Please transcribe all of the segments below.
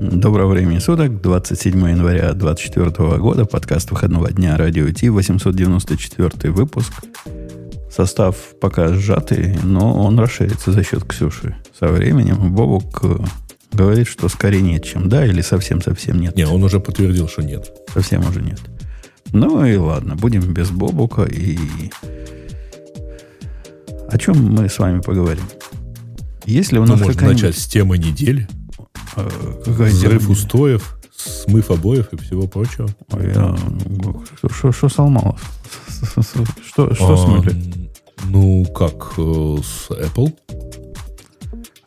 Доброго времени суток, 27 января 2024 года, подкаст выходного дня Радио Ти, 894 выпуск. Состав пока сжатый, но он расширится за счет Ксюши. Со временем Бобук э, говорит, что скорее нет, чем да, или совсем-совсем нет. Не, он уже подтвердил, что нет. Совсем уже нет. Ну и ладно, будем без Бобука и... О чем мы с вами поговорим? Если у Ну, нас можно какая-нибудь- начать с темы недели. Э, какая Взрыв устоев, смыв обоев и всего прочего. Я- Что- Что что сломалось? Что, что А, смотрит? Ну, как э, с Apple.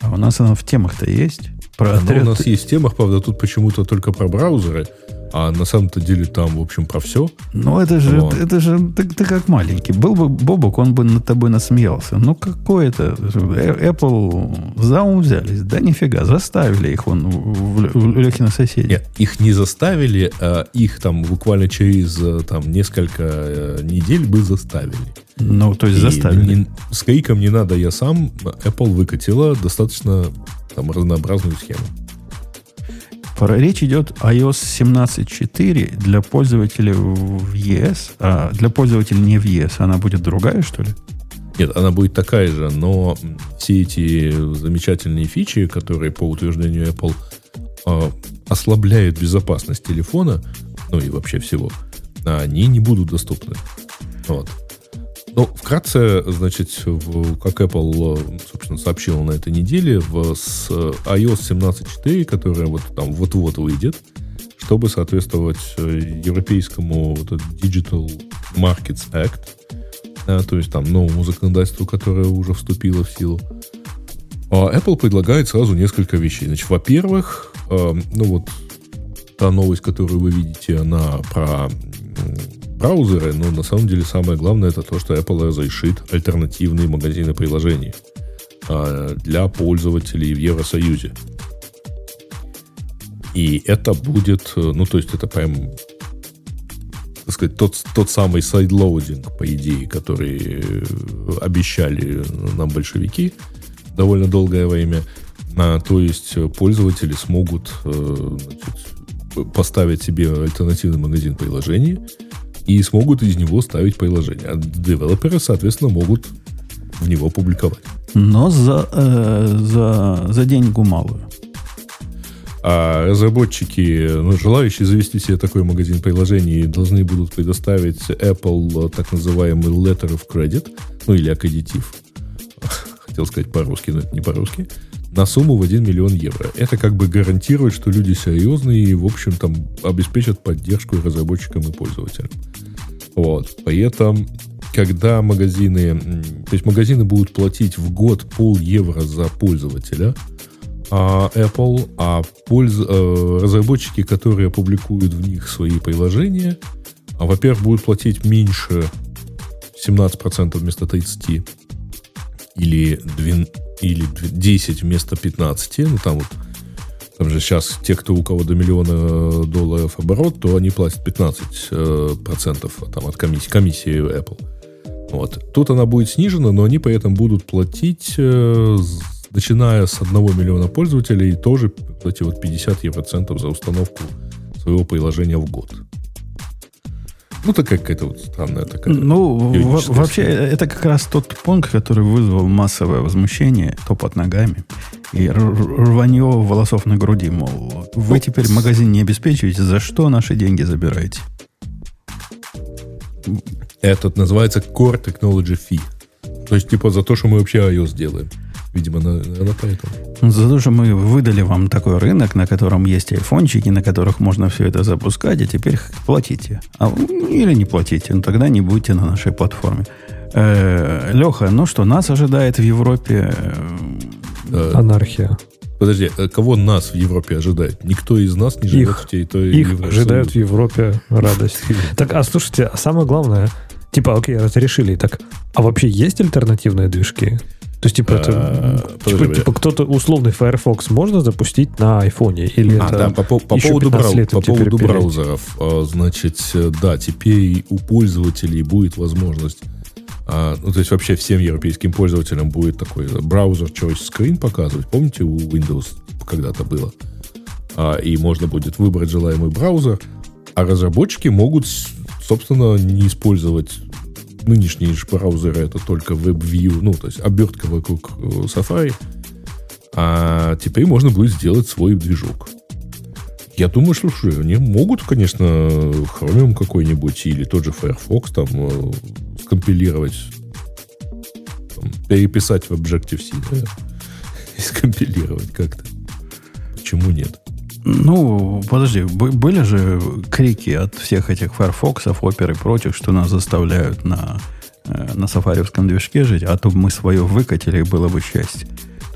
А у нас оно в темах-то есть? Про Оно отряд- у нас есть в темах, правда, тут почему-то только про браузеры, а на самом-то деле там, в общем, про все. Ну, это же, Вот. это же ты, ты как маленький. Был бы Бобок, он бы над тобой насмеялся. Ну, какой это? Э- Apple за ум взялись. Да нифига, заставили их он в, в, Лехина соседей. Нет, их не заставили, а их там буквально через э, там, несколько э, недель бы заставили. Ну, то есть И заставили. не- с криком не надо, я сам. Apple выкатила достаточно там, разнообразную схему. Речь идет о iOS 17.4 для пользователей в ES, а для пользователей не в ES она будет другая, что ли? Нет, она будет такая же, но все эти замечательные фичи, которые по утверждению Apple а, ослабляют безопасность телефона, ну и вообще всего, они не будут доступны. Вот. Ну, вкратце, значит, как Apple, собственно, сообщила на этой неделе, в, с iOS 17.4, которая вот там вот-вот выйдет, чтобы соответствовать э, европейскому вот Digital Markets Act, а, то есть там новому законодательству, которое уже вступило в силу, а Apple предлагает сразу несколько вещей. Значит, во-первых, э, ну вот та новость, которую вы видите, она про браузеры, но на самом деле самое главное это то, что Apple разрешит альтернативные магазины приложений а, для пользователей в Евросоюзе. И это будет, э, ну то есть это прям так сказать, тот, тот самый sideloading, по идее, который э, обещали нам большевики довольно долгое время. А, то есть пользователи смогут э, значит, поставить себе альтернативный магазин приложений и смогут из него ставить приложения. А девелоперы, соответственно, могут в него публиковать. Но за, э, за, за деньгу малую. А разработчики, ну, желающие завести себе такой магазин приложений, должны будут предоставить Apple э, так называемый letter of credit, ну или аккредитив. Хотел сказать по-русски, но это не по-русски. На сумму в 1 миллион евро. Это как бы гарантирует, что люди серьезные и, в общем, там обеспечат поддержку разработчикам, и пользователям. Вот. При этом, когда магазины... То есть магазины будут платить в год пол евро за пользователя, а Apple, а польз- э, разработчики, которые опубликуют в них свои приложения, во-первых, будут платить меньше 17% вместо 30, или, двен- или дв- 10 вместо 15, ну там вот там же сейчас те, кто у кого до миллиона долларов оборот, то они платят 15 э, процентов там, от комиссии, комиссии Apple. Вот. Тут она будет снижена, но они при этом будут платить, э, начиная с 1 миллиона пользователей, тоже эти вот 50 евроцентов за установку своего приложения в год. Ну, такая какая-то вот странная такая. Ну, вообще, это как раз тот пункт, который вызвал массовое возмущение, топот ногами и рванье волосов на груди, мол, вы теперь магазин не обеспечиваете, за что наши деньги забираете? Этот называется Core Technology Fee. То есть, типа, за то, что мы вообще iOS делаем. Видимо, на, на поэтому. За то, что мы выдали вам такой рынок, на котором есть айфончики, на которых можно все это запускать, а теперь платите. А, или не платите, но тогда не будете на нашей платформе. Э, Леха, ну что, нас ожидает в Европе... э, Анархия. Подожди, а кого нас в Европе ожидает? Никто из нас не живет Их. в той, той Их Евросоюзе. ожидают в Европе радость. Так, а слушайте, а самое главное, типа, окей, разрешили, так, а вообще есть альтернативные движки? То есть, типа, это, подожди, типа, типа, кто-то условный Firefox можно запустить на айфоне? Или А, это да, по, по- по поводу, 15 брау- лет по поводу браузеров. а, Значит, э, да, теперь у пользователей будет возможность а, ну, то есть вообще всем европейским пользователям будет такой браузер choice screen показывать. Помните, у Windows когда-то было? а, и можно будет выбрать желаемый браузер, а разработчики могут, собственно, не использовать нынешние же браузеры, это только WebView, ну, то есть обертка вокруг э, Safari, а теперь можно будет сделать свой движок. Я думаю, что слушай, они могут, конечно, Chromium какой-нибудь или тот же Firefox там э, скомпилировать, там, переписать в Objective-C да, и скомпилировать как-то. Почему нет? Ну, подожди, были же крики от всех этих Firefox, Opera и прочих, что нас заставляют на, э, на сафариевском движке жить, а то мы свое выкатили, и было бы счастье.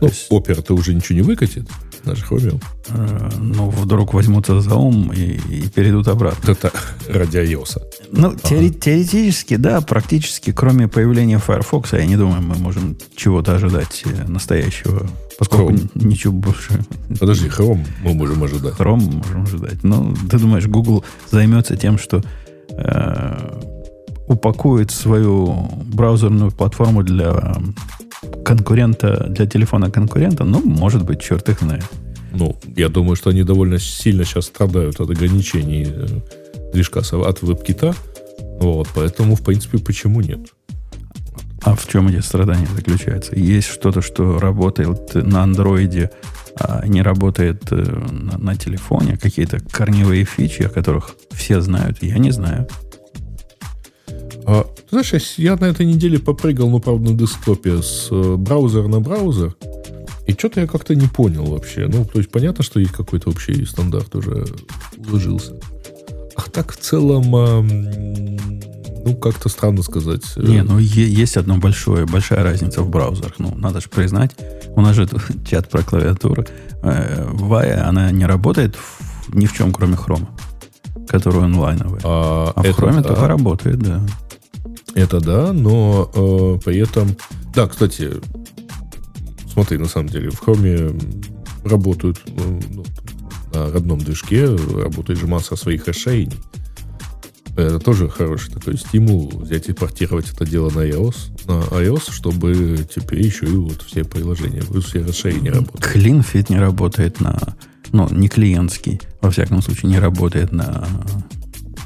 Ну, есть... Opera-то уже ничего не выкатит, наш Chromium. Э, ну, вдруг возьмутся за ум и, и перейдут обратно. Это ради iOS. Ну, ага. теоретически, да, практически, кроме появления Firefox, я не думаю, мы можем чего-то ожидать э, настоящего Поскольку Chrome. ничего больше... Подожди, Chrome мы можем ожидать. Chrome мы можем ожидать. Ну, ты думаешь, Google займется тем, что э, упакует свою браузерную платформу для конкурента, для телефона конкурента? Ну, может быть, черт их знает. Ну, я думаю, что они довольно сильно сейчас страдают от ограничений э, движка от WebKit. Вот, поэтому, в принципе, почему нет? А в чем эти страдания заключаются? Есть что-то, что работает на андроиде, а не работает э, на, на телефоне? Какие-то корневые фичи, о которых все знают? Я не знаю. А, знаешь, я на этой неделе попрыгал, ну, правда, на десктопе с э, браузера на браузер. И что-то я как-то не понял вообще. Ну, то есть понятно, что есть какой-то общий стандарт уже уложился. А так в целом ну, как-то странно сказать. Не, ну есть одно большое, большая разница в браузерах. Ну, надо же признать. У нас же чат про клавиатуру. Вая, э, она не работает ни в чем, кроме хрома, который онлайновый. А, а в хроме да. только работает, да. Это да, но э, при этом... Да, кстати, смотри, на самом деле, в хроме работают ну, ну на родном движке, работает же масса своих расширений. Это тоже хороший такой стимул взять и портировать это дело на iOS, на iOS, чтобы теперь еще и вот все приложения, все расширения работают. CleanFit не работает на, ну, не клиентский, во всяком случае, не работает на,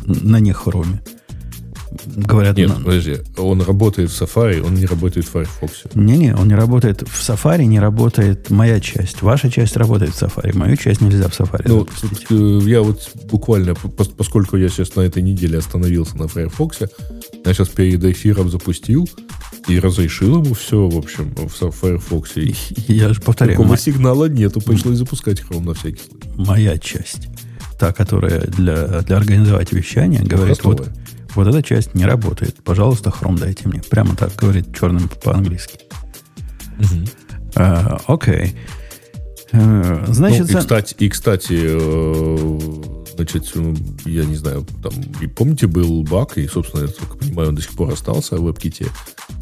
на не хроме. Говорят, Нет, на... подожди, он работает в Safari, он не работает в Firefox. Не-не, он не работает в Safari, не работает моя часть. Ваша часть работает в Safari, мою часть нельзя в Safari ну, э, Я вот буквально, поскольку я сейчас на этой неделе остановился на Firefox, я сейчас перед эфиром запустил и разрешил ему все, в общем, в Firefox. Я же повторяю. Такого моя... сигнала нету, пришлось запускать Chrome на всякий случай. Моя часть та, которая для, для организовать вещание, говорит, вот, вот эта часть не работает. Пожалуйста, хром дайте мне. Прямо так говорит черным по-английски. А, окей. Э, значит, ну, и, кстати, и, кстати, э, значит, я не знаю, там, и помните, был баг, и, собственно, я только понимаю, он до сих пор остался в WebKit,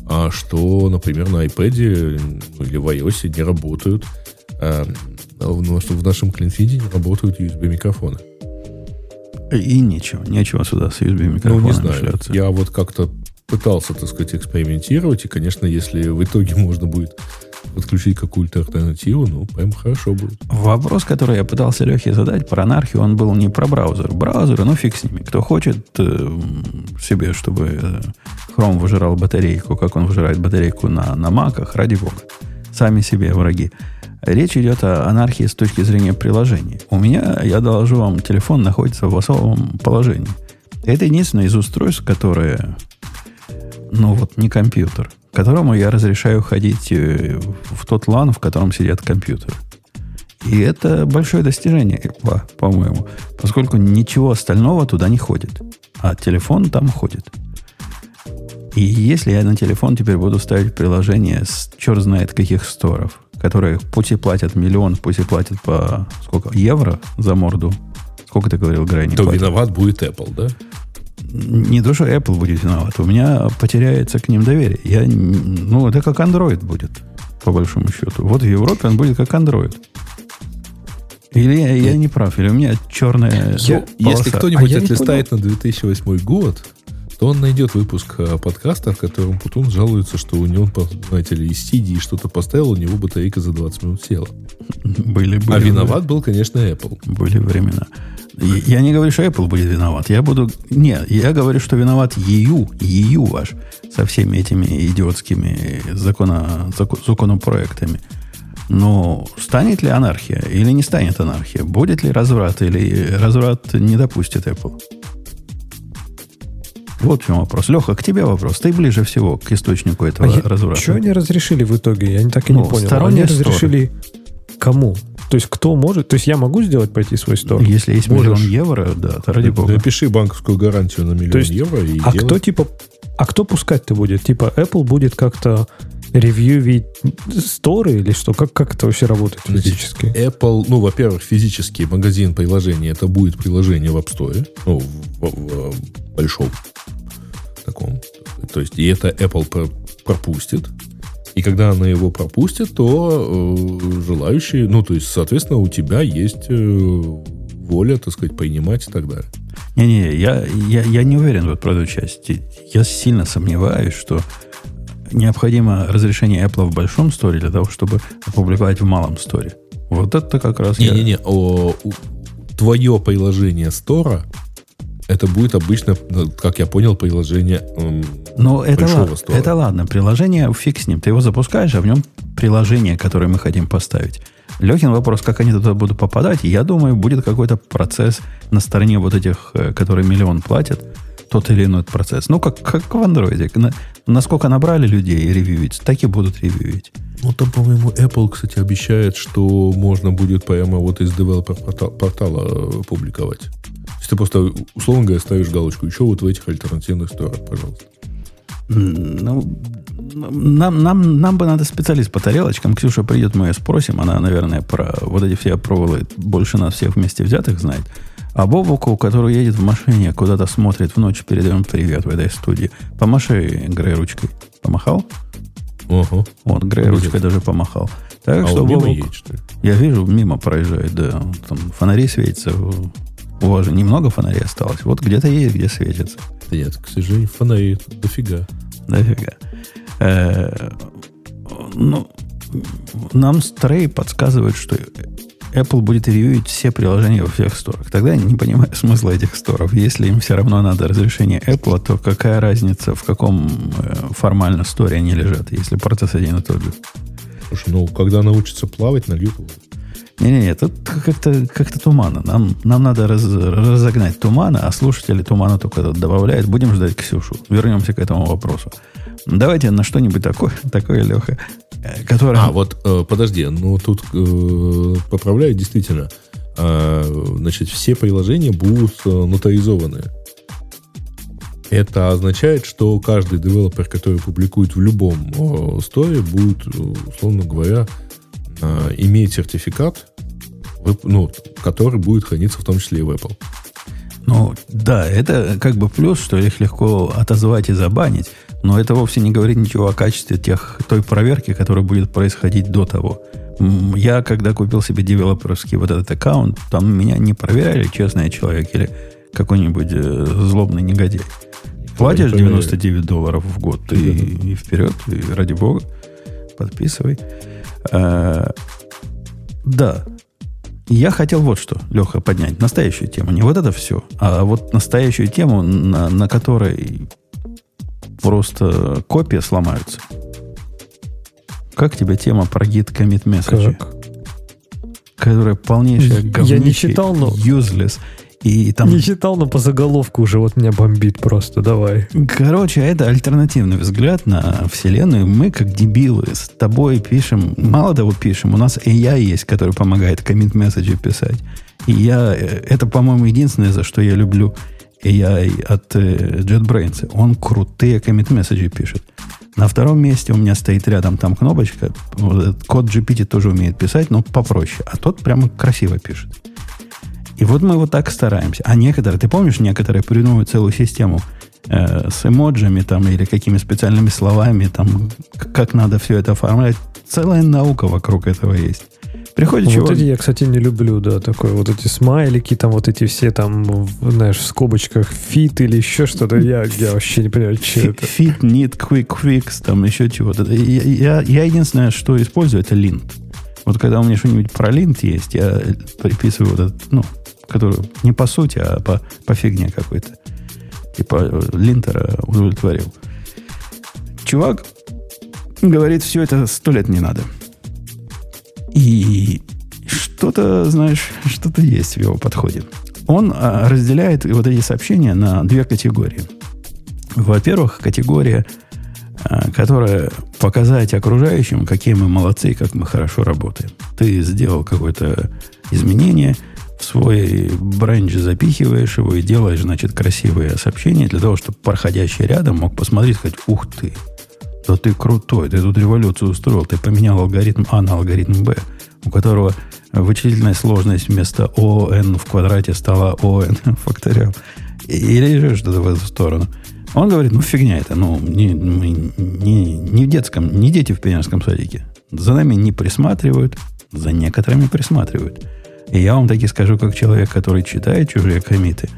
а что, например, на iPad ну, или в iOS не работают, а, в нашем клинфиде не работают USB-микрофоны. И нечего, нечего сюда с USB микрофоном ну, не знаю. Шляться. Я вот как-то пытался, так сказать, экспериментировать, и, конечно, если в итоге можно будет подключить какую-то альтернативу, ну, прям хорошо будет. Вопрос, который я пытался Лехе задать про анархию, он был не про браузер. Браузеры, ну, фиг с ними. Кто хочет э, себе, чтобы э, Chrome выжирал батарейку, как он выжирает батарейку на, на маках, ради бога. Сами себе враги. Речь идет о анархии с точки зрения приложения. У меня, я доложу вам, телефон находится в особом положении. Это единственное из устройств, которое, ну вот, не компьютер, которому я разрешаю ходить э, в тот лан, в котором сидят компьютеры. И это большое достижение, по-моему, поскольку ничего остального туда не ходит, а телефон там ходит. И если я на телефон теперь буду ставить приложение с черт знает каких сторов, которые пути платят миллион, пути платят по сколько? Евро за морду. Сколько ты говорил, Грай? То платит? виноват будет Apple, да? Не то, что Apple будет виноват. У меня потеряется к ним доверие. Я, ну, это как Android будет, по большому счету. Вот в Европе он будет как Android. Или я, я не прав, или у меня черная я, Если кто-нибудь а отлистает на 2008 год, то он найдет выпуск э, подкаста, в котором Путун жалуется, что у него, знаете ли, из CD что-то поставил, у него батарейка за 20 минут села. Были, были, а виноват был, конечно, Apple. Были времена. Я не говорю, что Apple будет виноват. Я буду... Нет, я говорю, что виноват EU, EU ваш, со всеми этими идиотскими закона, законопроектами. Но станет ли анархия или не станет анархия? Будет ли разврат или разврат не допустит Apple? Вот в чем вопрос. Леха, к тебе вопрос. Ты ближе всего к источнику этого а разврата. Что они разрешили в итоге? Я так и ну, не понял. Они разрешили кому? То есть кто может? То есть я могу сделать пойти свой стор? Если есть Можешь. миллион евро, да, то ради бога. Напиши банковскую гарантию на миллион то есть, евро и А делай. кто типа... А кто пускать-то будет? Типа Apple будет как-то ревьювить сторы или что? Как, как это вообще работает физически? Apple, ну, во-первых, физический магазин приложения, это будет приложение в App Store, ну, в, в, в большом таком. То есть, и это Apple пропустит. И когда она его пропустит, то э, желающие, ну, то есть, соответственно, у тебя есть э, воля, так сказать, принимать и так далее. Не-не, я, я, я не уверен вот про эту часть. Я сильно сомневаюсь, что необходимо разрешение Apple в большом сторе для того, чтобы опубликовать в малом сторе. Вот это как раз... Не-не-не, я... твое приложение стора это будет обычно, как я понял, приложение Ну, это ладно, стора. это ладно. Приложение, фиг с ним. Ты его запускаешь, а в нем приложение, которое мы хотим поставить. Легкин вопрос, как они туда будут попадать. Я думаю, будет какой-то процесс на стороне вот этих, э, которые миллион платят, тот или иной процесс. Ну, как, как в андроиде. На, насколько набрали людей ревьюить, так и будут ревьюить. Ну, там, по-моему, Apple, кстати, обещает, что можно будет прямо вот из девелопер портала э, публиковать. Есть ты просто, условно говоря, ставишь галочку еще вот в этих альтернативных сторах, пожалуйста. Ну, нам, нам, нам бы надо специалист по тарелочкам. Ксюша придет, мы ее спросим. Она, наверное, про вот эти все проволы больше нас всех вместе взятых знает. А Бобуку, который едет в машине, куда-то смотрит в ночь, передаем привет в этой студии. Помаши Грей ручкой. Помахал? Угу. Вот, Грей ручкой даже помахал. Так а что, он мимо едет, что ли? Я вижу, мимо проезжает, да. Там фонари светятся. У вас же немного фонарей осталось. Вот где-то есть, где светится. Нет, к сожалению, фонари дофига. Дофига. Э, ну, нам Стрей подсказывает, что Apple будет ревьюить все приложения во всех сторах. Тогда я не понимаю смысла этих сторов. Если им все равно надо разрешение Apple, то какая разница, в каком э, формально сторе они лежат, если процесс один и тот же? Слушай, ну, когда научится плавать, нальют воду. Не-не-не, тут как-то как туманно. Нам, нам надо раз, разогнать тумана, а слушатели тумана только добавляют. Будем ждать Ксюшу. Вернемся к этому вопросу. Давайте на что-нибудь такое, такое Леха, э, которое... А, вот, э, подожди, ну тут э, поправляю, действительно. Э, значит, все приложения будут э, нотаризованы. Это означает, что каждый девелопер, который публикует в любом э, сторе, будет, условно говоря, э, иметь сертификат, ну, который будет храниться в том числе и в Apple. Ну, да, это как бы плюс, что их легко отозвать и забанить, но это вовсе не говорит ничего о качестве тех, той проверки, которая будет происходить до того. Я, когда купил себе девелоперский вот этот аккаунт, там меня не проверяли, честный человек или какой-нибудь э, злобный негодяй. Платишь 99 долларов в год и, и вперед, и ради бога, подписывай. А, да, я хотел вот что, Леха, поднять. Настоящую тему. Не вот это все, а вот настоящую тему, на, на которой просто копия сломаются. Как тебе тема про git commit message? Как? Которая полнейшая говнище, Я не читал, но... Useless. И там... Не читал, но по заголовку уже вот меня бомбит просто. Давай. Короче, это альтернативный взгляд на Вселенную. Мы, как дебилы, с тобой пишем, мало того пишем, у нас AI есть, который помогает коммент-месседжи писать. И я, э, это, по-моему, единственное, за что я люблю AI от э, JetBrains. Он крутые коммит-месседжи пишет. На втором месте у меня стоит рядом там кнопочка. Вот код GPT тоже умеет писать, но попроще. А тот прямо красиво пишет. И вот мы вот так стараемся. А некоторые, ты помнишь, некоторые придумывают целую систему э, с эмоджами там или какими специальными словами, там, как надо все это оформлять. Целая наука вокруг этого есть. Приходит вот чувак... эти я, кстати, не люблю, да, такое. Вот эти смайлики, там вот эти все там, знаешь, в скобочках фит или еще что-то. Я, я вообще не понимаю, что это. Fit, need, quick fix, там еще чего-то. Я, я, я единственное, что использую, это линт. Вот когда у меня что-нибудь про линт есть, я приписываю вот этот, ну, который не по сути, а по, по фигне какой-то. Типа линтера удовлетворил. Чувак говорит, все это сто лет не надо. И что-то, знаешь, что-то есть в его подходе. Он а, разделяет вот эти сообщения на две категории. Во-первых, категория, а, которая показать окружающим, какие мы молодцы и как мы хорошо работаем. Ты сделал какое-то изменение, в свой брендж запихиваешь его и делаешь, значит, красивые сообщения для того, чтобы проходящий рядом мог посмотреть сказать, ух ты, да ты крутой, ты тут революцию устроил, ты поменял алгоритм А на алгоритм Б, у которого вычислительная сложность вместо ОН в квадрате стала ОН факториал. Или же что-то в эту сторону. Он говорит, ну фигня это, ну не, не, не в детском, не дети в пионерском садике. За нами не присматривают, за некоторыми присматривают. И я вам таки скажу, как человек, который читает чужие комиты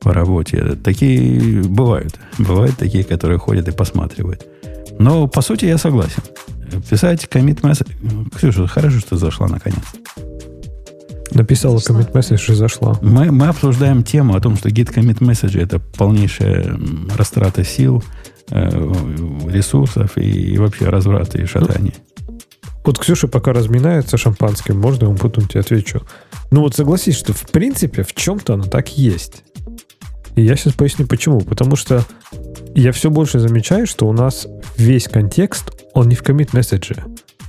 по работе, такие бывают. Бывают такие, которые ходят и посматривают. Но, по сути, я согласен. Писать комит месседж... Ксюша, хорошо, что зашла наконец. Написала коммент месседж и зашла. Мы, мы обсуждаем тему о том, что git commit message это полнейшая растрата сил, э, ресурсов и, и вообще разврат и шатание. Вот Ксюша пока разминается шампанским, можно вам потом тебе отвечу. Ну вот согласись, что в принципе в чем-то оно так есть. И я сейчас поясню почему. Потому что я все больше замечаю, что у нас весь контекст, он не в коммит месседже,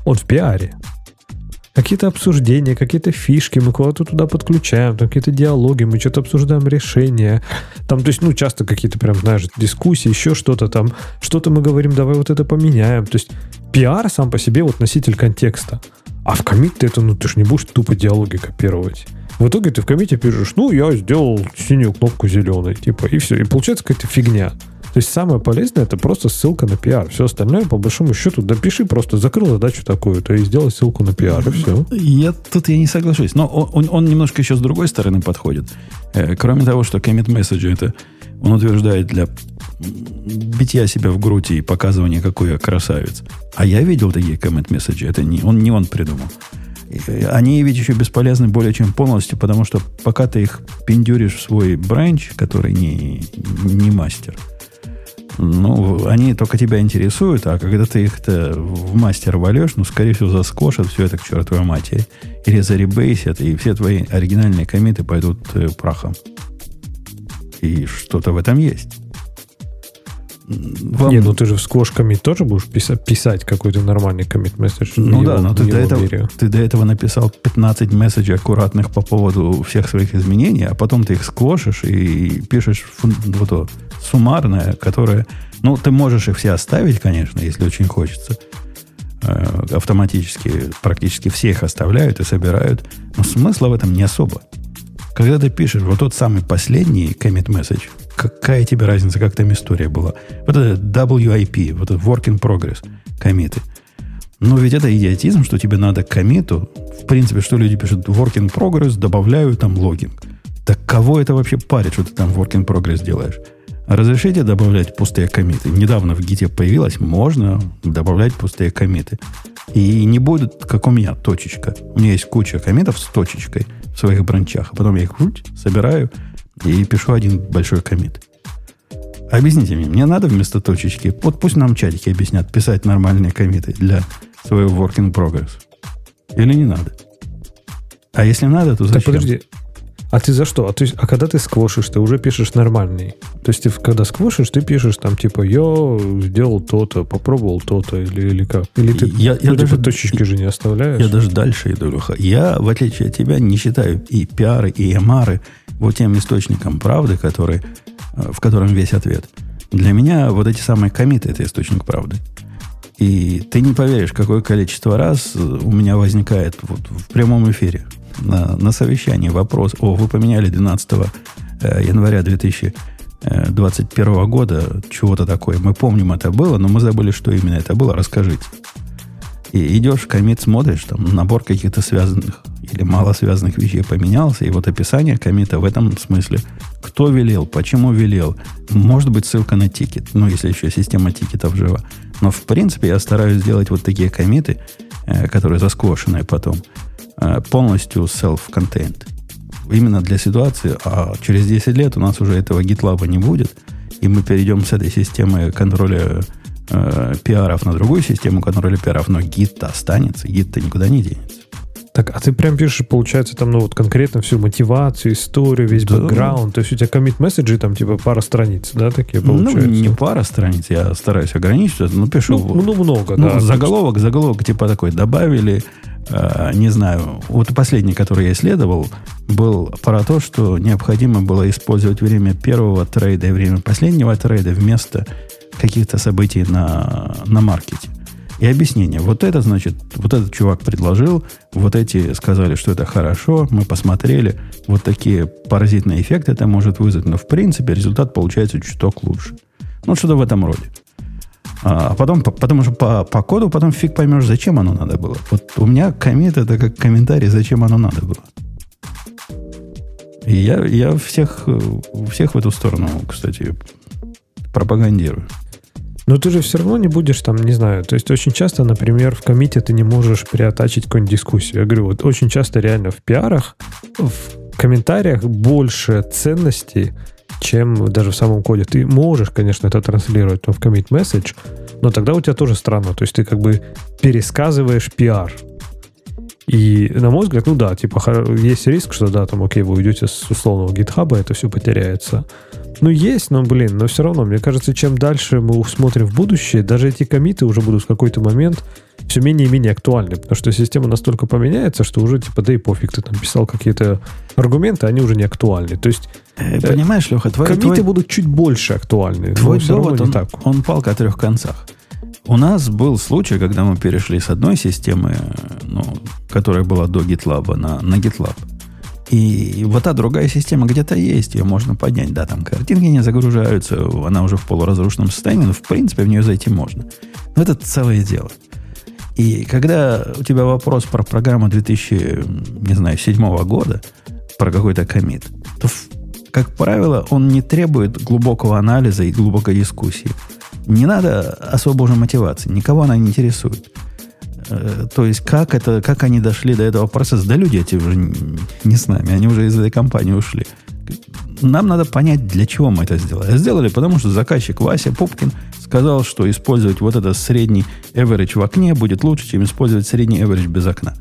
он в пиаре. Какие-то обсуждения, какие-то фишки мы куда-то туда подключаем, там какие-то диалоги, мы что-то обсуждаем решения. Там, то есть, ну, часто какие-то прям, знаешь, дискуссии, еще что-то там, что-то мы говорим, давай вот это поменяем. То есть, пиар сам по себе вот носитель контекста. А в коммит ты это, ну, ты же не будешь тупо диалоги копировать. В итоге ты в коммите пишешь, ну, я сделал синюю кнопку зеленой, типа, и все. И получается какая-то фигня. То есть самое полезное это просто ссылка на пиар. Все остальное, по большому счету, допиши просто, закрыл задачу такую, то и сделай ссылку на пиар, и все. Я тут я не соглашусь. Но он, он- он немножко еще с другой стороны подходит. Э, кроме того, что commit message это он утверждает для битья себя в грудь и показывания, какой я красавец. А я видел такие message. Это не он, не он придумал. И Они ведь еще бесполезны более чем полностью, потому что пока ты их пиндюришь в свой бранч, который не, не мастер, ну, они только тебя интересуют, а когда ты их-то в мастер валешь, ну, скорее всего, заскошат все это к чертовой матери. Или заребейсят, и все твои оригинальные комиты пойдут э, прахом. И что-то в этом есть. Вам- Не, ну ты же Squash commit тоже будешь писать, писать какой-то нормальный commit месседж. Ну да, но ты до, этого, ты до этого написал 15 месседжей аккуратных по поводу всех своих изменений, а потом ты их сквошишь и пишешь фун- вот то, суммарное, которое... Ну, ты можешь их все оставить, конечно, если очень хочется. Э, Автоматически практически все их оставляют и собирают. Но смысла в этом не особо. Когда ты пишешь вот тот самый последний commit message, какая тебе разница, как там история была? Вот это WIP, вот это work in progress комиты. Но ведь это идиотизм, что тебе надо комиту, в принципе, что люди пишут work in progress, добавляю там логинг. Так кого это вообще парит, что ты там work in progress делаешь? Разрешите добавлять пустые комиты? Недавно в гите появилось, можно добавлять пустые комиты. И не будет, как у меня, точечка. У меня есть куча комитов с точечкой в своих бранчах. А потом я их круть, собираю и пишу один большой комит. Объясните мне, мне надо вместо точечки, вот пусть нам чатики объяснят, писать нормальные комиты для своего work in progress. Или не надо? А если надо, то Так зачем? подожди. А ты за что? А, ты, а когда ты сквошишь, ты уже пишешь нормальный. То есть ты когда сквошишь, ты пишешь там типа я сделал то-то, попробовал то-то или, или как? Или ты Я- я ну, типа, даже- точечки же не оставляешь? Я даже дальше иду, Леха. Я, в отличие от тебя, не считаю и пиары, и эмары вот тем источником правды, который, э, в котором весь ответ. Для меня вот эти самые комиты – это источник правды. И ты не поверишь, какое количество раз у меня возникает вот в прямом эфире на, на совещании вопрос, о, вы поменяли 12 э, января 2021 года чего-то такое. Мы помним, это было, но мы забыли, что именно это было. Расскажите. И идешь, комит смотришь, там набор каких-то связанных или мало связанных вещей поменялся, и вот описание комита в этом смысле. Кто велел, почему велел. Может быть, ссылка на тикет, ну, если еще система тикетов жива. Но, в принципе, я стараюсь сделать вот такие комиты, э, которые засквошенные потом, э, полностью self-contained. Именно для ситуации, а через 10 лет у нас уже этого GitLab не будет, и мы перейдем с этой системы контроля э, пиаров на другую систему контроля пиаров, но гид-то останется, гид-то никуда не денется. Так, а ты прям пишешь, получается, там, ну, вот конкретно всю мотивацию, историю, весь да. бэкграунд. То есть у тебя комит месседжи там, типа, пара страниц, да, такие ну, получаются? Ну, не пара страниц, я стараюсь ограничиться, но пишу... Ну, ну много, ну, да. Заголовок, заголовок, типа, такой, добавили, э, не знаю, вот последний, который я исследовал, был про то, что необходимо было использовать время первого трейда и время последнего трейда вместо каких-то событий на, на маркете. И объяснение. Вот это, значит, вот этот чувак предложил, вот эти сказали, что это хорошо, мы посмотрели, вот такие паразитные эффекты это может вызвать, но в принципе результат получается чуток лучше. Ну, что-то в этом роде. А, потом, потому что по, по коду потом фиг поймешь, зачем оно надо было. Вот у меня комит это как комментарий, зачем оно надо было. И я, я всех, всех в эту сторону, кстати, пропагандирую. Но ты же все равно не будешь там, не знаю, то есть очень часто, например, в комите ты не можешь приотачить какую-нибудь дискуссию. Я говорю, вот очень часто реально в пиарах, в комментариях больше ценностей, чем даже в самом коде. Ты можешь, конечно, это транслировать в commit message, но тогда у тебя тоже странно. То есть ты как бы пересказываешь пиар. И, на мой взгляд, ну да, типа, есть риск, что да, там, окей, вы уйдете с условного гитхаба, это все потеряется. Ну, есть, но, блин, но все равно, мне кажется, чем дальше мы смотрим в будущее, даже эти комиты уже будут в какой-то момент все менее и менее актуальны, потому что система настолько поменяется, что уже, типа, да и пофиг, ты там писал какие-то аргументы, они уже не актуальны. То есть... Э, понимаешь, Леха, твой... Комиты твой... будут чуть больше актуальны. Твой довод, он, так. он палка о трех концах. У нас был случай, когда мы перешли с одной системы, ну, которая была до GitLab, на, на GitLab. И вот та другая система где-то есть, ее можно поднять. Да, там картинки не загружаются, она уже в полуразрушенном состоянии, но в принципе в нее зайти можно. Но это целое дело. И когда у тебя вопрос про программу 2000, не знаю, седьмого года, про какой-то комит, то, как правило, он не требует глубокого анализа и глубокой дискуссии. Не надо особо уже мотивации, никого она не интересует. Э, то есть, как, это, как они дошли до этого процесса? Да люди эти уже не с нами, они уже из этой компании ушли. Нам надо понять, для чего мы это сделали. Сделали, потому что заказчик Вася Пупкин сказал, что использовать вот этот средний average в окне будет лучше, чем использовать средний average без окна.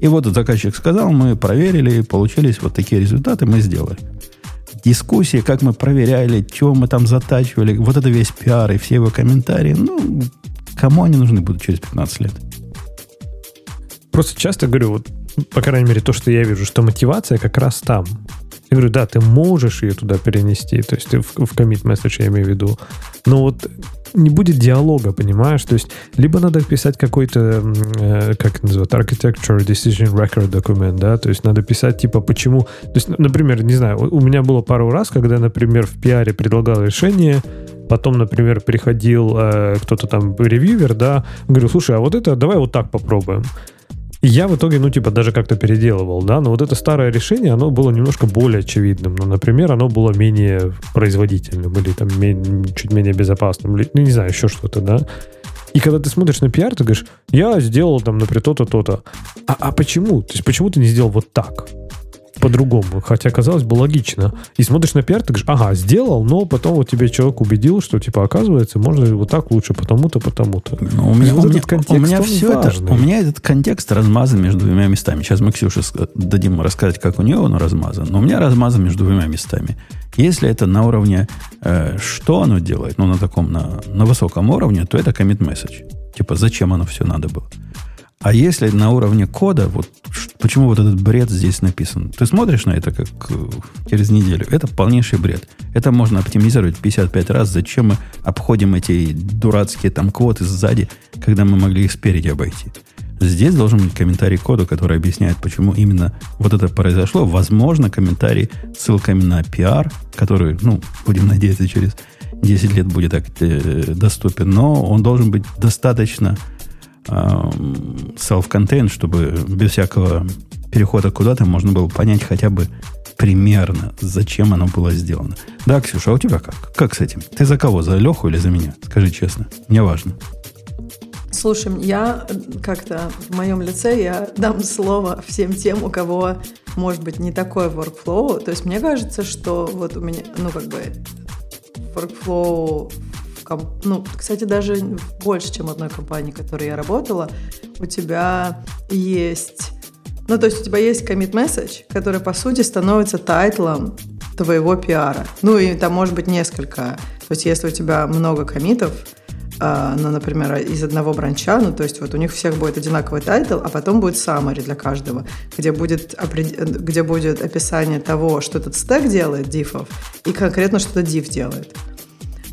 И вот заказчик сказал, мы проверили, получились вот такие результаты, мы сделали. Дискуссии, как мы проверяли, чего мы там затачивали, вот это весь пиар и все его комментарии, ну, кому они нужны будут через 15 лет? Просто часто говорю, вот, по крайней мере, то, что я вижу, что мотивация как раз там. Я говорю, да, ты можешь ее туда перенести, то есть ты в, в commit message я имею в виду, но вот не будет диалога, понимаешь? То есть либо надо писать какой-то, э, как называют, architecture decision record документ, да, то есть надо писать типа почему, то есть, например, не знаю, у меня было пару раз, когда, например, в пиаре предлагал решение, потом, например, приходил э, кто-то там ревьювер, да, говорю, слушай, а вот это давай вот так попробуем. И я в итоге, ну, типа, даже как-то переделывал, да, но вот это старое решение, оно было немножко более очевидным. Ну, например, оно было менее производительным или там чуть менее безопасным, или, ну, не знаю, еще что-то, да. И когда ты смотришь на пиар, ты говоришь, я сделал там, например, то-то, то-то. А, а почему? То есть почему ты не сделал вот так? По-другому. Хотя, казалось бы, логично. И смотришь на пиар, ты говоришь, ага, сделал, но потом вот тебе человек убедил, что, типа, оказывается, можно вот так лучше, потому-то, потому-то. Ну, у меня, вот у меня, контекст, у меня все важный. это, у меня этот контекст размазан между двумя местами. Сейчас мы Ксюше дадим рассказать, как у нее он размазан, но у меня размазан между двумя местами. Если это на уровне, э, что оно делает, ну, на таком, на, на высоком уровне, то это commit message. Типа, зачем оно все надо было. А если на уровне кода, вот почему вот этот бред здесь написан? Ты смотришь на это как э, через неделю. Это полнейший бред. Это можно оптимизировать 55 раз. Зачем мы обходим эти дурацкие там квоты сзади, когда мы могли их спереди обойти? Здесь должен быть комментарий коду, который объясняет, почему именно вот это произошло. Возможно, комментарий с ссылками на PR, который, ну, будем надеяться, через 10 лет будет так, э, доступен. Но он должен быть достаточно self-contained, чтобы без всякого перехода куда-то можно было понять хотя бы примерно, зачем оно было сделано. Да, Ксюша, а у тебя как? Как с этим? Ты за кого? За Леху или за меня? Скажи честно. Мне важно. Слушай, я как-то в моем лице я дам слово всем тем, у кого может быть не такой workflow. То есть мне кажется, что вот у меня, ну как бы workflow ну, кстати, даже больше, чем одной компании, в которой я работала, у тебя есть... Ну, то есть у тебя есть commit message, который, по сути, становится тайтлом твоего пиара. Ну, и там может быть несколько. То есть если у тебя много commit ов, а, ну, например, из одного branch а, ну, то есть вот у них всех будет одинаковый title, а потом будет summary для каждого, где будет, где будет описание того, что этот стек делает, diff ов, и конкретно, что этот diff делает.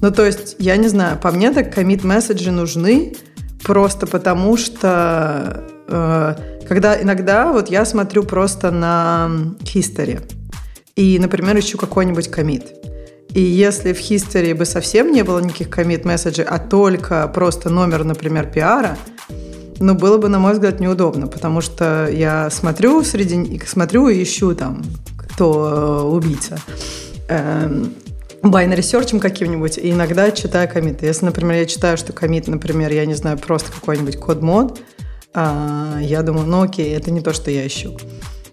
Ну, то есть, я не знаю, по мне так commit message и нужны просто потому, что э, когда иногда вот я смотрю просто на history и, например, ищу какой-нибудь комит. И если в history бы совсем не было никаких commit месседжей, а только просто номер, например, пиара, ну, было бы, на мой взгляд, неудобно, потому что я смотрю среди, смотрю и ищу там, кто э, убийца. Эм, search каким-нибудь, и иногда читаю комиты. Если, например, я читаю, что комит, например, я не знаю, просто какой-нибудь код-мод, а, я думаю, ну окей, это не то, что я ищу.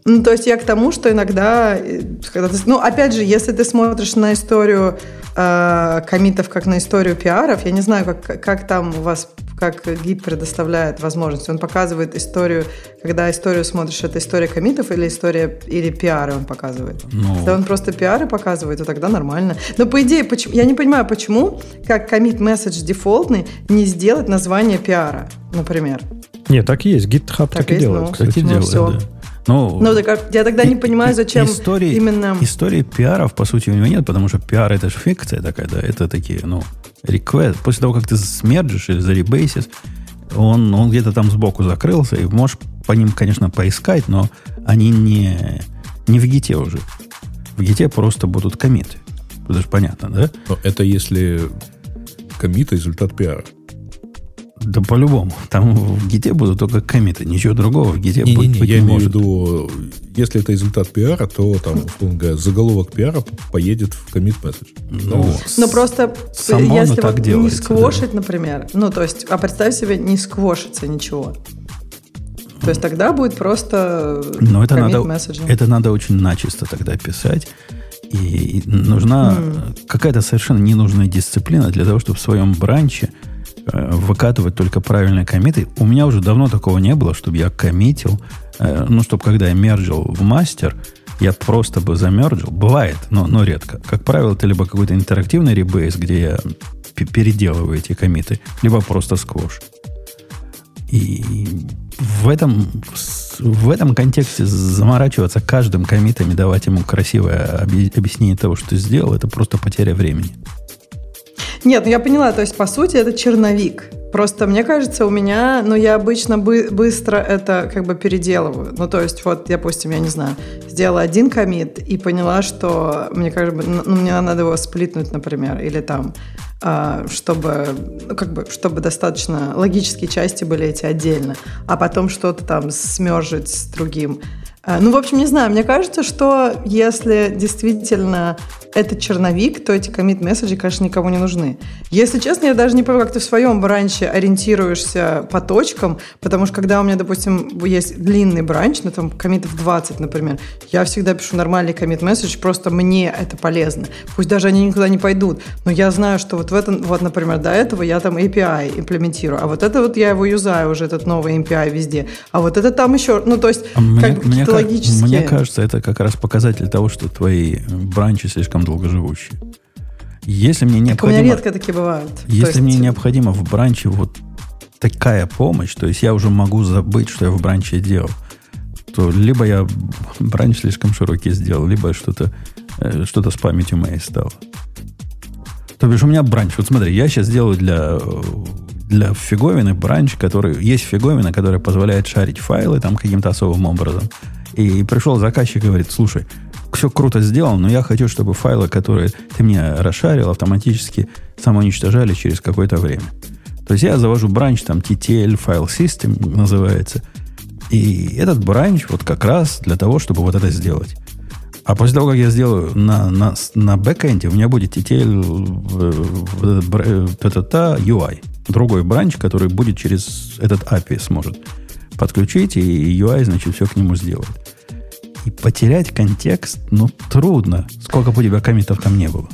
Ну, то есть я к тому, что иногда, э, когда ты, ну, опять же, если ты смотришь на историю э, комитов как на историю пиаров, я не знаю, как, как там у вас, как гид предоставляет возможность. Он показывает историю, когда историю смотришь, это история комитов или история, или пиары он показывает? Ну... Когда он просто пиары показывает, то тогда нормально. Но по идее, почему, я не понимаю, почему, как комит месседж дефолтный, не сделать название пиара, например. Нет, так и есть. GitHub так, так и делает, ну, кстати. делает, все. Да. Ну, ну так, я тогда не понимаю, зачем истории, именно... Истории пиаров, по сути, у него нет, потому что пиар это же фикция такая, да, это такие, ну, реквест. После того, как ты смерджишь или заребейсишь, он, он где-то там сбоку закрылся, и можешь по ним, конечно, поискать, но они не, не в гите уже. В гите просто будут комиты. Это же понятно, да? Но это если комит результат пиара. Да по-любому. Там в гите будут только комиты. Ничего другого в гите не, быть, не, не, я не имею в виду, если это результат пиара, то там, говоря, заголовок пиара поедет в комит месседж. Ну, ну просто само если так вот делается, не сквошить, да. например, ну то есть, а представь себе, не сквошится ничего. То есть тогда будет просто Но это надо, это надо очень начисто тогда писать. И нужна mm. какая-то совершенно ненужная дисциплина для того, чтобы в своем бранче выкатывать только правильные комиты. У меня уже давно такого не было, чтобы я коммитил. Э, ну, чтобы когда я мерджил в мастер, я просто бы замерджил. Бывает, но, но редко. Как правило, это либо какой-то интерактивный ребейс, где я переделываю эти комиты, либо просто сквош. И в этом, в этом контексте заморачиваться каждым комитом и давать ему красивое объяснение того, что ты сделал, это просто потеря времени. Нет, ну я поняла, то есть, по сути, это черновик. Просто мне кажется, у меня, ну, я обычно бы, быстро это как бы переделываю. Ну, то есть, вот, допустим, я не знаю, сделала один комит и поняла, что мне как бы, ну, мне надо его сплитнуть, например, или там, а, чтобы, ну, как бы, чтобы достаточно логические части были эти отдельно, а потом что-то там смержить с другим. А, ну, в общем, не знаю, мне кажется, что если действительно это черновик, то эти commit месседжи, конечно, никому не нужны. Если честно, я даже не понимаю, как ты в своем бранче ориентируешься по точкам, потому что когда у меня, допустим, есть длинный бранч, ну там комитов 20, например, я всегда пишу нормальный commit месседж, просто мне это полезно. Пусть даже они никуда не пойдут, но я знаю, что вот в этом, вот, например, до этого я там API имплементирую, а вот это вот я его юзаю уже, этот новый API везде, а вот это там еще, ну то есть, а как бы какие-то логические... Мне кажется, это как раз показатель того, что твои бранчи слишком долгоживущие. Если мне необходимо... у меня редко такие бывают. Если есть... мне необходимо в бранче вот такая помощь, то есть я уже могу забыть, что я в бранче делал, то либо я бранч слишком широкий сделал, либо что-то э, что с памятью моей стало. То бишь у меня бранч. Вот смотри, я сейчас делаю для, для фиговины бранч, который... Есть фиговина, которая позволяет шарить файлы там каким-то особым образом. И пришел заказчик и говорит, слушай, все круто сделано, но я хочу, чтобы файлы, которые ты мне расшарил, автоматически самоуничтожали через какое-то время. То есть я завожу бранч, там TTL File System называется. И этот бранч вот как раз для того, чтобы вот это сделать. А после того, как я сделаю на, на, на бэкэнде, у меня будет TTL UI. Другой бранч, который будет через этот API сможет подключить, и UI, значит, все к нему сделает. И потерять контекст, ну, трудно. Сколько бы у тебя комитов там не было.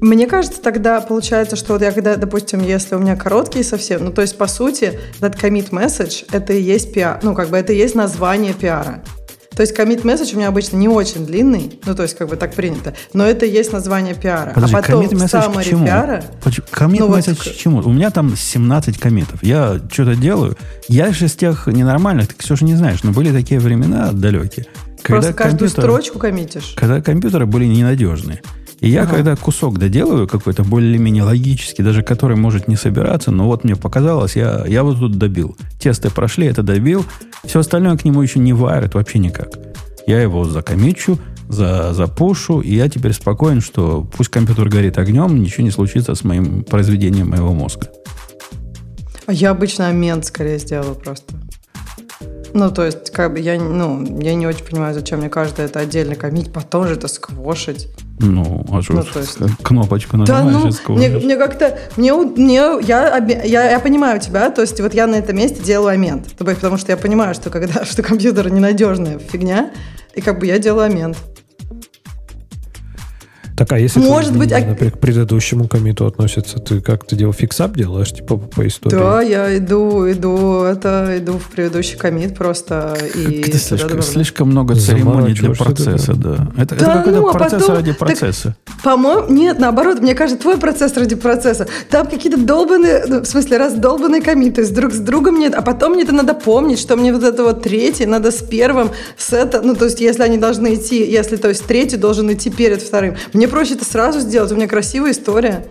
Мне кажется, тогда получается, что вот я когда, допустим, если у меня короткие совсем, ну, то есть, по сути, этот commit message, это и есть пиар, ну, как бы это и есть название пиара. То есть commit message у меня обычно не очень длинный, ну то есть как бы так принято, но это и есть название пиара. Подожди, а потом commit в message summary к чему? пиара... Commit Ну, вот message к- к чему? У меня там 17 комитов. Я что-то делаю. Я же из тех ненормальных, ты, Ксюша, не знаешь, но были такие времена далекие. Просто каждую строчку коммитишь. когда компьютеры были ненадежные. И я, когда кусок доделываю какой-то более-менее логический, даже который может не собираться, но вот мне показалось, я, я вот тут добил. Тесты прошли, это добил. Все остальное к нему еще не варит вообще никак. Я его закомичу, за, запушу, и я теперь спокоен, что пусть компьютер горит огнем, ничего не случится с моим произведением моего мозга. А я обычно амент скорее сделаю просто. Ну, то есть, как бы я, ну, я не очень понимаю, зачем мне каждый это отдельно комить, потом же это сквошить. Ну, а что, Ну, то есть- кнопочку Да, нажимаешь ну, и мне, мне как-то, мне, мне я, я, я понимаю тебя, то есть вот я на этом месте делаю амент, потому что я понимаю, что когда, что компьютер ненадежная фигня, и как бы я делаю амент. Так, а если Может твои быть, изменения, а- например, к предыдущему комиту относятся, ты как ты делал фиксап делаешь, типа по, по истории? Да, я иду, иду, это, иду в предыдущий комит просто и Это слишком, слишком много церемоний для процесса, да. Это, это Да какой-то ну, а процесс потом- ради так- процесса. По-моему, нет, наоборот, мне кажется, твой процесс ради процесса. Там какие-то долбанные, ну, в смысле, раздолбанные комиты с друг с другом нет, а потом мне это надо помнить, что мне вот это вот третий надо с первым, с это, ну, то есть, если они должны идти, если, то есть, третий должен идти перед вторым. Мне проще это сразу сделать, у меня красивая история.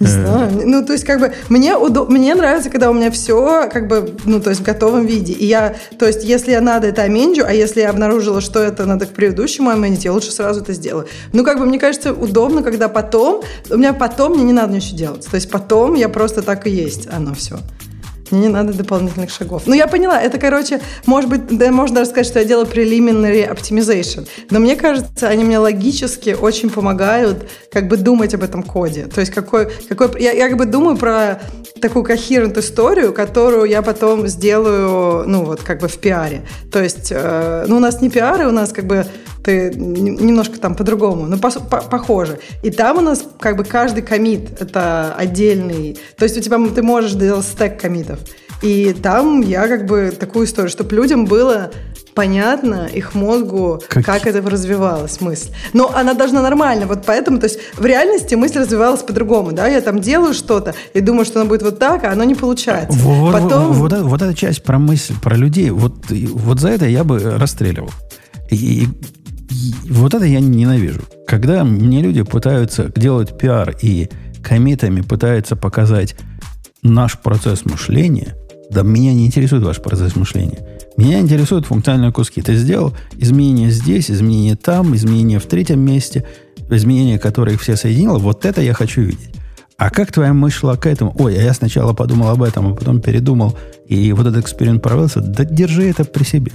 Не Э. знаю. Ну, то есть, как бы, мне, удо- мне нравится, когда у меня все, как бы, ну, то есть, в готовом виде. И я, то есть, если я надо, это аменджу, а если я обнаружила, что это надо к предыдущему аменде, я лучше сразу это сделаю. Ну, как бы, мне кажется, удобно, когда потом, у меня потом мне не надо ничего делать. То есть, потом я просто так и есть, оно все. Не надо дополнительных шагов. Ну, я поняла, это, короче, может быть, да, можно даже сказать, что я делаю preliminary optimization. Но мне кажется, они мне логически очень помогают как бы думать об этом коде. То есть какой, какой я, я как бы думаю про такую coherent историю, которую я потом сделаю, ну, вот как бы в пиаре. То есть, э, ну, у нас не пиары, у нас как бы ты немножко там по-другому, но пос- по- похоже. И там у нас как бы каждый комит это отдельный. То есть у тебя ты можешь делать стек комитов. И там я как бы такую историю, чтобы людям было понятно их мозгу, Как- как, это развивалась мысль. Но она должна нормально, вот поэтому, то есть в реальности мысль развивалась по-другому, да, я там делаю что-то и думаю, что оно будет вот так, а оно не получается. Вот, Потом... вот, вот, эта- вот эта часть про мысль, про людей, вот, вот за это я бы расстреливал. И вот это я ненавижу. Когда мне люди пытаются делать пиар и комитами пытаются показать наш процесс мышления, да меня не интересует ваш процесс мышления. Меня интересуют функциональные куски. Ты сделал изменения здесь, изменения там, изменения в третьем месте, изменения, которые все соединило. Вот это я хочу видеть. А как твоя мысль шла к этому? Ой, а я сначала подумал об этом, а потом передумал, и вот этот эксперимент провелся. Да держи это при себе.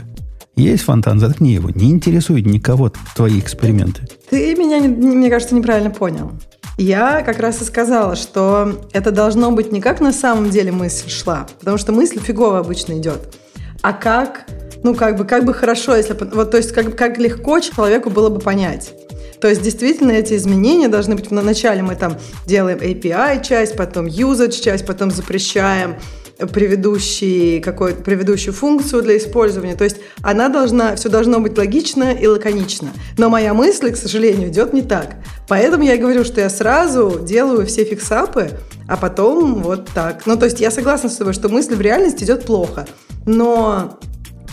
Есть фонтан, заткни его. Не интересует никого твои эксперименты. Ты меня, не- мне кажется, неправильно понял. Я как раз и сказала, что это должно быть не как на самом деле мысль шла, потому что мысль фигово обычно идет, а как, ну как бы, как бы хорошо, если, вот, то есть как, как легко человеку было бы понять. То есть действительно эти изменения должны быть. На начале мы там делаем API часть, потом usage часть, потом запрещаем предыдущий, какой предыдущую функцию для использования. То есть она должна, все должно быть логично и лаконично. Но моя мысль, к сожалению, идет не так. Поэтому я говорю, что я сразу делаю все фиксапы, а потом вот так. Ну, то есть я согласна с тобой, что мысль в реальности идет плохо. Но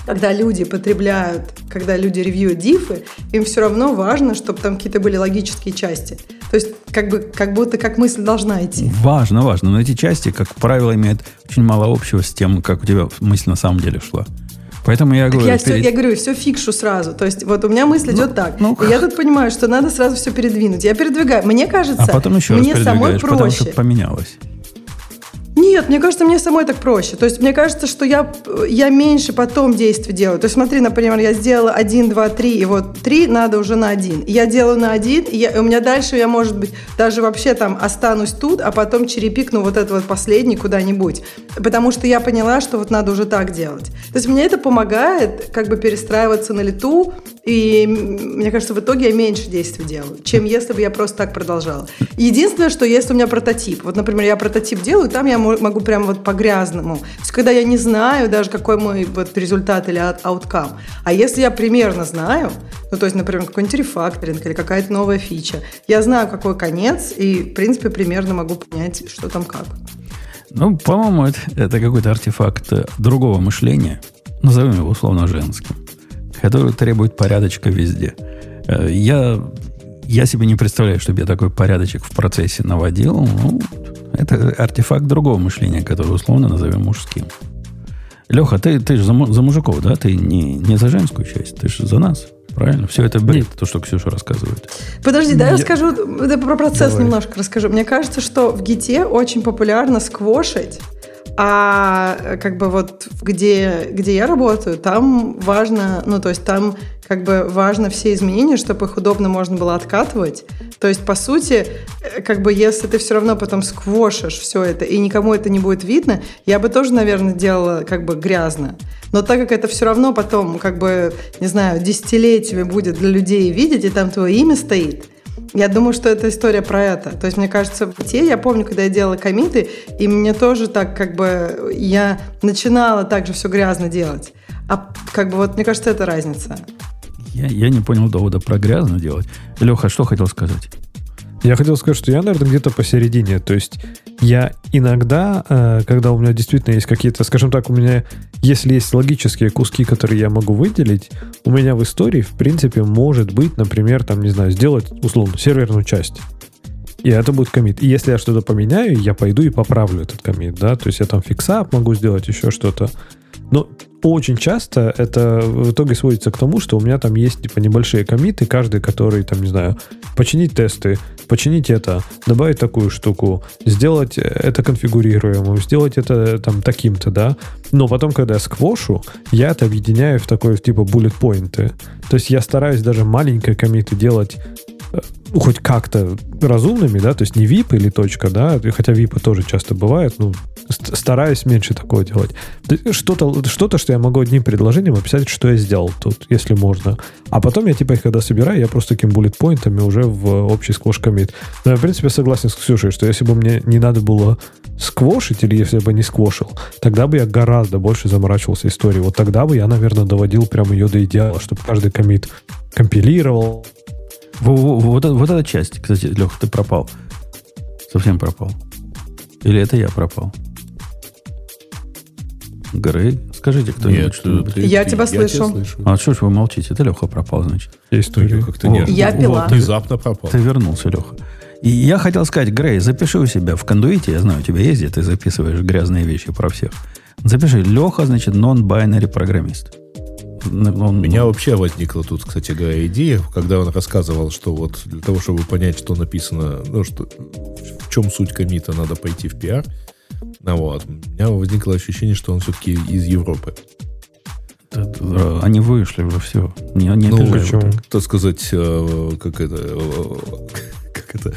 когда люди потребляют, когда люди ревьюют дифы, им все равно важно, чтобы там какие-то были логические части. То есть как, бы, как будто как мысль должна идти. Важно, важно. Но эти части, как правило, имеют очень мало общего с тем, как у тебя мысль на самом деле шла. Поэтому я Так говорю, я, перед- я говорю, все фикшу сразу. То есть вот у меня мысль идет так. ну, и я тут понимаю, что надо сразу все передвинуть. Я передвигаю. Мне кажется, а потом еще раз мне самой передвигаешь, потому проще. что поменялось. Нет, мне кажется, мне самой так проще. То есть мне кажется, что я, я меньше потом действий делаю. То есть смотри, например, я сделала 1, 2, 3, и вот 3 надо уже на 1. И я делаю на 1, и, я, и у меня дальше я, может быть, даже вообще там останусь тут, а потом черепикну вот этот вот последний куда-нибудь. Потому что я поняла, что вот надо уже так делать. То есть мне это помогает как бы перестраиваться на лету, и мне кажется, в итоге я меньше действий делаю, чем если бы я просто так продолжала. Единственное, что если у меня прототип, вот, например, я прототип делаю, там я могу прямо вот по-грязному. То есть, когда я не знаю даже, какой мой вот результат или ауткам. А если я примерно знаю, ну, то есть, например, какой-нибудь рефакторинг или какая-то новая фича, я знаю, какой конец, и, в принципе, примерно могу понять, что там как. Ну, по-моему, это, это какой-то артефакт другого мышления, назовем его условно женским который требует порядочка везде. Э, я, я себе не представляю, чтобы я такой порядочек в процессе наводил. Ну, это артефакт другого мышления, который условно назовем мужским. Леха, ты, ты же за, за мужиков, да? Ты не, не за женскую часть, ты же за нас. Правильно? Все это бред, то, что Ксюша рассказывает. Подожди, да, я расскажу, да, про процесс Давай. немножко расскажу. Мне кажется, что в ГИТе очень популярно сквошить а э, как бы вот где, где я работаю, там важно, ну то есть там как бы важно все изменения, чтобы их удобно можно было откатывать. То есть, по сути, э, как бы если ты все равно потом сквошишь все это, и никому это не будет видно, я бы тоже, наверное, делала как бы грязно. Но так как это все равно потом, как бы, не знаю, десятилетиями будет для людей видеть, и там твое имя стоит, я думаю, что это история про это. То есть, мне кажется, в те, я помню, когда я делала комиты, и мне тоже так как бы, я начинала также все грязно делать. А как бы вот, мне кажется, это разница. Я, я не понял довода про грязно делать. Леха, что хотел сказать? Я хотел сказать, что я, наверное, где-то посередине. То есть я иногда, э, когда у меня действительно есть какие-то, скажем так, у меня, если есть логические куски, которые я могу выделить, у меня в истории, в принципе, может быть, например, там, не знаю, сделать, условно, серверную часть. И это будет комит. И если я что-то поменяю, я пойду и поправлю этот комит, да, то есть я там фиксап могу сделать, еще что-то. Но очень часто это в итоге сводится к тому, что у меня там есть типа небольшие комиты, каждый, который там, не знаю, починить тесты, починить это, добавить такую штуку, сделать это конфигурируемым, сделать это там таким-то, да. Но потом, когда я сквошу, я это объединяю в такой типа bullet поинты. То есть я стараюсь даже маленькие комиты делать э, хоть как-то разумными, да, то есть не VIP или точка, да, хотя VIP тоже часто бывает, ну, стараюсь меньше такого делать. Что-то, что-то, что я могу одним предложением описать, что я сделал тут, если можно. А потом я, типа, их когда собираю, я просто таким буллет-поинтами уже в общий сквош комит. Но я, в принципе, согласен с Ксюшей, что если бы мне не надо было сквошить, или если бы не сквошил, тогда бы я гораздо больше заморачивался историей. Вот тогда бы я, наверное, доводил прямо ее до идеала, чтобы каждый комит компилировал, вот, вот, вот эта часть, кстати, Лех, ты пропал. Совсем пропал. Или это я пропал? Грей, скажите кто-нибудь что-нибудь. Я тебя слышу. слышу. А что ж вы молчите? Это Леха пропал, значит. История как-то нет. Я пила. Внезапно пропал. Ты вернулся, Леха. И я хотел сказать, Грей, запиши у себя в кондуите, я знаю, у тебя есть, где ты записываешь грязные вещи про всех. Запиши, Леха, значит, non-binary программист. Он... У меня вообще возникла тут, кстати говоря, идея, когда он рассказывал, что вот для того, чтобы понять, что написано, ну, что, в чем суть комита, надо пойти в пиар. Ну, вот. У меня возникло ощущение, что он все-таки из Европы. Они вышли уже все. Не, не ну, почему? Так сказать, э, как это, э, как это,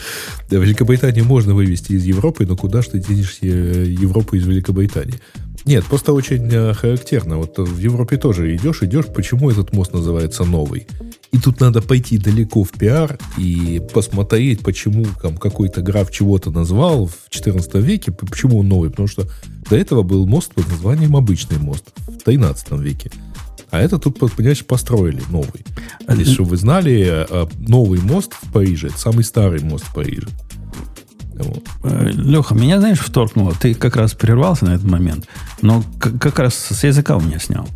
да, Великобританию можно вывести из Европы, но куда же ты денешься Европу из Великобритании? Нет, просто очень э, характерно. Вот в Европе тоже идешь, идешь, почему этот мост называется новый? И тут надо пойти далеко в пиар и посмотреть, почему там какой-то граф чего-то назвал в 14 веке, почему он новый. Потому что до этого был мост под названием обычный мост в 13 веке. А это тут, понимаешь, построили новый. А если чтобы вы знали, э, новый мост в Париже, это самый старый мост в Париже. Э, Леха, меня, знаешь, вторгнуло. Ты как раз прервался на этот момент, но как раз с языка у меня снял.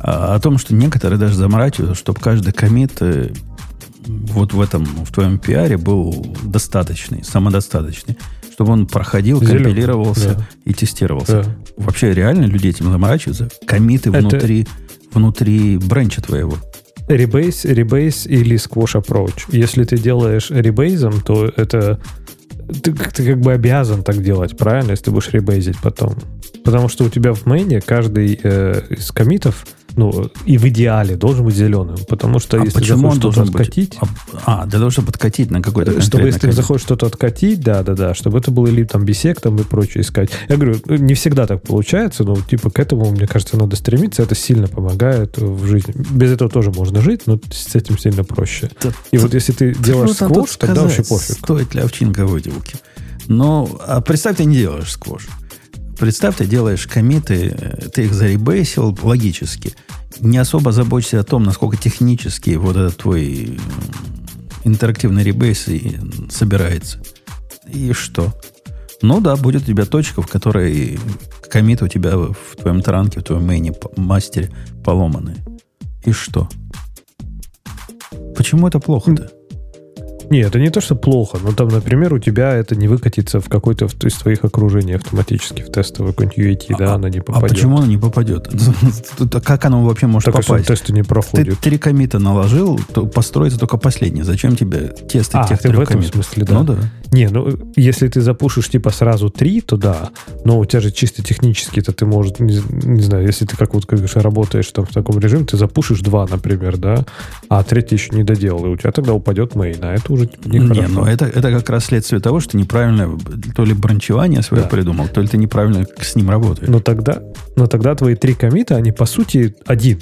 А, о том, что некоторые даже заморачиваются, чтобы каждый комит э, вот в этом, в твоем пиаре был достаточный, самодостаточный, чтобы он проходил, Зеленый, компилировался да. и тестировался. Да. Вообще реально люди этим заморачиваются? Комиты Это... внутри, внутри бренча твоего. Rebase, rebase или squash approach. Если ты делаешь ребейзом, то это ты, ты как бы обязан так делать, правильно, если ты будешь ребейзить потом. Потому что у тебя в мейне каждый э, из комитов ну, и в идеале должен быть зеленым. Потому что а если почему он должен откатить... Быть? А, для того, чтобы откатить на какой-то Чтобы если ты захочешь что-то откатить, да-да-да, чтобы это было или там бисек там и прочее искать. Я говорю, ну, не всегда так получается, но типа к этому, мне кажется, надо стремиться. Это сильно помогает в жизни. Без этого тоже можно жить, но с этим сильно проще. Да, и вот если ты делаешь сквош, тогда вообще пофиг. Стоит ли овчинка выделки. Но а представь, ты не делаешь сквош. Представь, ты делаешь комиты, ты их заребейсил логически. Не особо заботишься о том, насколько технически вот этот твой интерактивный ребейс собирается. И что? Ну да, будет у тебя точка, в которой комит у тебя в твоем транке, в твоем мейне, мастере поломанный. И что? Почему это плохо-то? Нет, это не то, что плохо, но там, например, у тебя это не выкатится в какой-то из твоих окружений автоматически в тестовый какой-нибудь UAT, а, да, она не попадет. А почему она не попадет? Как оно вообще может так, попасть? тесты не проходят. Ты три комита наложил, то построится только последний. Зачем тебе тесты а, тех трех в этом комитов? смысле, да. Ну да. Не, ну если ты запушишь типа сразу три, то да. Но у тебя же чисто технически-то ты можешь, не, не знаю, если ты как вот как работаешь там в таком режиме, ты запушишь два, например, да, а третий еще не доделал, и у тебя тогда упадет мейн, а это уже нехорошо. Не, ну это, это как раз следствие того, что неправильно то ли бранчевание свое да. придумал, то ли ты неправильно с ним работаешь. Но тогда, но тогда твои три комита, они по сути один.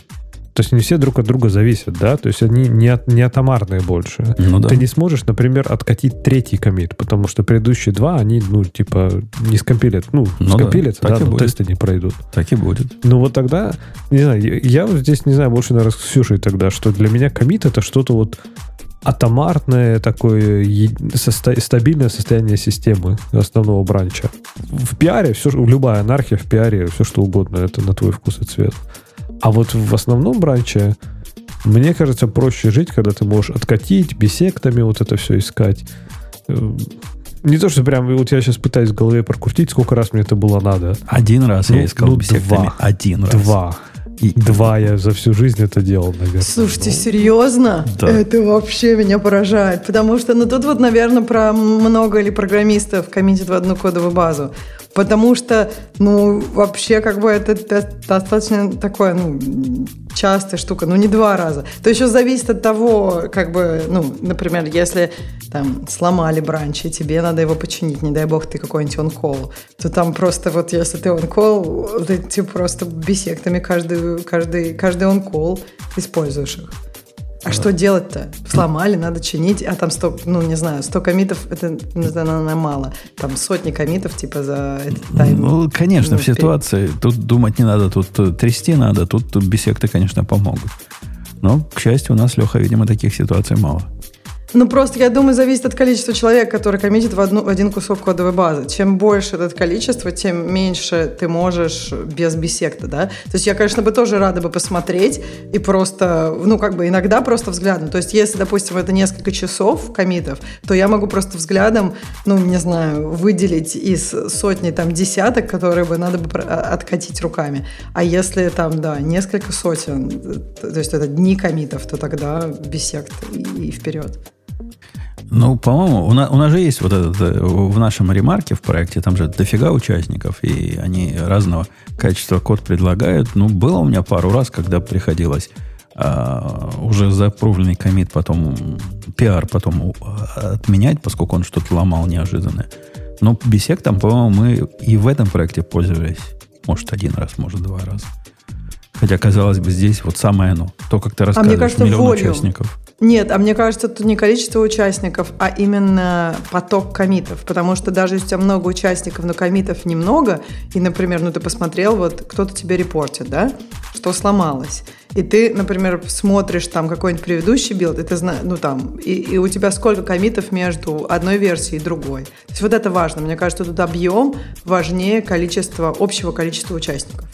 То есть они все друг от друга зависят, да? То есть они не, от, не атомарные больше. Ну, да. Ты не сможешь, например, откатить третий комит, потому что предыдущие два, они, ну, типа, не скомпилят. Ну, ну скомпилят, да, да но будет. тесты не пройдут. Так и будет. Ну, вот тогда, не знаю, я вот здесь, не знаю, больше, наверное, с Ксюшей тогда, что для меня комит это что-то вот атомарное такое состо, стабильное состояние системы основного бранча. В пиаре все, любая анархия в пиаре, все что угодно, это на твой вкус и цвет. А вот в основном бранче мне кажется проще жить, когда ты можешь откатить, бисектами вот это все искать. Эм, не то, что прям вот я сейчас пытаюсь в голове прокрутить, сколько раз мне это было надо. Один раз ну, я искал ну, бисектами. Два. Один раз. Два. И два я за всю жизнь это делал, наверное. Слушайте, ну, серьезно? Да. Это вообще меня поражает. Потому что, ну, тут вот, наверное, про много ли программистов коммитят в одну кодовую базу. Потому что, ну, вообще, как бы это, это достаточно такое, ну, частая штука, ну, не два раза. То еще зависит от того, как бы, ну, например, если там сломали бранч, и тебе надо его починить, не дай бог ты какой-нибудь он-колл, то там просто вот если ты он-колл, ты, ты просто бисектами каждый, каждый, каждый он-колл используешь их. А что делать-то? Сломали, надо чинить, а там 100, ну, не знаю, 100 комитов, это, знаю, наверное, мало. Там сотни комитов, типа, за этот тайм. Ну, конечно, ну, в ситуации. Тут думать не надо, тут э, трясти надо, тут, тут бисекты, конечно, помогут. Но, к счастью, у нас, Леха, видимо, таких ситуаций мало. Ну, просто, я думаю, зависит от количества человек, который коммитит в, одну, в один кусок кодовой базы. Чем больше это количество, тем меньше ты можешь без бисекта, да? То есть я, конечно, бы тоже рада бы посмотреть и просто, ну, как бы иногда просто взглядом. То есть если, допустим, это несколько часов коммитов, то я могу просто взглядом, ну, не знаю, выделить из сотни там десяток, которые бы надо бы а, откатить руками. А если там, да, несколько сотен, то есть это дни комитов, то тогда бисект и, и вперед. Ну, по-моему, у нас, у нас же есть вот этот, э, в нашем ремарке в проекте, там же дофига участников, и они разного качества код предлагают. Ну, было у меня пару раз, когда приходилось а, уже запровленный комит потом, пиар потом отменять, поскольку он что-то ломал неожиданное. Но bisect там, по-моему, мы и в этом проекте пользовались. Может, один раз, может, два раза. Хотя, казалось бы, здесь вот самое оно. То, как ты рассказываешь, а мне кажется, миллион volume. участников. Нет, а мне кажется, тут не количество участников, а именно поток commit ов. Потому что даже если у тебя много участников, но commit ов немного, и, например, ну ты посмотрел, вот кто-то тебе report ит, да, что сломалось. И ты, например, смотришь там какой-нибудь предыдущий build, и ты знаешь, ну там, и, и у тебя сколько commit ов между одной версией и другой. То есть вот это важно. Мне кажется, тут объем важнее количества, общего количества участников.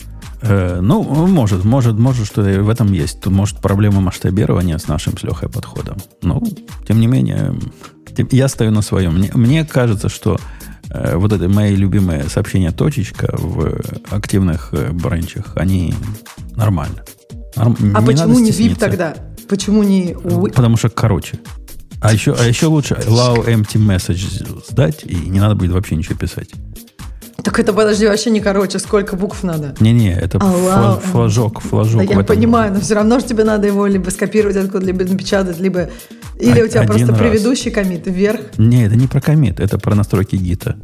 Э, ну, может, может, может, что в этом есть. Тут, может, проблема масштабирования с нашим с Лехой подходом. Ну, тем не менее, я стою на своем. Мне, мне кажется, что э, вот это мои любимые сообщения точечка в активных э, бранчах, они нормально. Норм, а не почему не VIP тогда? Почему не... Потому что короче. А еще, а еще лучше allow empty message сдать, и не надо будет вообще ничего писать. Так это, подожди, вообще не короче, сколько букв надо? Не-не, это фла- флажок, флажок. Да, я этом. понимаю, но все равно же тебе надо его либо скопировать откуда, либо напечатать, либо... Или О- у тебя просто раз. предыдущий комит вверх. Не, это не про комит, это про настройки гита.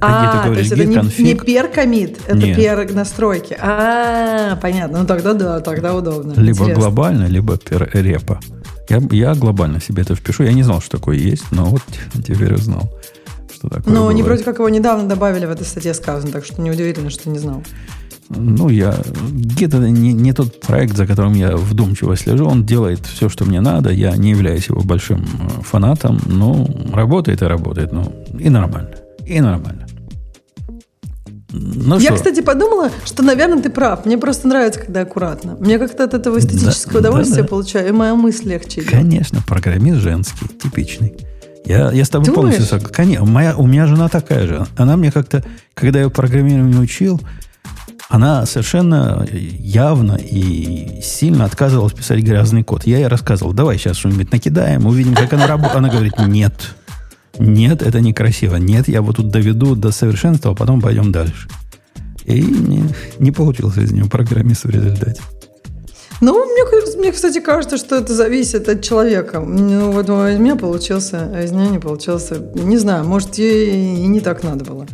А, ты то есть это не, не пер комит, это Нет. пер настройки. А, понятно. Ну тогда да, тогда удобно. Либо Интересно. глобально, либо пер репа. Я, я глобально себе это впишу. Я не знал, что такое есть, но вот теперь узнал, что такое Ну, они вроде как его недавно добавили в этой статье сказано, так что неудивительно, что не знал. Ну, я... Git это не, не тот проект, за которым я вдумчиво слежу. Он делает все, что мне надо. Я не являюсь его большим э, фанатом. Но работает и работает. Ну, и нормально. И нормально. Ну я, что? кстати, подумала, что, наверное, ты прав. Мне просто нравится, когда аккуратно. Мне как-то от этого эстетического Да, удовольствия да-да. получаю, и моя мысль легче. Конечно, программист женский, типичный. Я, я с тобой Думаешь? полностью согласен. Конечно, моя, у меня жена такая же. Она мне как-то, когда я программированию учил, она совершенно явно и сильно отказывалась писать грязный код. Я ей рассказывал, давай сейчас что-нибудь накидаем, увидим, как оно работает. Она говорит, нет, нет, это некрасиво. Нет, я вот тут доведу до совершенства, а потом пойдем дальше. И не, не получился из нее программист в результате. Ну, мне, мне, кстати, кажется, что это зависит от человека. Ну, вот у меня получился, а из нее не получился. Не знаю, может, ей и не так надо было.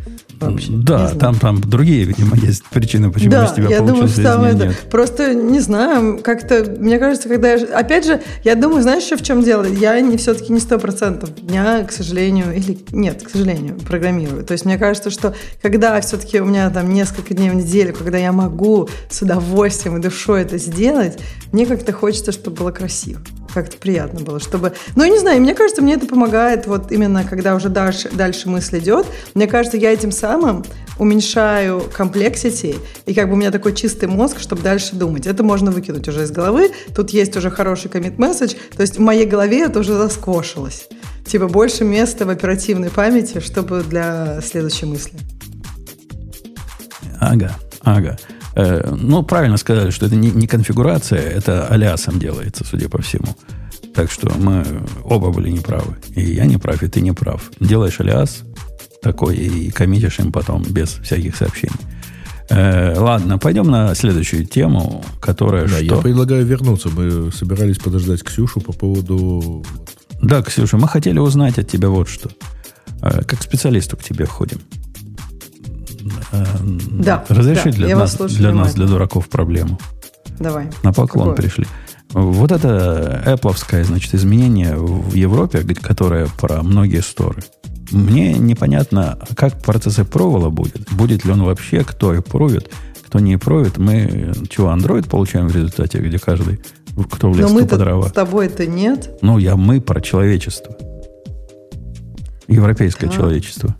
Вообще. Да, там, там другие, видимо, есть причины, почему да, из тебя я думаю, что там это нет. просто не знаю, как-то мне кажется, когда я, опять же, я думаю, знаешь, еще в чем дело? Я не все-таки не сто процентов дня, к сожалению, или нет, к сожалению, программирую. То есть мне кажется, что когда все-таки у меня там несколько дней в неделю, когда я могу с удовольствием и душой это сделать, мне как-то хочется, чтобы было красиво. Как-то приятно было, чтобы... Ну, я не знаю, мне кажется, мне это помогает вот именно, когда уже дальше, дальше мысль идет. Мне кажется, я этим самым уменьшаю комплексити, и как бы у меня такой чистый мозг, чтобы дальше думать. Это можно выкинуть уже из головы. Тут есть уже хороший message, то есть в моей голове это уже заскошилось. Типа больше места в оперативной памяти, чтобы для следующей мысли. Ага, ага. Э, ну, правильно сказали, что это не, не конфигурация, это алиасом делается, судя по всему. Так что мы оба были неправы. И я не прав, и ты не прав. Делаешь алиас такой и коммитишь им потом без всяких сообщений. Э, ладно, пойдем на следующую тему, которая Да, что? я предлагаю вернуться. Мы собирались подождать Ксюшу по поводу... Да, Ксюша, мы хотели узнать от тебя вот что. Э, Как специалисту к тебе ходим. Э, Да, Разреши да, для, нас, для нас, для дураков, проблему. Давай. На поклон Какое? пришли. Вот это Apple, значит, изменение в Европе, которое про многие сторы. Мне непонятно, как процесс approval будет. Будет ли он вообще, кто approve, кто не approve. Мы чего, Android получаем в результате, где каждый, кто в Но лес, кто по мы-то дрова. с тобой-то нет. Ну, я мы про человечество. Европейское Так. человечество.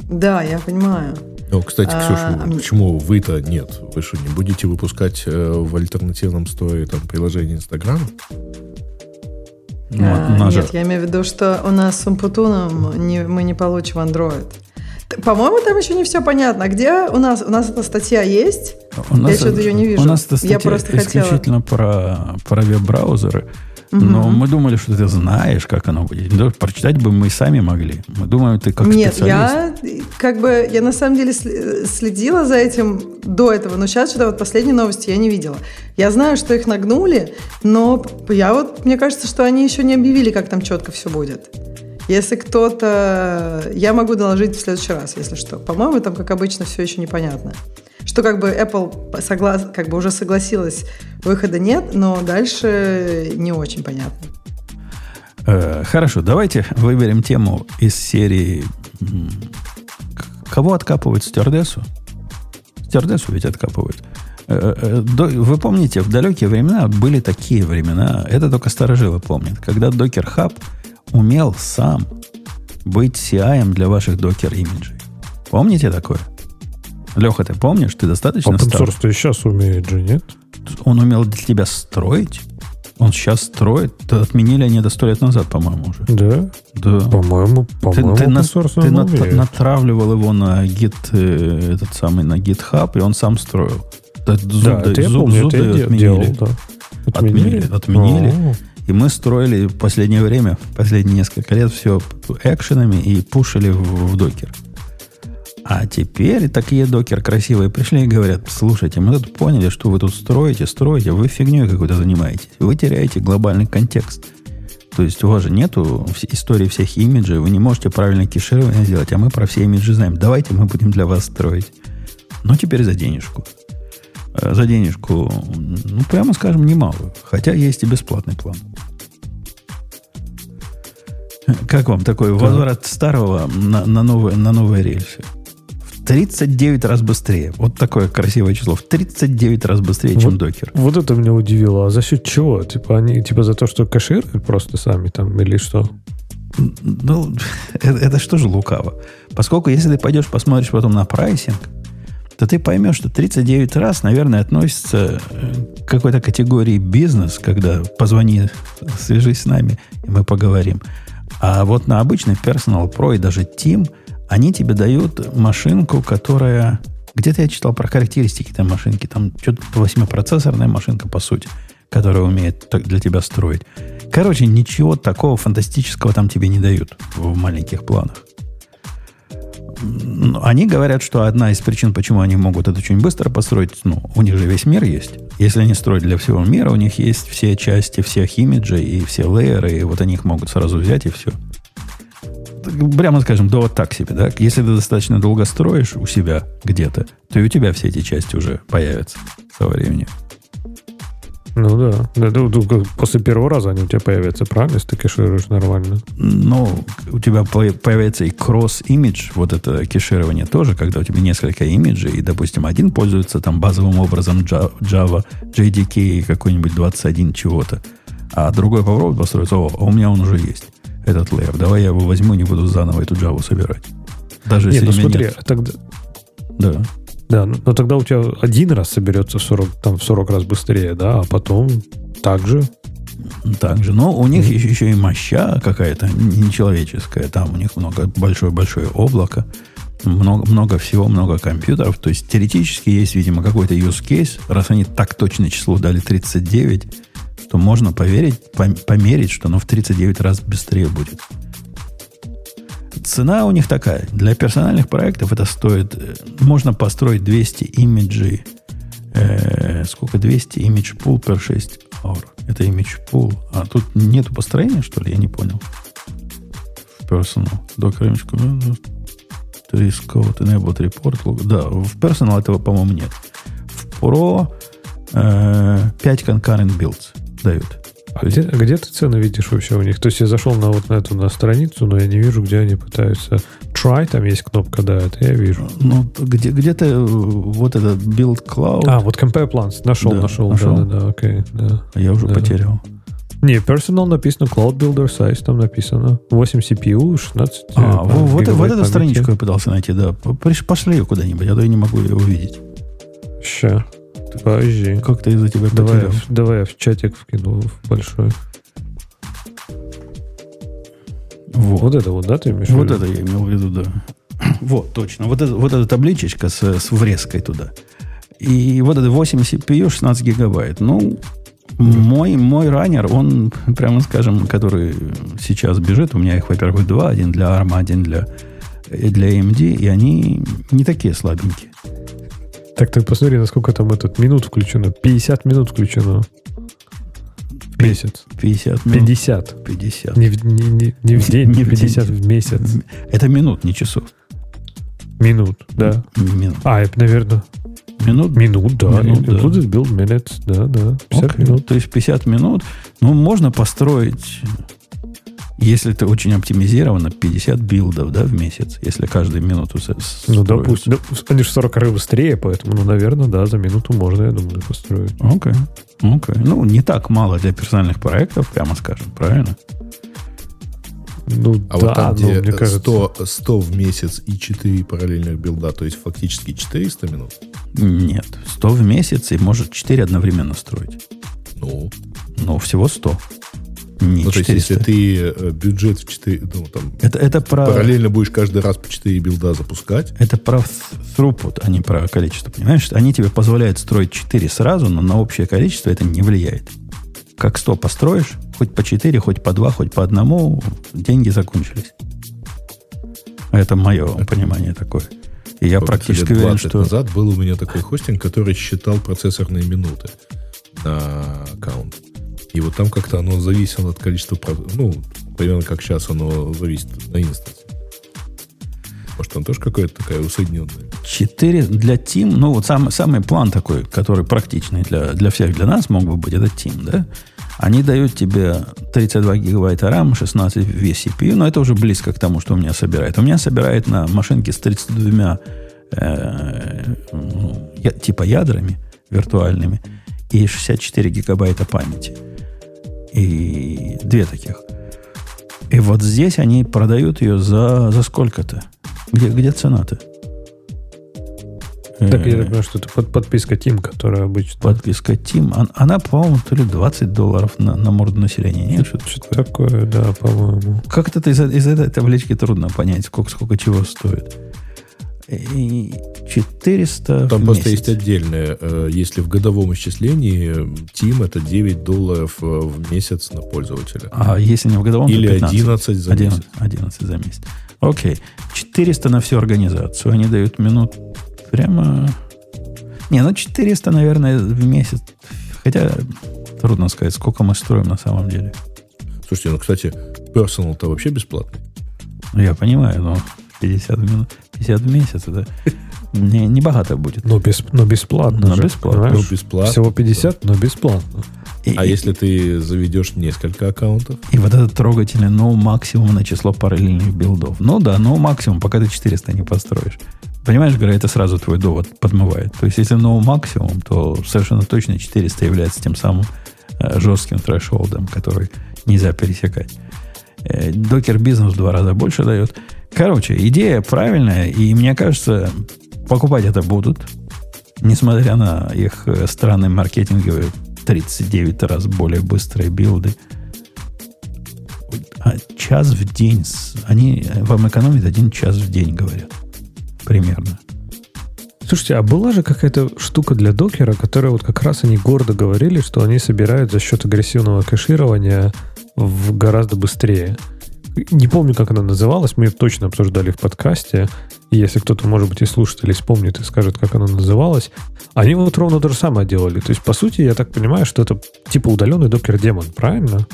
Да, я понимаю. Ну, кстати, Ксюша, а почему вы-то нет? Вы что, не будете выпускать э, в альтернативном сторе там приложение Инстаграма? Ну, А, Нет, я имею в виду, что у нас с Умпутуном не, мы не получим Android. По-моему, там еще не все понятно. Где у нас? У нас эта статья есть? У нас, что-то её не вижу. У нас эта Я статья просто хотела- исключительно про, про веб-браузеры. Но мы думали, что ты знаешь, как оно будет. Ну, Прочитать бы мы сами могли. Мы думаем, ты как Нет, специалист. я как бы, я на самом деле следила за этим до этого, но сейчас что-то вот последние новости я не видела. Я знаю, что их нагнули, но я вот, мне кажется, что они еще не объявили, как там четко все будет. Если кто-то... Я могу доложить в следующий раз, если что. По-моему, там, как обычно, все еще непонятно. Что как бы Apple соглас... как бы уже согласилась, выхода нет, но дальше не очень понятно. Э, хорошо, давайте выберем тему из серии Кого откапывают стюардессу? Стюардессу ведь откапывают. Э, э, Вы помните, в далекие времена были такие времена, это только старожилы помнят, когда Docker Hub умел сам быть CI для ваших докер-имиджей. Помните такое? Леха, ты помнишь? Ты достаточно Open стар? source-то и сейчас умеет же, нет? Он умел для тебя строить? Он сейчас строит? Да Отменили они это сто лет назад, по-моему, уже. Да? Да. По-моему, Ты, по-моему, ты open на- ты нат- натравливал его на гит, э, этот самый, на GitHub, и он сам строил. Да, зуб, Да, это я зуб- помню, зуб это я да отменили. делал, да. Отменили, отменили. И мы строили в последнее время, последние несколько лет все экшенами и пушили в, в докер. А теперь такие докер красивые пришли и говорят, слушайте, мы тут поняли, что вы тут строите, строите, вы фигней какой-то занимаетесь. Вы теряете глобальный контекст. То есть у вас же нету истории всех имиджей, вы не можете правильно кеширование сделать, а мы про все имиджи знаем. Давайте мы будем для вас строить. Но теперь за денежку. Э, за денежку, ну, прямо скажем, немалую. Хотя есть и бесплатный план. Как вам такой возврат старого на, на, новые, на новые рельсы? 39 раз быстрее. Вот такое красивое число. В 39 раз быстрее, вот, чем докер. Вот это меня удивило. А за счет чего? Типа они типа за то, что кэшируют просто сами там или что? Ну, это, это что же лукаво? Поскольку если ты пойдешь посмотришь потом на прайсинг, то ты поймешь, что 39 раз, наверное, относится э, к какой-то категории бизнес, когда позвони, свяжись с нами, и мы поговорим. А вот на обычный Personal Pro и даже Team – они тебе дают машинку, которая... Где-то я читал про характеристики этой машинки. Там что-то 8-процессорная машинка, по сути, которая умеет для тебя строить. Короче, ничего такого фантастического там тебе не дают в маленьких планах. Они говорят, что одна из причин, почему они могут это очень быстро построить, ну, у них же весь мир есть. Если они строят для всего мира, у них есть все части всех имиджей и все лейеры, и вот они их могут сразу взять и все прямо скажем, довод так себе, да? Если ты достаточно долго строишь у себя где-то, то и у тебя все эти части уже появятся со временем. Ну да. да, да после первого раза они у тебя появятся, правильно, если ты кэшируешь нормально? Ну, у тебя появится и кросс-имидж, вот это кеширование тоже, когда у тебя несколько имиджей, и, допустим, один пользуется там базовым образом Java, JDK какой-нибудь 21 чего-то, а другой попробует построить, о, а у меня он уже есть этот лейер. Давай я его возьму, не буду заново эту Java собирать. Даже нет, если ну смотри, нет. тогда... Да. Да, но, но тогда у тебя один раз соберется в 40, там, в 40 раз быстрее, да, а потом так же. Так же. Но у них еще, еще и моща какая-то нечеловеческая. Там у них много большое-большое облако. Много, много всего, много компьютеров. То есть теоретически есть, видимо, какой-то use case. Раз они так точно число дали 39, то можно поверить, померить, что оно в 39 раз быстрее будет. Цена у них такая. Для персональных проектов это стоит... Э, можно построить 200 имиджей. Э, сколько? 200 image pool per 6 hour. Это image pool. А тут нету построения, что ли? Я не понял. В personal. Docker image Risk code enabled report. Да, в personal этого, по-моему, нет. В Pro э, 5 concurrent builds дают. А где, где ты цены видишь вообще у них? То есть я зашел на вот на эту на страницу, но я не вижу, где они пытаются try, там есть кнопка, да, это я вижу. Ну, где, где-то э, вот этот build cloud. А, вот compare plans. Нашел, да, нашел, нашел, да, да, да, окей, да. А я уже да. потерял. Не, personal написано, Cloud Builder Size там написано. 8 CPU, 16 А, э, вот, вот эту страничку я пытался найти, да. Пошли ее куда-нибудь, а то я не могу ее увидеть. Ща. Подожди. Как-то из-за тебя давай, потерял. давай я в чатик вкину в большой. Вот. вот это вот, да, ты имеешь Вот это я имел в виду, да. Вот, точно. Вот, это, вот эта табличечка с, с врезкой туда. И вот это 8 CPU, 16 гигабайт. Ну, мой, мой раннер, он, прямо скажем, который сейчас бежит, у меня их, во-первых, два. Один для ARM, один для, для AMD. И они не такие слабенькие. Так ты посмотри, насколько там этот минут включено. 50 минут включено. В месяц. 50 минут. 50. 50. Не, в, не, не, не в день, не 50 в месяц. Это минут, не часов. Минут, да. Минут. А, это, наверное... Минут? Минут, да. Минут, да. Included build minutes, да, да. 50 okay. минут. То есть 50 минут. Ну, можно построить если это очень оптимизировано, 50 билдов да, в месяц, если каждую минуту Ну, допустим. Да, они же 40 раз быстрее, поэтому, ну, наверное, да, за минуту можно, я думаю, построить. Окей. Okay. Okay. Ну, не так мало для персональных проектов, прямо скажем, правильно? Ну, а да, вот там, где мне кажется... 100, 100 в месяц и 4 параллельных билда, то есть фактически 400 минут? Нет, 100 в месяц и может 4 одновременно строить. Ну? Ну, всего 100. Не, ну, 400. то есть, если ты э, бюджет в 4, ну, там, это, это про... параллельно будешь каждый раз по 4 билда запускать. Это про throughput, а не про количество. Понимаешь, они тебе позволяют строить 4 сразу, но на общее количество это не влияет. Как 100 построишь, хоть по 4, хоть по 2, хоть по одному, деньги закончились. Это мое понимание такое. И я практически лет уверен, 20 что... назад был у меня такой хостинг, который считал процессорные минуты на аккаунт. И вот там как-то оно зависело от количества... Ну, примерно как сейчас оно зависит на инстансе. Может, там тоже какая-то такая усоединенная? 4 для Team, ну вот сам, самый план такой, который практичный для, для всех, для нас мог бы быть, это Team, да? Они дают тебе 32 гигабайта RAM, 16 весь CPU, но это уже близко к тому, что у меня собирает. У меня собирает на машинке с 32 э, ну, типа ядрами виртуальными и 64 гигабайта памяти. И две таких. И вот здесь они продают ее за, за сколько-то? Где, где цена-то? Так, я Э, понимаю, что это под- подписка Team, которая обычно... Подписка Team. Он- Она, по-моему, то ли 20 долларов на, на морду населения. Нет, что-то Что-то такое, да, по-моему. Как-то из, из этой таблички трудно понять, сколько, сколько чего стоит. И 400 Там просто есть отдельное. э, Если в годовом исчислении э, Team это 9 долларов э, в месяц на пользователя. А если не в годовом, Или то 15. 11 за 11, месяц. 11 за месяц. Окей. 400 на всю организацию. Они дают минут прямо... Не, ну 400, наверное, в месяц. Хотя трудно сказать, сколько мы строим на самом деле. Слушайте, ну, кстати, Personal-то вообще бесплатный. Ну, я понимаю, но 50 минут, 50 в месяц, это не, не богато будет. Но, без, но бесплатно Но же, бесплатно. понимаешь? Ну, бесплатно. Всего 50, но бесплатно. И, А и- если ты заведешь несколько аккаунтов? и вот этот трогательный no максимум на число параллельных билдов. Ну да, no максимум, пока ты 400 не построишь. Понимаешь, Гра, это сразу твой довод подмывает. То есть, если no максимум, то совершенно точно 400 является тем самым э, жестким трэшолдом, который нельзя пересекать. Э, Докер бизнес в два раза больше дает. Короче, идея правильная, и мне кажется, покупать это будут, несмотря на их э, странные маркетинговые 39 раз более быстрые билды. А час в день, они э, вам экономят один час в день, говорят. Примерно. Слушайте, а была же какая-то штука для докера, которая вот как раз они гордо говорили, что они собирают за счет агрессивного кэширования в гораздо быстрее. Не помню, как она называлась, мы ее точно обсуждали в подкасте. И если кто-то, может быть, из слушателей вспомнит и скажет, как она называлась, они вот ровно то же самое делали. То есть, по сути, я так понимаю, что это типа удаленный Docker daemon, правильно?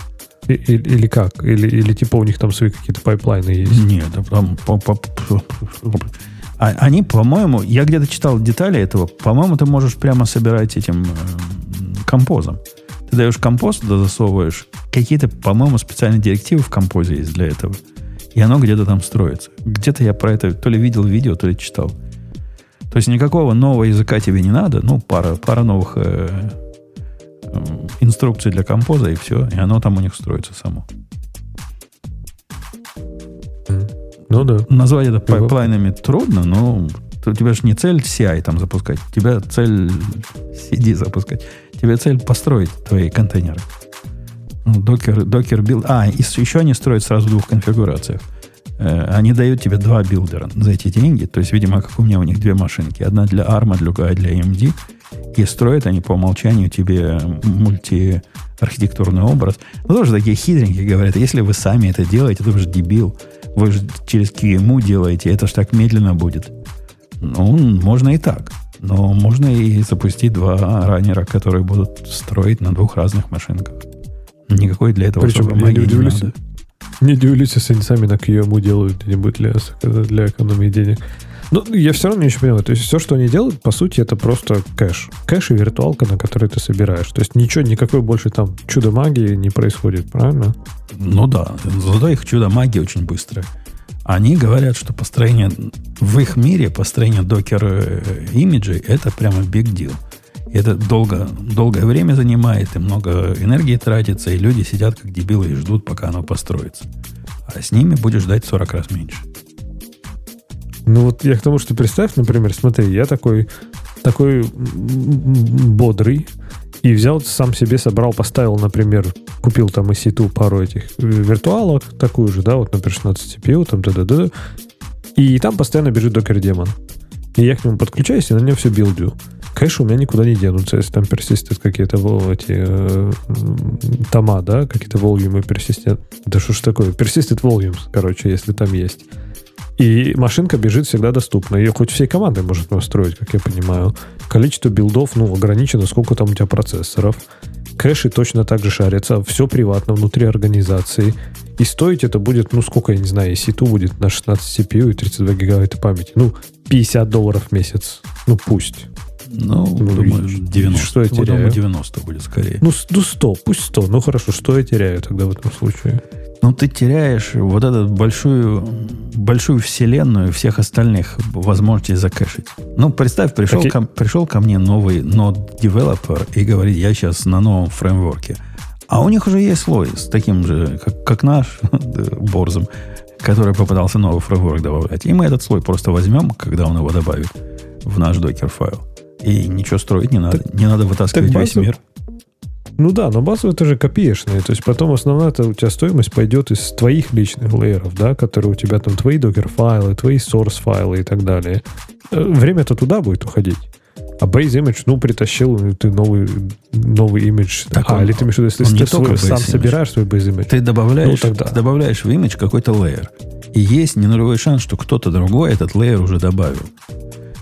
И- и- Или как? Или, или типа у них там свои какие-то pipeline ы есть? Нет, там... А- Они, по-моему, я где-то читал детали этого, по-моему, ты можешь прямо собирать этим э, композом. Ты даешь композ, туда засовываешь. Какие-то, по-моему, специальные директивы в композе есть для этого. И оно где-то там строится. Где-то я про это то ли видел видео, то ли читал. То есть никакого нового языка тебе не надо. Ну, пара, пара новых э, э, инструкций для композа, и все. И оно там у них строится само. Ну да. Назвать это пайплайнами трудно, но у тебя же не цель CI там запускать, у тебя цель CD запускать. Тебе цель построить твои контейнеры. Ну, Docker, docker build. А, и еще они строят сразу в двух конфигурациях. Э, Они дают тебе два builder а за эти деньги. То есть, видимо, как у меня у них две машинки. Одна для ARM, другая для AMD. И строят они по умолчанию тебе мультиархитектурный образ. Ну, тоже такие хитренькие говорят, если вы сами это делаете, то вы же дебил. Вы же через QEMU делаете, это ж так медленно будет. Ну, можно и так. Но можно и запустить два раннера, которые будут строить на двух разных машинках. Никакой для этого Причем особой не магии не удивлюсь, надо. Не удивлюсь, если они сами на QEMU делают где-нибудь для, для экономии денег. Но я все равно не очень понимаю. То есть все, что они делают, по сути, это просто кэш. Кэш и виртуалка, на которой ты собираешь. То есть ничего, никакой больше там чудо магии не происходит, правильно? Ну да, зато их чудо магии очень быстрое. Они говорят, что построение в их мире, построение докер э, имиджей, это прямо big deal. Это долго, долгое время занимает, и много энергии тратится, и люди сидят как дебилы и ждут, пока оно построится. А с ними будешь ждать в 40 раз меньше. Ну вот я к тому, что представь, например, смотри, я такой, такой бодрый, и взял, сам себе собрал, поставил, например, купил там из сету пару этих э, виртуалок, такую же, да, вот, например, 16 CPU, там, да-да-да, и там постоянно бежит докер демон. И я к нему подключаюсь, и на нем все билдю. кэш у меня никуда не денутся, если там персистят какие-то эти э, тома, да, какие-то волюмы персистят. Да что ж такое? Persisted volumes, короче, если там есть. И машинка бежит всегда доступна. Ее хоть всей командой может настроить, как я понимаю. Количество билдов, ну, ограничено, сколько там у тебя процессоров. Кэши точно так же шарятся. Все приватно, внутри организации. И стоить это будет, ну, сколько, я не знаю, EC2 будет на 16 CPU и 32 гигабайта памяти. Ну, 50 долларов в месяц. Ну, пусть. Ну, ну думаю, 90. Что я теряю? Думаю, 90 будет скорее. Ну, ну, 100, пусть 100. Ну, хорошо, что я теряю тогда в этом случае? Ну, ты теряешь вот эту большую, большую вселенную всех остальных возможностей закэшить. Ну, представь, пришел, okay. ко, пришел ко мне новый developer и говорит, я сейчас на новом фреймворке. А у них уже есть слой с таким же, как, как наш, Борзом, который попытался новый фреймворк добавлять. И мы этот слой просто возьмем, когда он его добавит в наш докер файл. И ничего строить не надо. Так, не надо вытаскивать весь мир. Ну да, но базовые тоже копеечные. То есть потом основная у тебя стоимость пойдет из твоих личных лейеров, да, которые у тебя там твои докер-файлы, твои source-файлы и так далее. Э, время-то туда будет уходить. А base image, ну, притащил ты новый, новый имидж. Так а, он, или ты имеешь в виду, если ты свой, сам image. собираешь свой base image. Ты добавляешь, ну, тогда. ты добавляешь в имидж какой-то лейер. И есть не нулевой шанс, что кто-то другой этот лейер уже добавил.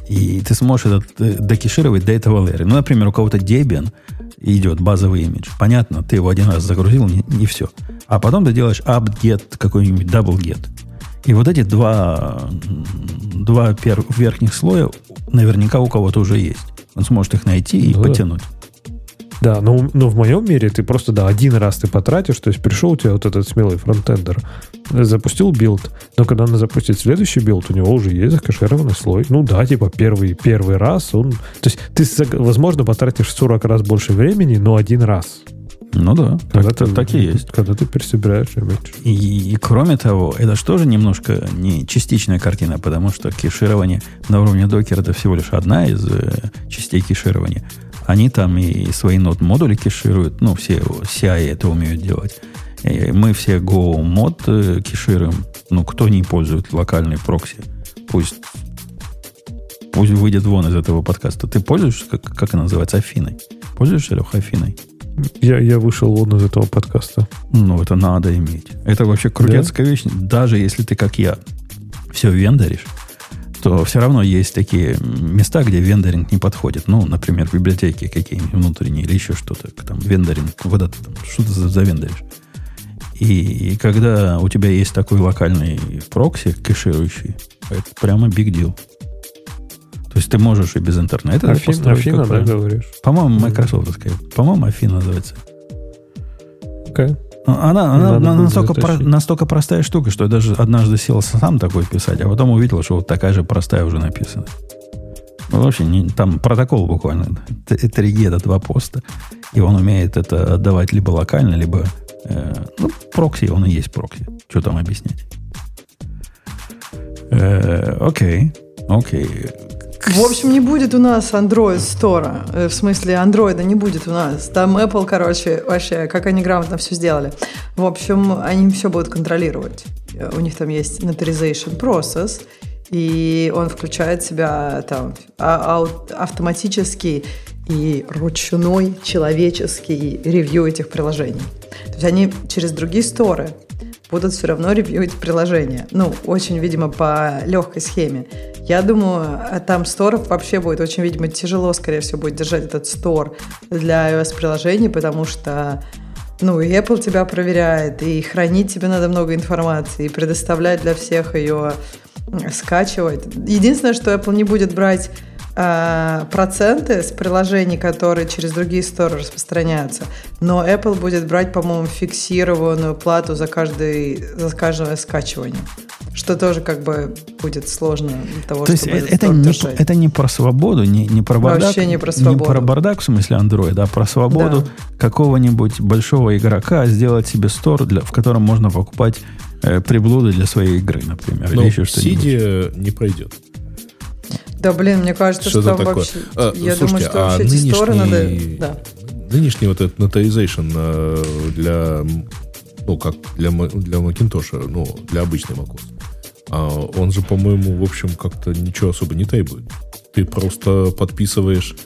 И ты сможешь этот э, докешировать до этого лейера. Ну, например, у кого-то Debian идет базовый имидж. Понятно, ты его один раз загрузил, не, не все. А потом ты делаешь up-get, какой-нибудь double-get. И вот эти два, два пер, верхних слоя наверняка у кого-то уже есть. Он сможет их найти и ну, потянуть. Да, но, но в моем мире ты просто, да, один раз ты потратишь, то есть пришел у тебя вот этот смелый frontend ер, запустил build, но когда он запустит следующий build, у него уже есть закэшированный слой. Ну да, типа первый, первый раз он... То есть ты, возможно, потратишь 40 раз больше времени, но один раз. Ну да, когда так, ты, так и есть. Когда ты пересобираешь имидж. И, и кроме того, это же тоже немножко не частичная картина, потому что кеширование на уровне докера это всего лишь одна из э, частей кеширования. Они там и свои нод модули кешируют, ну, все CI это умеют делать. И мы все Go мод э, кешируем. Ну, кто не пользует локальный прокси, пусть пусть выйдет вон из этого подкаста. Ты пользуешься, как, как она называется, Афиной? Пользуешься, Леха, Афиной? Я, я вышел вон из этого подкаста. Ну, это надо иметь. Это вообще крутецкая да? вещь. Даже если ты, как я, все вендоришь, то все равно есть такие места, где вендоринг не подходит. Ну, например, библиотеки какие-нибудь внутренние или еще что-то. Там вендоринг, куда ты там, что ты за, за вендоришь. И, и когда у тебя есть такой локальный прокси, кэширующий, это прямо big deal. То есть ты можешь и без интернета Афина, построить. Афина, да, говоришь? По-моему, Microsoft сказать. По-моему, Афина называется. Okay. Она, она, она настолько, про, настолько простая штука, что я даже однажды сел сам такой писать, а потом увидел, что вот такая же простая уже написана. Ну, вообще, не, там протокол буквально. Это регеда два поста. И он умеет это отдавать либо локально, либо... Э, ну, прокси, он и есть прокси. Что там объяснять? Э, окей. Окей. В общем, не будет у нас Android Store. Э, в смысле, Android не будет у нас. Там Apple, короче, вообще, как они грамотно все сделали. В общем, они все будут контролировать. Э, у них там есть notarization process, и он включает в себя там а, автоматический и ручной человеческий ревью этих приложений. То есть они через другие сторы будут все равно ревьюить приложение. Ну, очень, видимо, по легкой схеме. Я думаю, там сторов вообще будет очень, видимо, тяжело, скорее всего, будет держать этот стор для iOS-приложений, потому что ну, и Apple тебя проверяет, и хранить тебе надо много информации, и предоставлять для всех ее скачивать. Единственное, что Apple не будет брать проценты с приложений, которые через другие сторы распространяются. Но Apple будет брать, по-моему, фиксированную плату за, каждый, за каждое скачивание. Что тоже как бы будет сложно для того, То чтобы есть это, не, это не про свободу, не, не про бардак. Вообще не про свободу. Не про бардак в смысле Android, а про свободу да. какого-нибудь большого игрока сделать себе стор, для, в котором можно покупать э, приблуды для своей игры, например. Но или еще что-нибудь. не пройдет. Да, блин, мне кажется, что, что там вообще... А, я слушайте, думаю, что а вообще нынешний, эти надо... Да. Нынешний вот этот notarization э, для... Ну, как для, для Macintosh, ну, для обычной macOS. А он же, по-моему, в общем, как-то ничего особо не требует. Ты просто подписываешь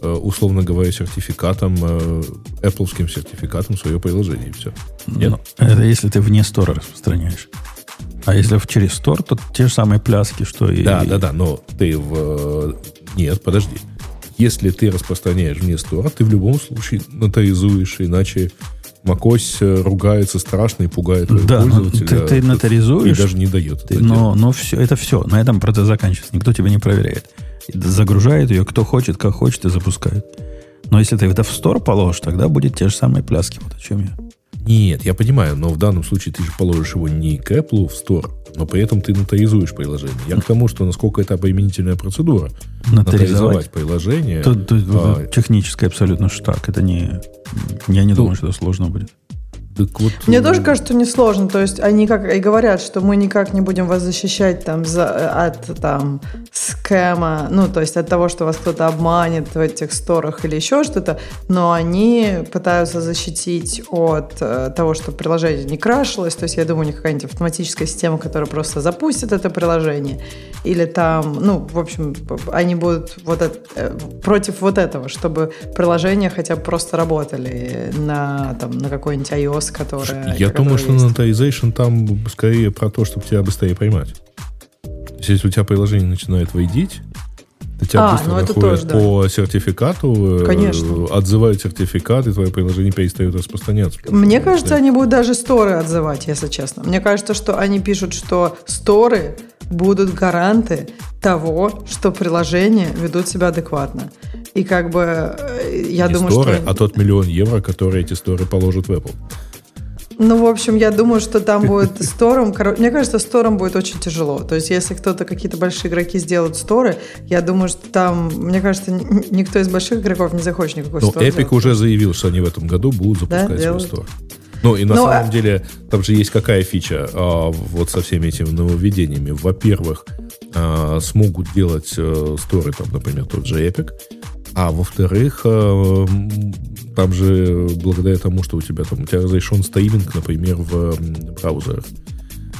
э, условно говоря, сертификатом, э, Apple сертификатом свое приложение, и все. Нет? Ну, это если ты вне стора распространяешь. А если через стор, то те же самые пляски, что и... Да, да, да, но ты в... Нет, подожди. Если ты распространяешь вне стора, ты в любом случае нотаризуешь, иначе macOS э, ругается страшно и пугает да, пользователя. Ты, ты нотаризуешь. И даже не дает. Ты, но, но все, это все. На этом процесс заканчивается. Никто тебя не проверяет. Загружает ее, кто хочет, как хочет, и запускает. Но если ты это в стор положишь, тогда будет те же самые пляски. Вот о чем я. Нет, я понимаю, но в данном случае ты же положишь его не к Apple в Store, но при этом ты нотаризуешь приложение. Я к тому, что насколько это обременительная процедура. Нотаризовать приложение. Тут, тут а, технически абсолютно штак. Это не... Я не ну, думаю, что это сложно будет. Так вот, Мне тоже кажется, несложно. То есть они как и говорят, что мы никак не будем вас защищать там за, от там скэма, ну то есть от того, что вас кто-то обманет в этих сторах или еще что-то, но они пытаются защитить от э, того, что приложение не крашилось. То есть я думаю, у них какая-нибудь автоматическая система, которая просто запустит это приложение, или там, ну в общем, они будут вот это, э, против вот этого, чтобы приложения хотя бы просто работали на там на какой-нибудь iOS вопрос, который... Я думаю, что monetization там скорее про то, чтобы тебя быстрее поймать. То есть, если у тебя приложение начинает войдить, то тебя а, быстро ну находят тоже, по да. сертификату, э, Конечно. отзывают сертификат, и твое приложение перестает распространяться. Мне кажется, они будут даже сторы отзывать, если честно. Мне кажется, что они пишут, что сторы будут гаранты того, что приложения ведут себя адекватно. И как бы э, я Не думаю, сторы, что... а тот миллион евро, который эти сторы положат в Apple. Ну, в общем, я думаю, что там будет стором. Мне кажется, стором будет очень тяжело. То есть, если кто-то, какие-то большие игроки сделают сторы, я думаю, что там, мне кажется, никто из больших игроков не захочет никакой стор. Ну, Epic уже заявил, что они в этом году будут запускать да, свой стор. Ну, и на ну, самом а... деле, там же есть какая фича а, вот со всеми этими нововведениями. Во-первых, а, смогут делать а, сторы, там, например, тот же Epic, а во-вторых, э, там же благодаря тому, что у тебя там у тебя разрешен стриминг, например, в браузерах.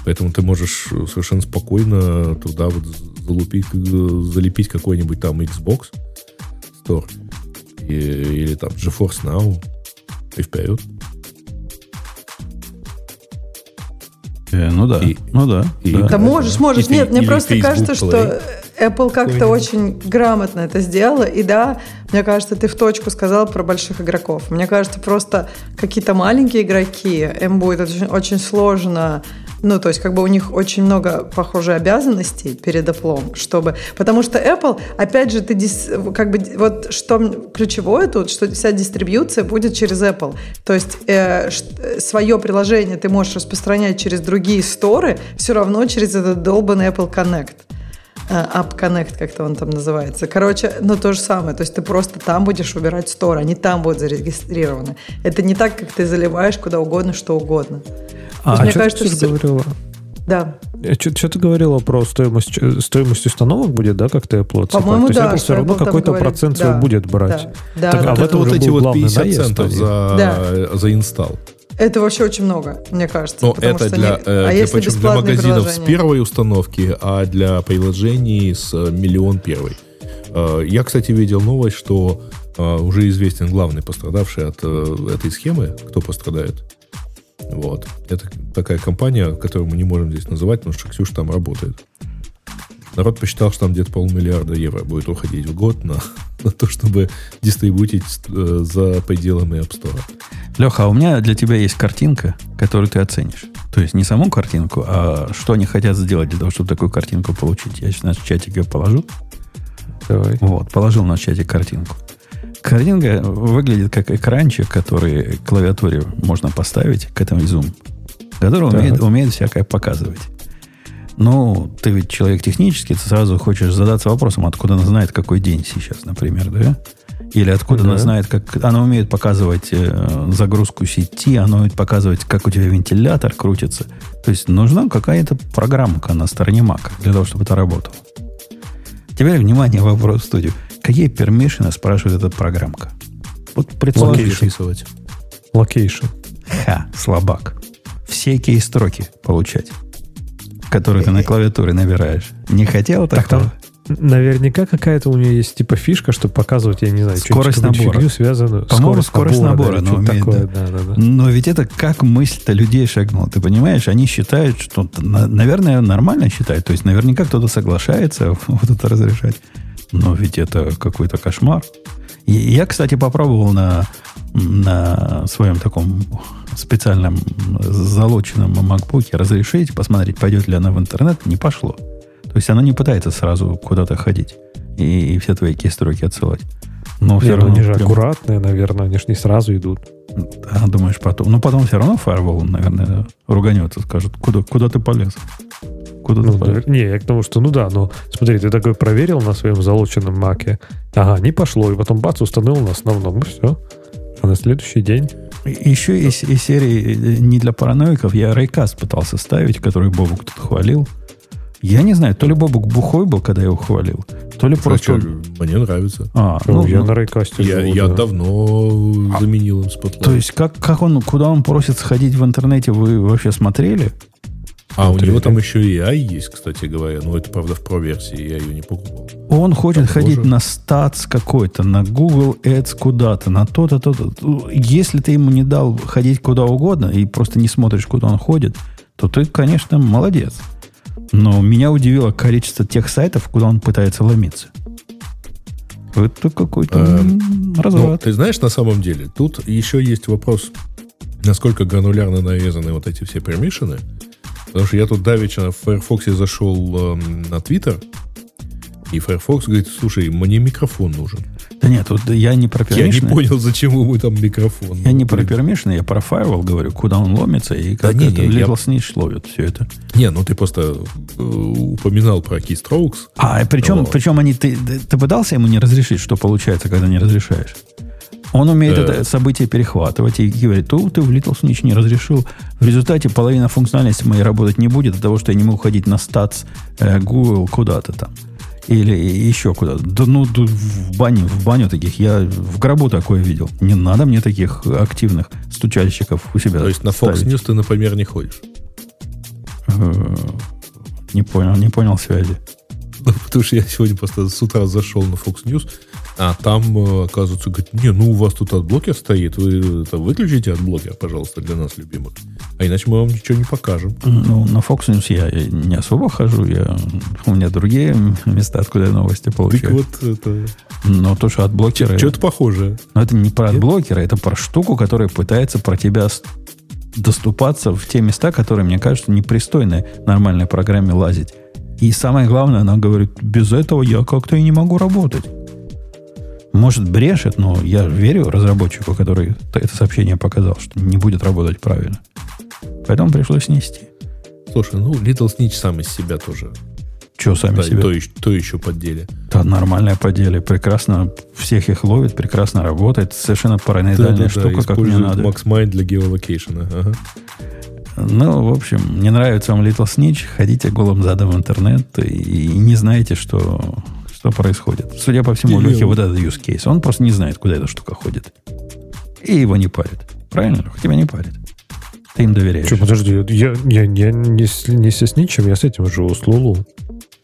Поэтому ты можешь совершенно спокойно туда вот залупить, залепить какой-нибудь там Xbox Store и, или там GeForce Now и вперед. Э, ну да, и, ну да. И, да. да можешь, можешь. И, Нет, мне просто Facebook кажется, Play. что Apple как-то очень грамотно это сделала. И да, мне кажется, ты в точку сказал про больших игроков. Мне кажется, просто какие-то маленькие игроки, им будет очень, очень сложно ну, то есть, как бы у них очень много, похоже, обязанностей перед Apple, чтобы... Потому что Apple, опять же, ты дис... как бы вот что ключевое тут, что вся дистрибьюция будет через Apple. То есть э, свое приложение ты можешь распространять через другие сторы, все равно через этот долбанный Apple Connect. Э, App Connect, как-то он там называется. Короче, ну то же самое. То есть ты просто там будешь выбирать стор, они там будут зарегистрированы. Это не так, как ты заливаешь куда угодно, что угодно. А, а мне что кажется, ты что... говорила? Да. Что, что ты говорила про стоимость, э, стоимость установок будет, да, как ты Apple По-моему, да. То есть Apple все равно какой-то процент да. свой будет брать. Да. Так, да. А в этом вот эти вот 50 центов за, да. за инсталл. Это вообще очень много, мне кажется. Но это для, не... э, а для, причем для магазинов с первой установки, а для приложений с э, миллион первой. Э, я, кстати, видел новость, что уже известен главный пострадавший от этой схемы. Кто пострадает? Вот. Это такая компания, которую мы не можем здесь называть, потому что Ксюша там работает. Народ посчитал, что там где-то полмиллиарда евро будет уходить в год на, на то, чтобы дистрибутить э, за пределами App Store. Леха, а у меня для тебя есть картинка, которую ты оценишь. То есть не саму картинку, а что они хотят сделать для того, чтобы такую картинку получить. Я сейчас в чатик ее положу. Давай. Вот, положил на чатик картинку. Картинка выглядит как экранчик, который клавиатуре можно поставить к этому зум, который умеет, умеет всякое показывать. Ну, ты ведь человек технический, ты сразу хочешь задаться вопросом, откуда она знает, какой день сейчас, например, да? Или откуда да. она знает, как... Она умеет показывать э, загрузку сети, она умеет показывать, как у тебя вентилятор крутится. То есть нужна какая-то программка на стороне Mac для того, чтобы это работало. Теперь, внимание, вопрос в студию. Какие permission ы спрашивает эта программка? Вот предположить. Location. Ха, слабак. Все keystroke и получать которые ты на клавиатуре набираешь. Не хотел такого? Так там, Наверняка какая-то у нее есть типа фишка, чтобы показывать, я не знаю, скорость набора. фигню связанную. По-моему, скорость набора, да, но что-то умеет, такое, да. да, да, да. Но ведь это как мысль-то людей шагнула, ты понимаешь? Они считают, что, на- наверное, нормально считают. То есть наверняка кто-то соглашается вот это разрешать. Но ведь это какой-то кошмар. Я, кстати, попробовал на, на своем таком специальном залоченном MacBook разрешить, посмотреть, пойдет ли она в интернет. Не пошло. То есть она не пытается сразу куда-то ходить и, и все твои кейстроки отсылать. Но все ну равно они же прям- аккуратные, наверное, они же не сразу идут. а, думаешь, потом. Ну, потом все равно Firewall, наверное, руганется, скажет, куда, куда ты полез? Куда ты Ну, полез? навер- не, я к тому, что, ну да, ну, смотри, ты такой проверил на своем залоченном маке, ага, не пошло, и потом бац, установил на основном, и все. А на следующий день... Еще из, из серии э, не для параноиков я Рейкаст пытался ставить, который Бобук тут хвалил. Я не знаю, то ли Бобук бухой был, когда я его хвалил, то ли просто... Короче, мне нравится. А, Ну, ну, я ну, на рейкасте Я, живу, я да. давно заменил им Spotlight. то есть как, как он, куда он просит сходить в интернете, вы вообще смотрели? А у него там еще и AI есть, кстати говоря. Но это, правда, в Pro-версии, я ее не покупал. Он хочет Там ходить тоже. на статс какой-то, на Google Ads куда-то, на то-то, то-то. Если ты ему не дал ходить куда угодно и просто не смотришь, куда он ходит, то ты, конечно, молодец. Но меня удивило количество тех сайтов, куда он пытается ломиться. Это какой-то Ну, разврат. ты знаешь, на самом деле, тут еще есть вопрос, насколько гранулярно нарезаны вот эти все пермишины. Потому что я тут давеча в Firefox зашел эм, на Twitter, и Firefox говорит, слушай, мне микрофон нужен. Да нет, вот я не про Я не понял, зачем ему там микрофон. Я не про Блин. пермишины, я про firewall говорю, куда он ломится и как не, это не, я- Little Snitch ловит все это. Не, ну ты просто э, упоминал про Keystrokes. А, причем, Вот. причем они, ты, ты пытался ему не разрешить, что получается, когда не разрешаешь? Он умеет это событие перехватывать и говорит, то ты в Little Snitch не разрешил. В результате половина функциональности моей работать не будет от того, что я не могу ходить на статс э, Google куда-то там. Или еще куда-то. Да ну, в баню, в баню таких. Я в гробу такое видел. Не надо мне таких активных стучальщиков у себя То есть на Fox ставить. News ты, например, не ходишь. Э, Не понял, не понял связи. Ну, Потому что я сегодня просто с утра зашел на Fox News, а там, э, оказывается, говорит, не, ну у вас тут ad blocker стоит, вы это, выключите ad blocker, пожалуйста, для нас, любимых. А иначе мы вам ничего не покажем. Ну, на Fox News я не особо хожу. Я, у меня другие места, откуда я новости Так получаю. вот, это... Но то, что ad blocker а... Что-то похожее. Но это не про Нет? blocker а, это про штуку, которая пытается про тебя доступаться в те места, которые, мне кажется, непристойны нормальной программе лазить. И самое главное, она говорит, без этого я как-то и не могу работать. Может, брешет, но я верю разработчику, который это сообщение показал, что не будет работать правильно. Поэтому пришлось снести. Слушай, ну, Little Snitch сам из себя тоже. Что сами Да, себе? то, еще, то еще подделе. Да, нормальная по деле. Прекрасно всех их ловит, прекрасно работает. Совершенно параноидальная штука, как мне надо. MaxMind для геолокейшена. Ага. Ну, в общем, не нравится вам Little Snitch, ходите голым задом в интернет и не знаете, что, что происходит. Судя по всему, он- вот этот use case. Он просто не знает, куда эта штука ходит. И его не парит. Правильно, Леха? Тебя не парит. Ты им доверяешь. Че, подожди, я, я, я не, с, не сничем, я с этим живу, с Лулу.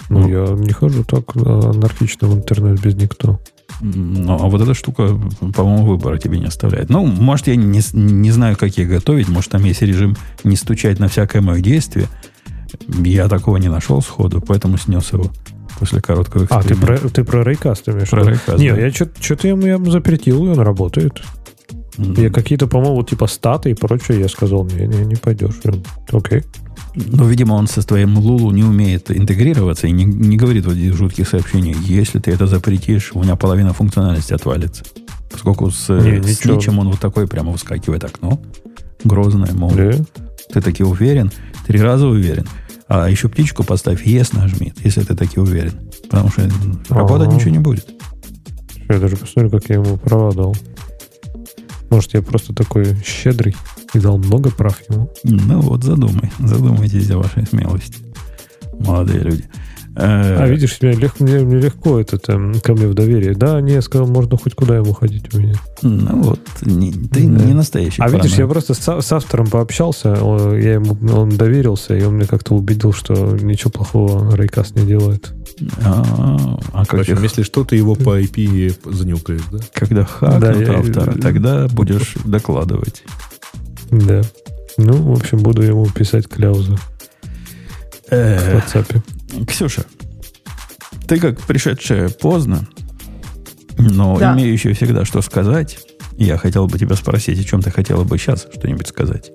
Ну, Ну. я не хожу так а, анархично в интернет без никто. Ну, а вот эта штука, по-моему, выбора тебе не оставляет. Ну, может, я не, с- не знаю, как их готовить. Может, там есть режим не стучать на всякое мое действие. Я такого не нашел сходу, поэтому снес его после короткого А, ты эксперимента. про, ты про Рейкаст имеешь? Про? Raycast, Не, да. я что-то ему я запретил, и он работает. М. Я какие-то, по-моему, типа статы и прочее, я сказал, не, не, не пойдешь. Окей. Ну, видимо, он со твоим Лулу не умеет интегрироваться и не, не говорит вот этих жутких сообщений. Если ты это запретишь, у меня половина функциональности отвалится. Поскольку с, Не, с ничем он вот такой прямо выскакивает окно. Грозное, мол, Да. ты таки уверен, три раза уверен. А еще птичку поставь, yes нажми, если ты таки уверен. Потому что работать Ага. ничего не будет. Я даже посмотрю, как я ему права дал. Может, я просто такой щедрый и дал много прав ему. Ну вот задумай, задумайтесь о вашей смелости, молодые люди. А видишь, мне, лег, мне, мне легко это там, ко мне в доверие. Да, не, я сказал, можно хоть куда ему ходить у меня. Ну вот, не, ты да. не настоящий. А видишь, я просто с, с автором пообщался, я ему, он доверился, и он мне как-то убедил, что ничего плохого Рейкас не делает. А, а как общем, если что, ты его по IP занюкаешь, да? Когда хакнут да, автора, я... тогда будешь докладывать. Да. Ну, в общем, буду ему писать кляузу в WhatsApp. Ксюша, ты как пришедшая поздно, но да. имеющая всегда что сказать, я хотел бы тебя спросить, о чем ты хотела бы сейчас что-нибудь сказать.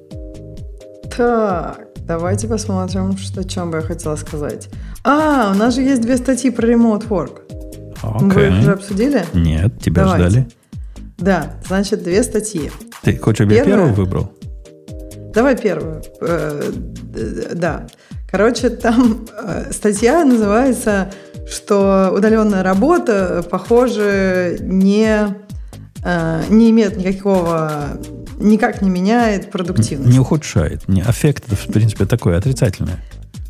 Так, давайте посмотрим, что, о чем бы я хотела сказать. А, у нас же есть две статьи про remote work. Okay. Вы их уже обсудили? Нет, тебя давайте. ждали. Да, значит, две статьи. Ты хочешь, чтобы я первую выбрал? Давай первую. Э, да. Короче, там э, статья называется, что удаленная работа, похоже, не, э, не имеет никакого, никак не меняет продуктивность. Не ухудшает. Не, эффект, в принципе, такой отрицательный.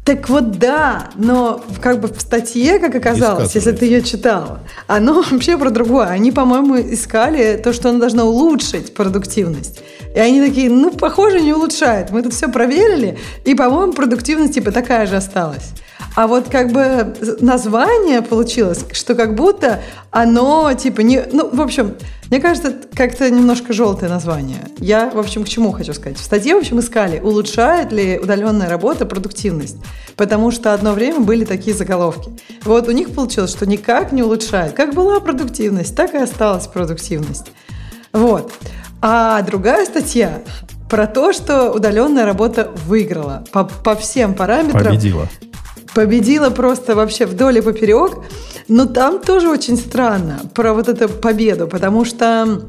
Так вот да, но как бы в статье, как оказалось, если ты ее читала, оно вообще про другое. Они, по-моему, искали то, что оно должно улучшить продуктивность. И они такие, ну, похоже, не улучшает. Мы тут все проверили, и, по-моему, продуктивность типа такая же осталась. А вот как бы название получилось, что как будто оно типа не... Ну, в общем, мне кажется, как-то немножко желтое название. Я, в общем, к чему хочу сказать. В статье, в общем, искали, улучшает ли удаленная работа продуктивность. Потому что одно время были такие заголовки. Вот у них получилось, что никак не улучшает. Как была продуктивность, так и осталась продуктивность. Вот. А другая статья про то, что удаленная работа выиграла по, по всем параметрам. Победила. Победила просто вообще вдоль и поперек. Но там тоже очень странно про вот эту победу, потому что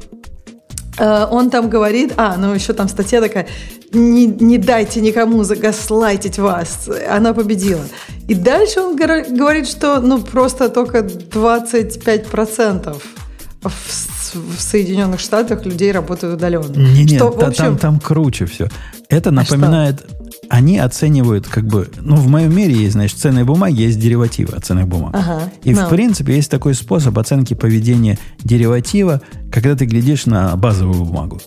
э, он там говорит, а, ну еще там статья такая, не, не дайте никому загаслайтить вас, она победила. И дальше он говорит, что ну просто только 25% в, в Соединенных Штатах людей работают удаленно. Не, нет, что, общем... там, там круче все. Это напоминает, а они оценивают, как бы, ну, в моем мире есть, значит, ценные бумаги, есть деривативы от ценных бумаг. Ага, И, no. в ну. принципе, есть такой способ оценки поведения дериватива, когда ты глядишь на базовую бумагу.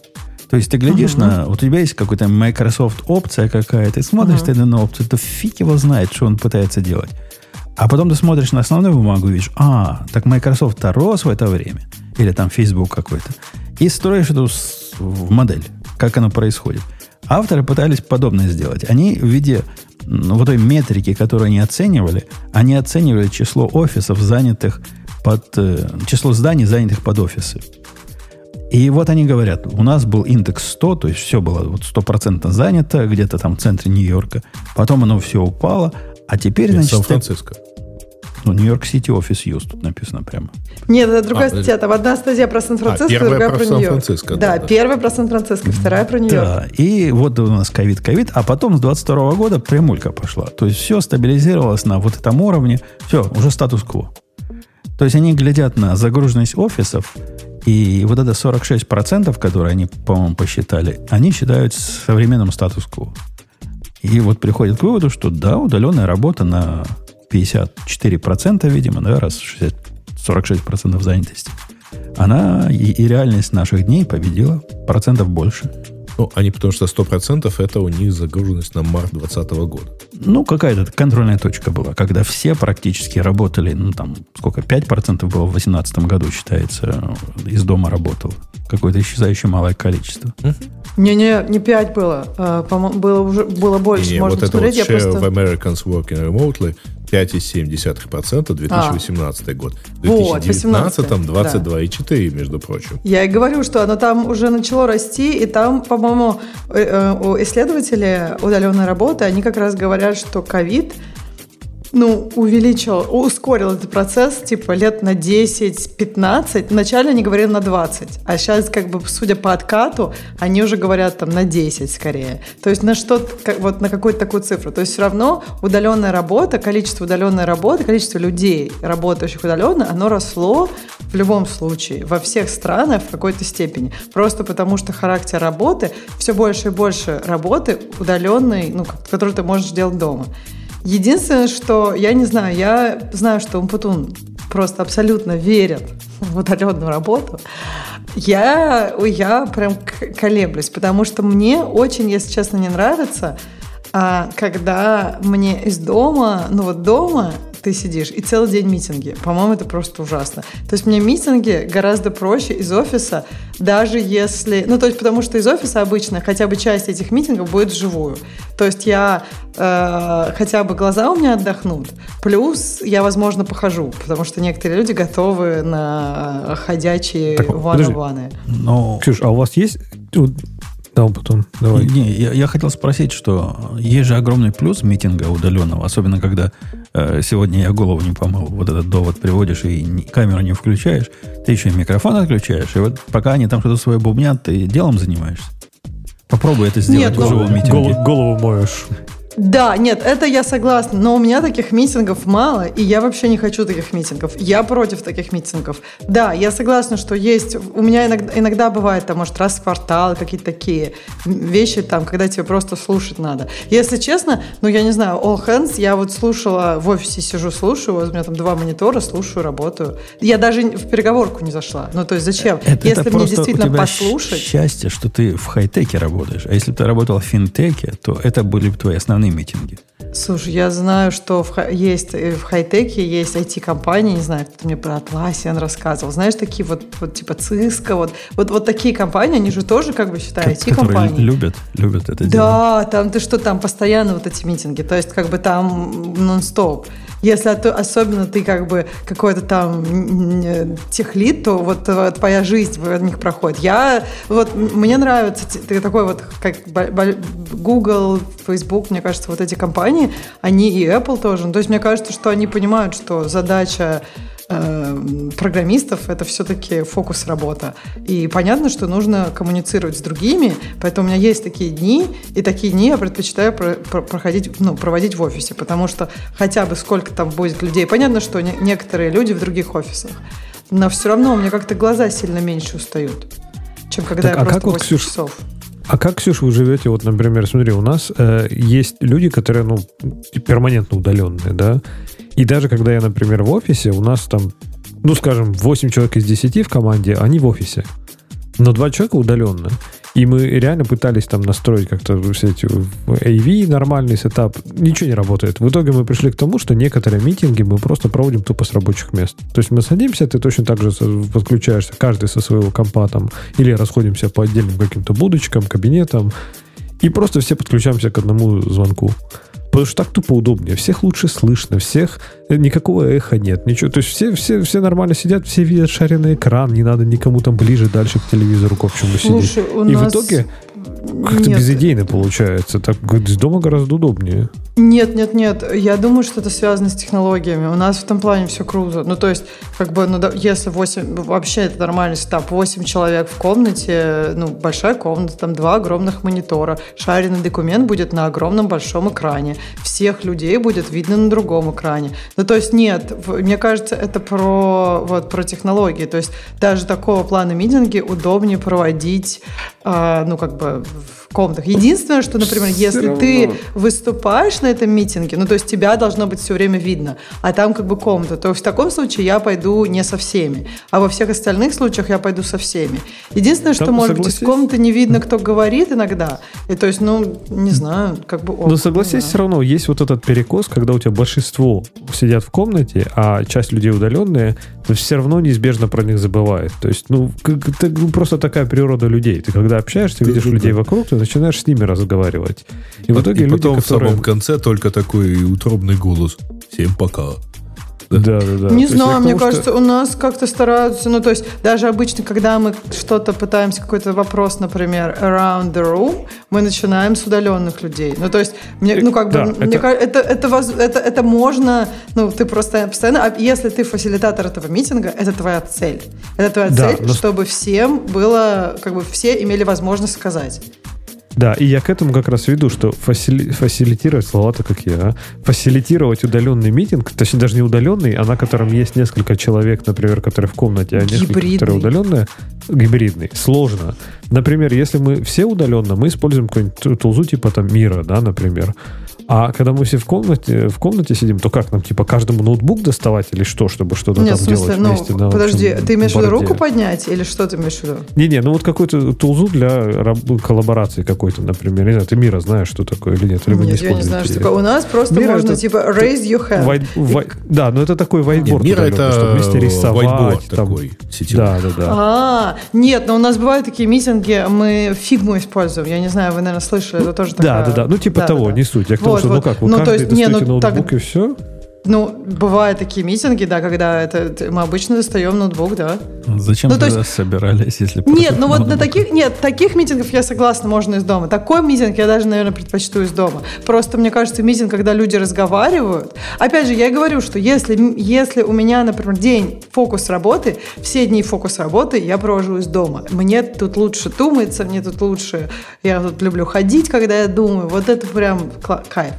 То есть ты глядишь uh-huh. на... Вот у тебя есть какая-то Microsoft опция какая-то, и смотришь uh-huh. ты на опцию, то фиг его знает, что он пытается делать. А потом ты смотришь на основную бумагу и видишь, а, так Microsoft-то рос в это время. Или там Facebook какой-то. И строишь эту в модель, как оно происходит. Авторы пытались подобное сделать. Они в виде ну, вот той метрики, которую они оценивали, они оценивали число офисов, занятых под... Э, число зданий, занятых под офисы. И вот они говорят, у нас был индекс 100, то есть все было вот стопроцентно занято, где-то там в центре Нью-Йорка. Потом оно все упало, а теперь, Нет, значит... Сан-Франциско. Ну, Нью-Йорк-Сити офис Юз тут написано прямо. Нет, это другая а, статья. Там одна статья про Сан-Франциско, а, другая про, про Нью-Йорк. Да, да, да, первая про Сан-Франциско, вторая про Нью-Йорк. Да, и вот у нас ковид, ковид, а потом с 22 года прямулька пошла. То есть все стабилизировалось на вот этом уровне. Все, уже статус-кво. То есть они глядят на загруженность офисов, и вот это 46%, которые они, по-моему, посчитали, они считают современным статус-кво. И вот приходят к выводу, что да, удаленная работа на 54%, видимо, да, раз 60, 46% занятости, она и, и реальность наших дней победила процентов больше. Ну, они потому что 100% это у них загруженность на март 2020 года. Ну, какая-то контрольная точка была, когда все практически работали, ну, там, сколько, 5% было в 2018 году, считается, из дома работало. Какое-то исчезающее малое количество. Не-не, не 5 было. А, было уже было больше. Не, Можно вот посмотреть. Это вот share просто... of Americans working remotely 5,7% 2018 а. год. В 2019 вот, 22,4, да. между прочим. Я и говорю, что оно там уже начало расти, и там, по-моему, э, э, исследователи удаленной работы, они как раз говорят, что ковид – ну, увеличил, ускорил этот процесс, типа, лет на 10-15. Вначале они говорили на 20, а сейчас, как бы, судя по откату, они уже говорят там на 10 скорее. То есть на что-то, вот на какую-то такую цифру. То есть все равно удаленная работа, количество удаленной работы, количество людей, работающих удаленно, оно росло в любом случае, во всех странах в какой-то степени. Просто потому что характер работы, все больше и больше работы удаленной, ну, которую ты можешь делать дома. Единственное, что я не знаю, я знаю, что Умпутун просто абсолютно верят в удаленную работу. Я, я прям колеблюсь, потому что мне очень, если честно, не нравится, а, когда мне из дома, ну вот дома ты сидишь, и целый день митинги. По-моему, это просто ужасно. То есть мне митинги гораздо проще из офиса, даже если... Ну, то есть потому что из офиса обычно хотя бы часть этих митингов будет вживую. То есть я э, хотя бы глаза у меня отдохнут, плюс я, возможно, похожу, потому что некоторые люди готовы на ходячие ваны-ваны. Но... Ксюш, а у вас есть да, потом. Давай. Не, я, я хотел спросить, что есть же огромный плюс митинга удаленного, особенно когда э, сегодня я голову не помыл, вот этот довод приводишь и не, камеру не включаешь, ты еще и микрофон отключаешь, и вот пока они там что-то свое бубнят, ты делом занимаешься. Попробуй это сделать Нет, в живом митинге. Голову, голову моешь. Да, нет, это я согласна, но у меня таких митингов мало, и я вообще не хочу таких митингов. Я против таких митингов. Да, я согласна, что есть... У меня иногда, иногда бывает, там, может, раз в квартал, какие-то такие вещи, там, когда тебе просто слушать надо. Если честно, ну, я не знаю, All Hands я вот слушала, в офисе сижу, слушаю, у меня там два монитора, слушаю, работаю. Я даже в переговорку не зашла. Ну, то есть зачем? Это, если это мне действительно у тебя послушать... счастье, что ты в хай-теке работаешь. А если бы ты работал в финтеке, то это были бы твои основные митинги. Слушай, я знаю, что в, есть э, в хай-теке есть IT-компании, не знаю, кто мне про Atlassian рассказывал. Знаешь, такие вот, вот типа Cisco, вот, вот, вот такие компании, они же тоже, как бы, считаю, IT-компании. любят, любят это да, дело. Да, там ты что, там постоянно вот эти митинги, то есть как бы там нон-стоп. Если особенно ты как бы какой-то там техлит, то вот э, твоя жизнь в них проходит. Я вот мне нравится ты такой вот как Google, Facebook, мне кажется, вот эти компании, они и Apple тоже. Ну, то есть мне кажется, что они понимают, что задача программистов это все-таки фокус работа. И понятно, что нужно коммуницировать с другими, поэтому у меня есть такие дни, и такие дни я предпочитаю про про проходить, ну, проводить в офисе, потому что хотя бы сколько там будет людей. Понятно, что не некоторые люди в других офисах, но все равно у меня как-то глаза сильно меньше устают, чем когда так, я а просто как 8 вот, Ксюш, часов. А как, Ксюша, вы живете? Вот, например, смотри, у нас э, есть люди, которые, ну, перманентно удаленные, да, и даже когда я, например, в офисе, у нас там, ну, скажем, 8 человек из 10 в команде, они в офисе. Но два человека удаленно. И мы реально пытались там настроить как-то все эти AV, нормальный сетап. Ничего не работает. В итоге мы пришли к тому, что некоторые митинги мы просто проводим тупо с рабочих мест. То есть мы садимся, ты точно так же подключаешься, каждый со своего компа там, или расходимся по отдельным каким-то будочкам, кабинетам, и просто все подключаемся к одному звонку. Потому что так тупо удобнее. Всех лучше слышно, всех э, никакого эха нет, ничего. То есть все, все, все нормально сидят, все видят шаренный экран, не надо никому там ближе, дальше к телевизору к общему Слушай, сидеть. И нас... в итоге как-то безидейно получается. Так из дома гораздо удобнее. Нет, нет, нет. Я думаю, что это связано с технологиями. У нас в этом плане все круто. Ну, то есть, как бы, ну, да, если 8... Вообще это нормальный сетап. 8 человек в комнате, ну, большая комната, там два огромных монитора. Шаренный документ будет на огромном большом экране. Всех людей будет видно на другом экране. Ну, то есть, нет. Мне кажется, это про, вот, про технологии. То есть, даже такого плана митинги удобнее проводить, э, ну, как бы, в комнатах. Единственное, что, например, все если равно. ты выступаешь на этом митинге, ну, то есть тебя должно быть все время видно, а там как бы комната, то в таком случае я пойду не со всеми, а во всех остальных случаях я пойду со всеми. Единственное, что, там, может согласись. быть, из комнаты не видно, кто говорит иногда, и то есть, ну, не знаю, как бы... Но согласись, все равно есть вот этот перекос, когда у тебя большинство сидят в комнате, а часть людей удаленные, но все равно неизбежно про них забывает. То есть, ну, это ну, просто такая природа людей. Ты когда общаешься, видишь людей вокруг, ты начинаешь с ними разговаривать. И в итоге и люди, потом которые... в самом конце только такой утробный голос. Всем пока. Да, да, да. Не то знаю, мне тому, кажется, что... у нас как-то стараются, ну, то есть даже обычно, когда мы что-то пытаемся, какой-то вопрос, например, around the room, мы начинаем с удаленных людей. Ну, то есть, мне, ну, как да, бы, это... мне кажется, это, это, это, это можно, ну, ты просто постоянно, а если ты фасилитатор этого митинга, это твоя цель. Это твоя да, цель, но... чтобы всем было, как бы, все имели возможность сказать. Да, и я к этому как раз веду, что фасили, фасилитировать, слова-то как я, а? фасилитировать удаленный митинг, точнее даже не удаленный, а на котором есть несколько человек, например, которые в комнате, а несколько, гибридный. которые удаленные, гибридный, сложно. например, если мы все удаленно, мы используем какую-нибудь тулзу типа там мира, да, например. А когда мы все в комнате, в комнате сидим, то как нам, типа, каждому ноутбук доставать или что, чтобы что-то Нет, там смысле, делать ну, вместе? на подожди, общем ты имеешь в виду руку поднять или что ты имеешь в виду? Не-не, ну вот какую-то тулзу для раб- коллаборации какой-то, например. Не знаю, ты Мира знаешь, что такое или нет? Или вы Нет, я не знаю, что такое. У нас просто Мира можно, это- типа, raise your hand. White- white- да, но это такой Нет, whiteboard. Мира это чтобы вместе рисовать. whiteboard там. такой сетевой. Да, да, да. А, нет, но у нас бывают такие митинги, мы фигму используем. Я не знаю, вы, наверное, слышали, это тоже Да, такая- да, да. Ну, типа Да, того, да, да. не суть. Я к тому, Вот, что, ну вот. как, вы Ну, то каждый есть, не, ну, так- ноутбук и все? Ну, бывают такие митинги, да, когда это, мы обычно достаем ноутбук, да. Зачем Ну, то тогда собирались, если Нет, ну вот на таких, нет, таких митингов я согласна, можно из дома. Такой митинг я даже, наверное, предпочту из дома. Просто мне кажется, митинг, когда люди разговаривают. Опять же, я и говорю, что если, если у меня, например, день фокус работы, все дни фокус работы я провожу из дома. Мне тут лучше думается, мне тут лучше, я тут люблю ходить, когда я думаю. Вот это прям кайф.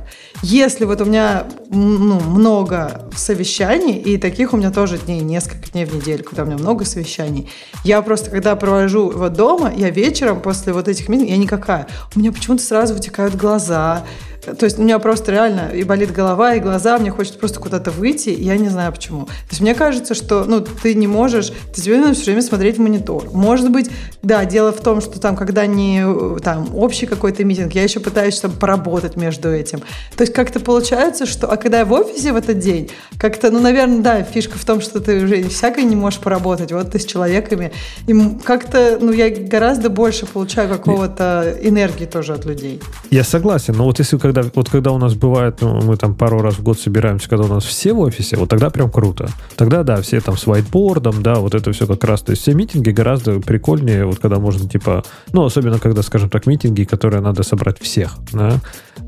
Если вот у меня ну, много совещаний, и таких у меня тоже дней, несколько дней в неделю, когда у меня много совещаний, я просто, когда провожу его дома, я вечером после вот этих митингов, я никакая. У меня почему-то сразу вытекают глаза, то есть у меня просто реально и болит голова, и глаза, мне хочется просто куда-то выйти, и я не знаю почему. То есть мне кажется, что ну, ты не можешь, ты тебе надо все время смотреть в монитор. Может быть, да, дело в том, что там, когда не там, общий какой-то митинг, я еще пытаюсь там поработать между этим. То есть как-то получается, что... А когда я в офисе в этот день, как-то, ну, наверное, да, фишка в том, что ты уже всякой не можешь поработать. Вот ты с человеками. И как-то, ну, я гораздо больше получаю какого-то энергии тоже от людей. Я согласен, но вот если когда, вот когда у нас бывает, ну, мы там пару раз в год собираемся, когда у нас все в офисе, вот тогда прям круто. Тогда, да, все там с whiteboardом, да, вот это все как раз. То есть все митинги гораздо прикольнее, вот когда можно типа, ну, особенно когда, скажем так, митинги, которые надо собрать всех, да.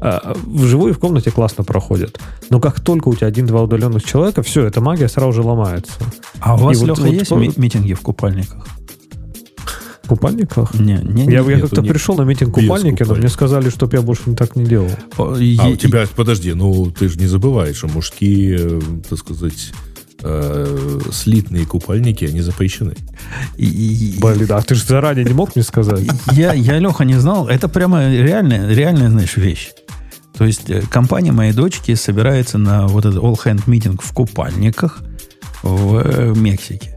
А, вживую в комнате классно проходят. Но как только у тебя один-два удаленных человека, все, эта магия сразу же ломается. А у вас, И вот- Леха, вот есть ми- митинги в купальниках? В купальниках? Не, не, Я, не. я как-то нет. пришел на митинг купальники, но мне сказали, чтобы я больше так не делал. А е- у тебя, подожди, ну ты же не забываешь, что мужские, э, так сказать, э, слитные купальники, они запрещены. и- и- Блин, а ты же заранее не мог мне сказать? Я, я, Леха, не знал. Это прямо реальная, реальная, знаешь, вещь. То есть э, компания моей дочки собирается на вот этот all-hand митинг в купальниках в э, Мексике.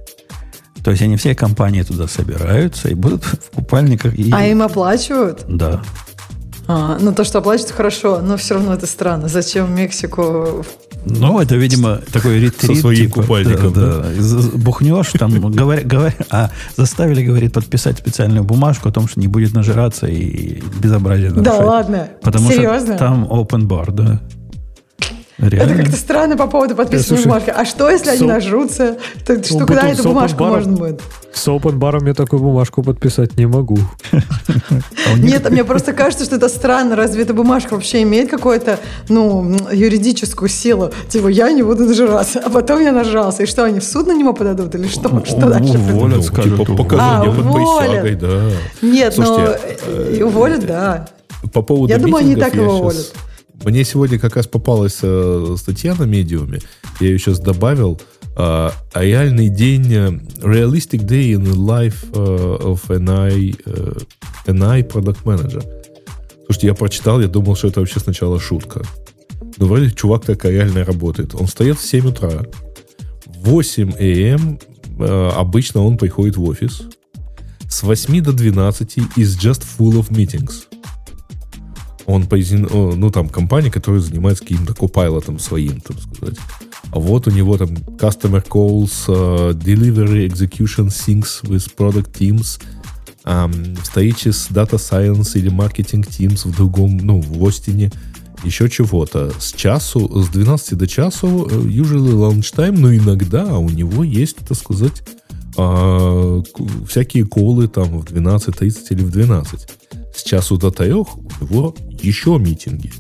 То есть они все компании туда собираются и будут в купальниках. И... А им оплачивают? Да. А, ну, то, что оплачивают, хорошо, но все равно это странно. Зачем в Мексику? Ну, это, видимо, такой ретрит. Со своим купальником, Да, да. З- Бухнешь, там, говоря, говоря, а заставили, говорит, подписать специальную бумажку о том, что не будет нажираться и безобразие Да нарушать. ладно? Потому Серьезно? что там open bar, да. Это Реально. как-то странно по поводу подписывания слушай, бумажки. А что, если они со- нажрутся? То, что, Ну, когда потом эту бумажку open-баром. можно будет? С open баром я такую бумажку подписать не могу. А Нет, мне просто кажется, что это странно. Разве эта бумажка вообще имеет какую-то, ну, юридическую силу? Типа, я не буду нажираться, а потом я нажрался. И что, они в суд на него подадут? Или что? Что дальше? уволят, Волят, скажут, типа уволят. показания А, под уволят. присягой, да. Нет, но э, уволят, да. По поводу Я думаю, они так его уволят. Мне сегодня как раз попалась э, статья на медиуме, я ее сейчас добавил, э, а реальный день, э, realistic day in the life э, of NI, э, NI product manager. Слушайте, я прочитал, я думал, что это вообще сначала шутка. Но вроде чувак так реально работает. Он встает в 7 утра. В 8 ам э, обычно он приходит в офис. С 8 до 12 is just full of meetings он о, ну там компания, которая занимается каким-то копайлотом своим, так сказать. А вот у него там customer calls, э, delivery, execution syncs with product teams, ам, встречи с data science или marketing teams в другом, ну, в Остине, еще чего-то. С часу, с 12 до часу, э, usually lunch time, но иногда у него есть, так сказать, а, всякие колы там в 12.30 или в 12. С часу до трех него еще митинги.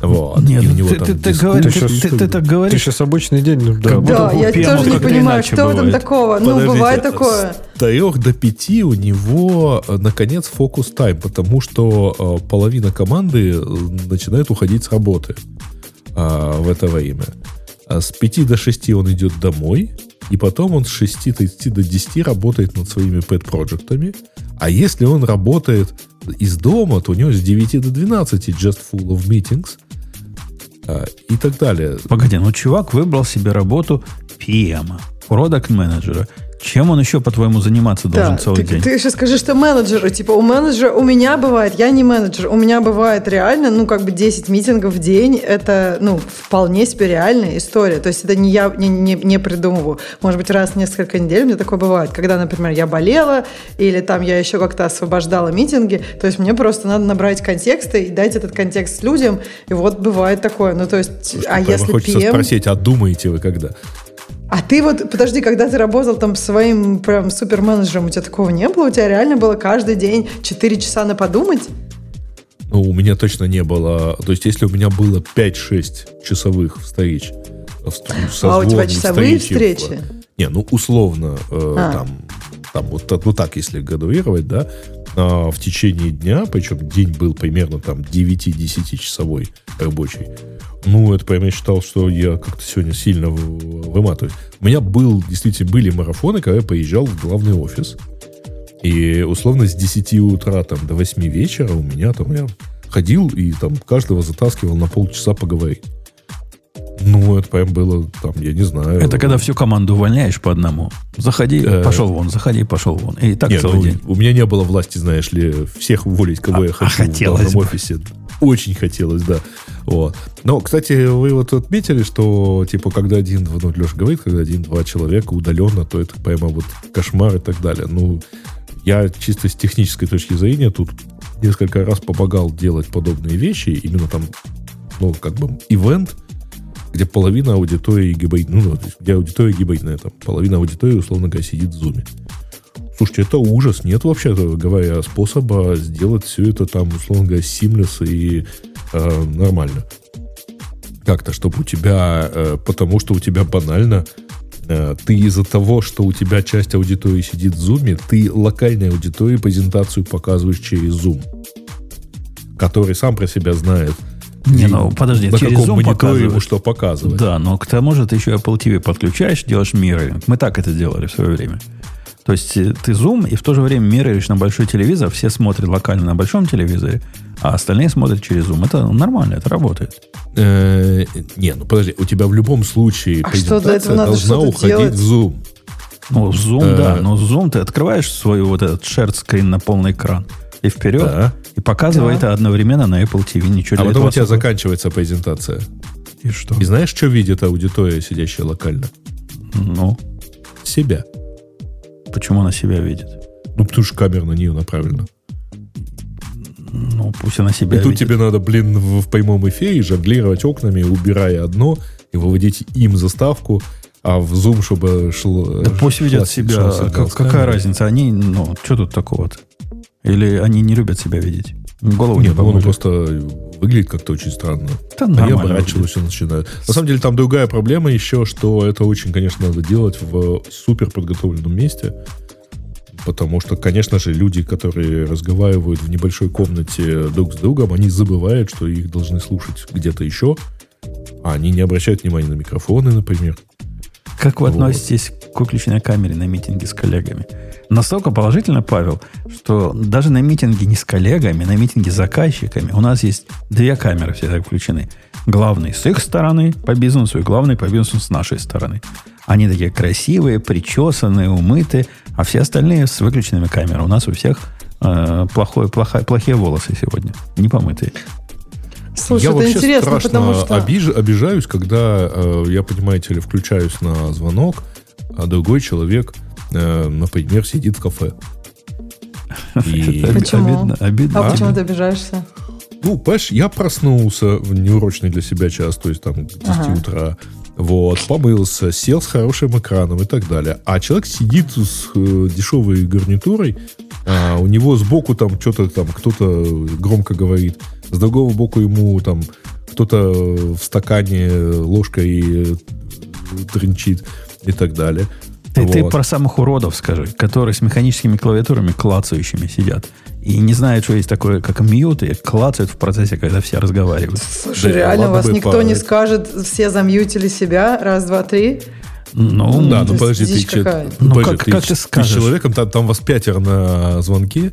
Вот. Нет, И у ну него ты, там ты- ты Ты ты- щас- ты так Ты говоришь, сейчас обычный день. ну, Да, Да, я тоже не понимаю, что в этом бывает. такого. Ну, Подождите, бывает такое. С трех до пяти у него, э, наконец, фокус тайм, потому что э, половина команды э, начинает уходить с работы а, в это время. А с 5 до 6 он идет домой, и потом он с 6.30 до 10 работает над своими пэт-проектами, А если он работает из дома, то у него с 9 до 12 just full of meetings а, и так далее. Погоди, ну чувак выбрал себе работу PM, продакт менеджера чем он еще, по-твоему, заниматься должен Да, целый ты, день? ты еще скажи, что менеджер, типа у менеджера, у меня бывает, я не менеджер, у меня бывает реально, ну, как бы 10 митингов в день, это, ну, вполне себе реальная история. То есть это не я не, не, не придумываю. Может быть, раз в несколько недель у меня такое бывает, когда, например, я болела, или там я еще как-то освобождала митинги, то есть мне просто надо набрать контексты и дать этот контекст людям, и вот бывает такое. Ну, то есть, а Прямо если хочется PM... спросить, а думаете вы когда? А ты вот, подожди, когда ты работал там своим прям суперменеджером, у тебя такого не было? У тебя реально было каждый день 4 часа на подумать? Ну, у меня точно не было. То есть, если у меня было 5-6 часовых встреч, в- а у тебя часовые встречи, встречи? Не, ну, условно, э, А. там, там вот, вот так, если градуировать, да, а, в течение дня, причем день был примерно там 9-10 часовой рабочий, ну, это прям я считал, что я как-то сегодня сильно выматываюсь. У меня был, действительно, были марафоны, когда я поезжал в главный офис, и условно с 10 утра там, до 8 вечера у меня там я ходил и там каждого затаскивал на полчаса поговорить. Ну, это прям было там, я не знаю. Это когда всю команду увольняешь по одному. Заходи, Э. пошел вон, заходи, пошел вон. И так целый ну, день. У меня не было власти, знаешь ли, всех уволить, кого А- я а хочу хотелось в офисе. Очень хотелось, да. Вот. Но, кстати, вы вот отметили, что, типа, когда один, ну, Леша говорит, когда один-два человека удаленно, то это прямо вот кошмар и так далее. Ну, я чисто с технической точки зрения тут несколько раз помогал делать подобные вещи, именно там, ну, как бы, ивент, где половина аудитории гибридная, ну, есть, где аудитория гибридная, там, половина аудитории, условно говоря, сидит в зуме. Слушайте, это ужас. Нет, вообще говоря, способа сделать все это там, условно говоря, seamless и э, нормально. Как-то, чтобы у тебя, э, потому что у тебя банально, э, ты из-за того, что у тебя часть аудитории сидит в зуме, ты локальной аудитории презентацию показываешь через Zoom, который сам про себя знает. Не, ну подожди, на через каком Zoom мониторе ему что показывать. Да, но к тому же ты еще Apple TV подключаешь, делаешь мирроринг. Мы так это делали в свое время. То есть э, ты Zoom и в то же время мирроришь на большой телевизор, все смотрят локально на большом телевизоре, а остальные смотрят через Zoom. Это нормально, это работает. Э, не, ну подожди, у тебя в любом случае А презентация должна уходить делать? в Zoom. Ну, Zoom, Э. да, но Zoom ты открываешь свой вот этот screen на полный экран и вперед, Да. и показывает Да. это одновременно на Apple TV. Ничего А потом у тебя особо. заканчивается презентация. И что? И знаешь, что видит аудитория, сидящая локально? Ну, Себя. Почему она себя видит? Ну, потому что камера на нее направлена. Ну, пусть она себя и тут видит. тебе надо, блин, в, в прямом эфире жонглировать окнами, убирая одно, и выводить им заставку, а в зум, чтобы шло... Да пусть шла- видят себя. сигнал Как- какая разница? Они, ну, что тут такого-то? Или они не любят себя видеть? Голову не Нет, ну, он просто выглядит как-то очень странно. Да Они нормально оборачиваются и начинают. На самом деле, там другая проблема еще, что это очень, конечно, надо делать в супер подготовленном месте. Потому что, конечно же, люди, которые разговаривают в небольшой комнате друг с другом, они забывают, что их должны слушать где-то еще. А они не обращают внимания на микрофоны, например. Как вы Вот. относитесь к выключенной камере на митинге с коллегами? Настолько положительно, Павел, что даже на митинге не с коллегами, на митинге с заказчиками у нас есть две камеры всегда включены. Главный с их стороны по бизнесу и главный по бизнесу с нашей стороны. Они такие красивые, причесанные, умытые, а все остальные с выключенными камерами. У нас у всех э, плохое, плохо- плохие волосы сегодня, не помытые. Слушай, я это вообще интересно, страшно потому что... обиж- обижаюсь, когда э, я, понимаете ли, включаюсь на звонок, а другой человек, например, сидит в кафе. И, Почему? Обидно, обидно. А почему обидно. ты обижаешься? ну, понимаешь, я проснулся в неурочный для себя час, то есть там к 10 Ага. утра, вот, помылся, сел с хорошим экраном и так далее. А человек сидит с э, дешевой гарнитурой, а у него сбоку там что-то там кто-то громко говорит, с другого боку ему там кто-то в стакане ложкой э, тринчит и так далее. Ты, ты Вот. про самых уродов скажи, которые с механическими клавиатурами клацающими сидят. И не знают, что есть такое, как мьют, и клацают в процессе, когда все разговаривают. Слушай, Да, реально, вас никто по- не скажет, все замьютили себя, раз, два, три. Ну, да, то ну подожди, ты, че- какая. Ну, подожди, как- как ты с скажешь? человеком, там, там вас пятеро на звонке,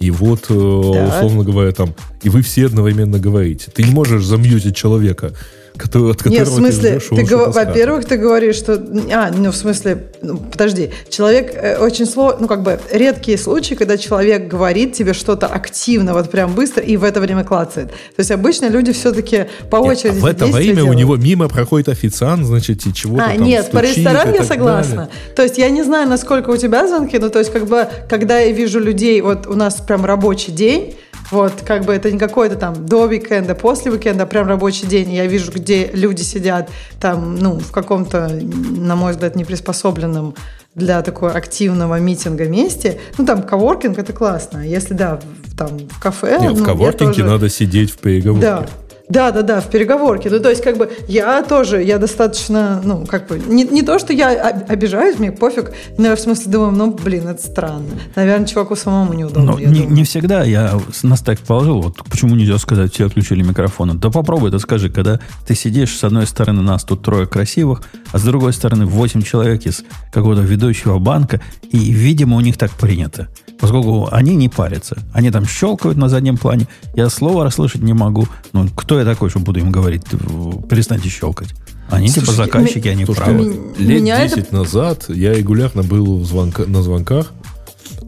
и вот, э, условно говоря, там, и вы все одновременно говорите. Ты не можешь замьютить человека, который, от которого Нет, в смысле, ты ты, во-первых, ты говоришь, что... А, ну, в смысле, ну, подожди. Человек э, очень сложно... Ну, как бы, редкие случаи, когда человек говорит тебе что-то активно, вот прям быстро, и в это время клацает. То есть обычно люди все-таки по Нет, очереди а в это время у делают. него мимо проходит официант, значит, и чего-то А, там нет, по стучит ресторан и я согласна. далее. То есть я не знаю, насколько у тебя звонки, но то есть как бы, когда я вижу людей, вот у нас прям рабочий день, вот, как бы это не какой-то там до уикенда, после уикенда, а прям рабочий день. Я вижу, где люди сидят там, ну, в каком-то, на мой взгляд, неприспособленном для такого активного митинга месте. Ну, там, коворкинг – это классно. А Если, да, в, там, в кафе... Нет, ну, в коворкинге тоже- надо сидеть в переговорке. да. Да, да, да, в переговорке. Ну, то есть, как бы, я тоже, я достаточно, ну, как бы, не, не то, что я об- обижаюсь, мне пофиг, но я в смысле думаю, ну, блин, это странно. Наверное, чуваку самому неудобно. Но я не, думаю. не всегда я с- на стек положил, вот почему нельзя сказать, все отключили микрофоны. Да попробуй, да скажи, когда ты сидишь, с одной стороны нас тут трое красивых, а с другой стороны 8 человек из какого-то ведущего банка, и, видимо, у них так принято. Поскольку они не парятся. Они там щелкают на заднем плане. Я слова расслышать не могу. Ну, кто я такой, что буду им говорить? В- Перестаньте щелкать. Они типа Слушайте, заказчики, они Слушай, правы. Лет меня это- 10 назад я регулярно был в звонка- на звонках,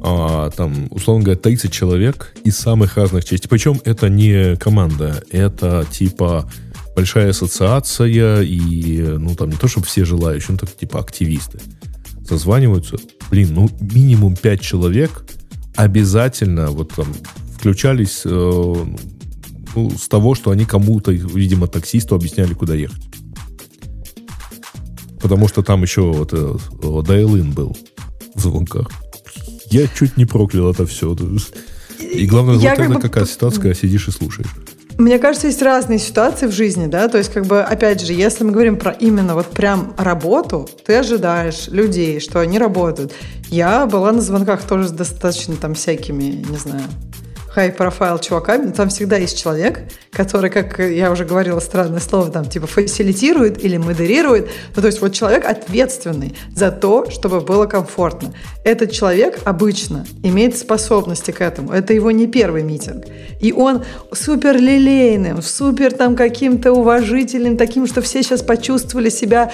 а, там, условно говоря, 30 человек из самых разных частей. Причем это не команда, это типа большая ассоциация и, ну, там не то, чтобы все желающие, ну, так, типа активисты. Созваниваются, блин, ну, минимум 5 человек обязательно вот там включались э, ну, с того, что они кому-то, видимо, таксисту объясняли, куда ехать. Потому что там еще вот этот, о, Dial-In был в звонках. Я чуть не проклял это все. И главное, Я вот это бы- какая ситуация, когда сидишь и слушаешь. Мне кажется, есть разные ситуации в жизни, да, то есть, как бы, опять же, если мы говорим про именно вот прям работу, ты ожидаешь людей, что они работают. Я была на звонках тоже с достаточно там всякими, не знаю, хай-профайл чуваками, но там всегда есть человек, который, как я уже говорила, странное слово, там, типа, фасилитирует или модерирует. Ну, то есть вот человек ответственный за то, чтобы было комфортно. Этот человек обычно имеет способности к этому. Это его не первый митинг. И он супер лилейным, супер там каким-то уважительным, таким, что все сейчас почувствовали себя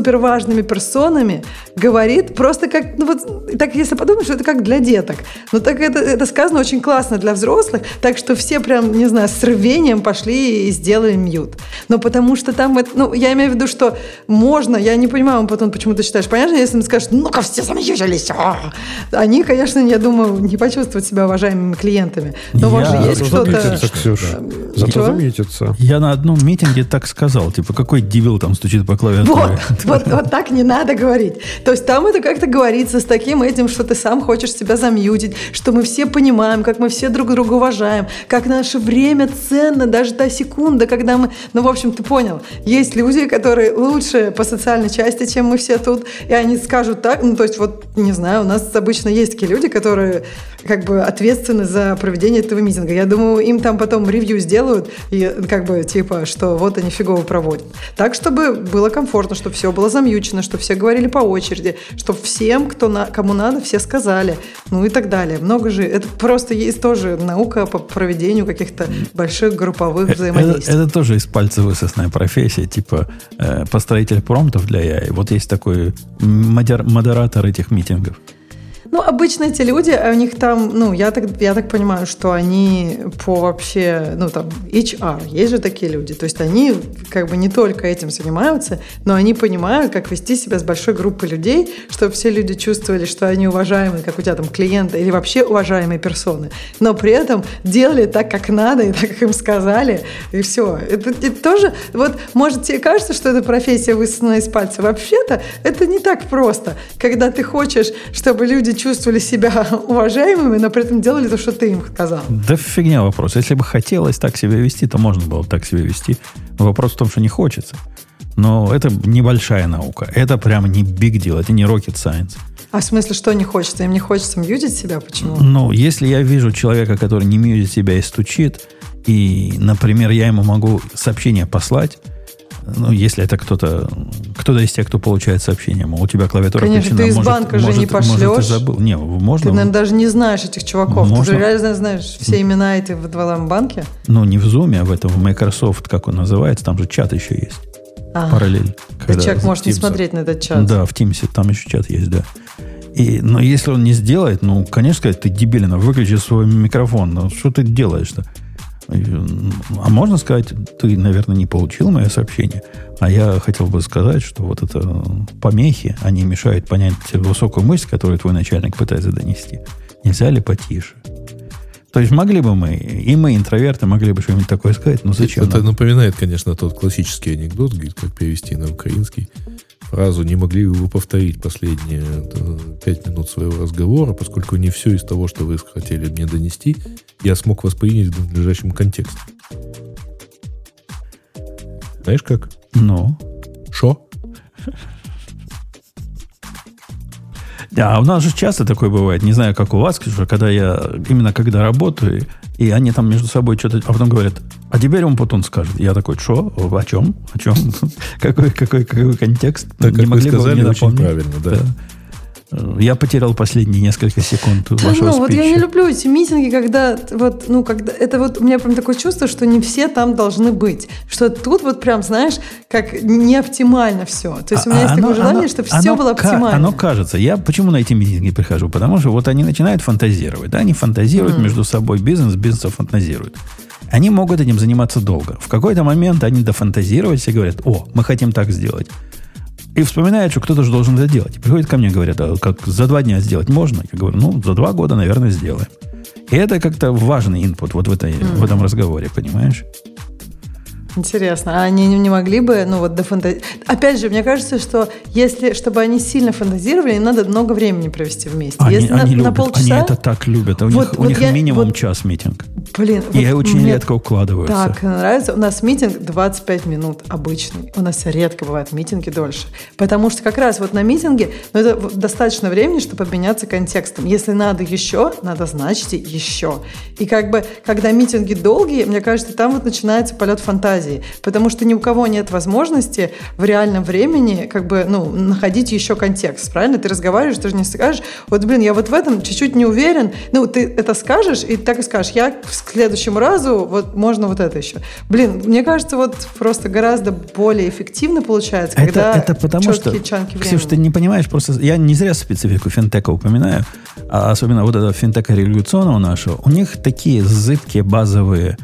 важными персонами говорит просто как, ну вот, так если подумать, что это как для деток. Но так это, это сказано очень классно для взрослых, так что все прям, не знаю, с рвением пошли и сделали мьют. Но потому что там, это, ну, я имею в виду, что можно, я не понимаю, потом, почему ты считаешь, понятно, если им скажешь, ну-ка все замьючились, а!» они, конечно, я думаю, не почувствуют себя уважаемыми клиентами. Но Я- же есть что-то... Ксюша. Зато Чего? заметится. Я на одном митинге так сказал, типа, какой дебил там стучит по клавиатуре. Вот, вот, вот так не надо говорить. То есть там это как-то говорится с таким этим, что ты сам хочешь себя замьютить, что мы все понимаем, как мы все друг друга уважаем, как наше время ценно, даже та секунда, когда мы... Ну, в общем, ты понял. Есть люди, которые лучше по социальной части, чем мы все тут, и они скажут так, ну, то есть вот, не знаю, у нас обычно есть такие люди, которые как бы ответственны за проведение этого митинга. Я думаю, им там потом ревью сделают, и как бы типа, что вот они фигово проводят. Так, чтобы было комфортно, чтобы все было замьючено, чтобы все говорили по очереди, чтобы всем, кто на, кому надо, все сказали, ну и так далее. Много же, это просто есть тоже наука по проведению каких-то больших групповых Это, взаимодействий. это тоже из пальца высосная профессия, типа э, построитель промптов для AI. Вот есть такой модер- модератор этих митингов. Ну, обычно эти люди, а у них там, ну, я так, я так понимаю, что они по вообще, ну, там, HR, есть же такие люди. То есть они как бы не только этим занимаются, но они понимают, как вести себя с большой группой людей, чтобы все люди чувствовали, что они уважаемые, как у тебя там клиенты, или вообще уважаемые персоны. Но при этом делали так, как надо, и так, как им сказали, и все. Это, это тоже, вот, может, тебе кажется, что это профессия высосанная из пальца. Вообще-то это не так просто. Когда ты хочешь, чтобы люди чувствовали себя уважаемыми, но при этом делали то, что ты им сказал. Да фигня вопрос. Если бы хотелось так себя вести, то можно было бы так себя вести. Вопрос в том, что не хочется. Но это небольшая наука. Это прям не big deal. Это не rocket science. А в смысле, что не хочется? Им не хочется мьюзить себя? Почему? Ну, если я вижу человека, который не мьюзит себя и стучит, и, например, я ему могу сообщение послать, Ну, если это кто-то, кто-то из тех, кто получает сообщение, мол, у тебя клавиатура Конечно, включена, ты из может, банка же может, не может, пошлешь. ты забыл. Не, можно. Ты, наверное, даже не знаешь этих чуваков. Ты Можно. же реально знаешь все имена этих в твоем банке. Ну, не в Zoom, а в этом, в Microsoft, как он называется, там же чат еще есть. А, Параллель. да Когда- человек может не Teams. смотреть на этот чат. Да, в Teams там еще чат есть, да. И, но если он не сделает, ну, конечно, ты дебилина, выключи свой микрофон. Ну, что ты делаешь-то? А можно сказать, ты, наверное, не получил мое сообщение, а я хотел бы сказать, что вот это помехи, они мешают понять высокую мысль, которую твой начальник пытается донести. Нельзя ли потише? То есть могли бы мы, и мы, интроверты, могли бы что-нибудь такое сказать, но зачем? Это нам? напоминает, конечно, тот классический анекдот, как перевести на украинский фразу «Не могли бы вы повторить последние э, пять минут своего разговора, поскольку не все из того, что вы хотели мне донести, я смог воспринять в надлежащем контексте». Знаешь как? Ну, Шо? Да, у нас же часто такое бывает. Не знаю, как у вас, Ксюша, когда я именно когда работаю, и они там между собой что-то, а потом говорят, а теперь он потом скажет. Я такой, что? О чем? О чем? какой, какой, какой контекст? Так, как вы могли бы сказали, мне очень напомнить? правильно, да. Я потерял последние несколько секунд Да вашего ну, вот я не люблю эти митинги, когда вот, ну, когда это вот у меня прям такое чувство, что не все там должны быть. Что тут вот прям, знаешь, как не оптимально все. То есть у меня А есть оно- такое желание, оно- чтобы все оно было ка- оптимально. Оно кажется. Я почему на эти митинги прихожу? Потому что вот они начинают фантазировать. Да? Они фантазируют между собой. Бизнес бизнесом фантазирует. Они могут этим заниматься долго. В какой-то момент они дофантазировались и говорят, о, мы хотим так сделать. И вспоминают, что кто-то же должен это делать. И приходят ко мне говорят, а как за два дня сделать можно? Я говорю, ну, за два года, наверное, сделаем. И это как-то важный инпут вот в, этой, в этом разговоре, понимаешь? Интересно, а они не могли бы, ну вот до фанта- Опять же, мне кажется, что если, чтобы они сильно фантазировали, им надо много времени провести вместе. Они, если на, они на любят, полчаса, они это так любят. А У Вот- них, у вот них я- минимум вот- час митинг. блин, И вот очень мне редко укладываются. Так нравится. У нас митинг 25 минут обычный. У нас редко бывают митинги дольше. Потому что как раз вот на митинге ну, это достаточно времени, чтобы обменяться контекстом. Если надо еще, надо значит и еще. И как бы, когда митинги долгие, мне кажется, там вот начинается полет фантазии. Потому что ни у кого нет возможности в реальном времени как бы, ну, находить еще контекст. Правильно? Ты разговариваешь, ты же не скажешь, вот, блин, я вот в этом чуть-чуть не уверен. Ну, ты это скажешь, и так и скажешь, я к следующему разу, вот, можно вот это еще. Блин, мне кажется, вот просто гораздо более эффективно получается, Это, когда это потому что, чанки Ксюш, ты времени. не понимаешь, просто я не зря специфику финтека упоминаю, а особенно вот этого финтека революционного нашего, у них такие зыбкие базовые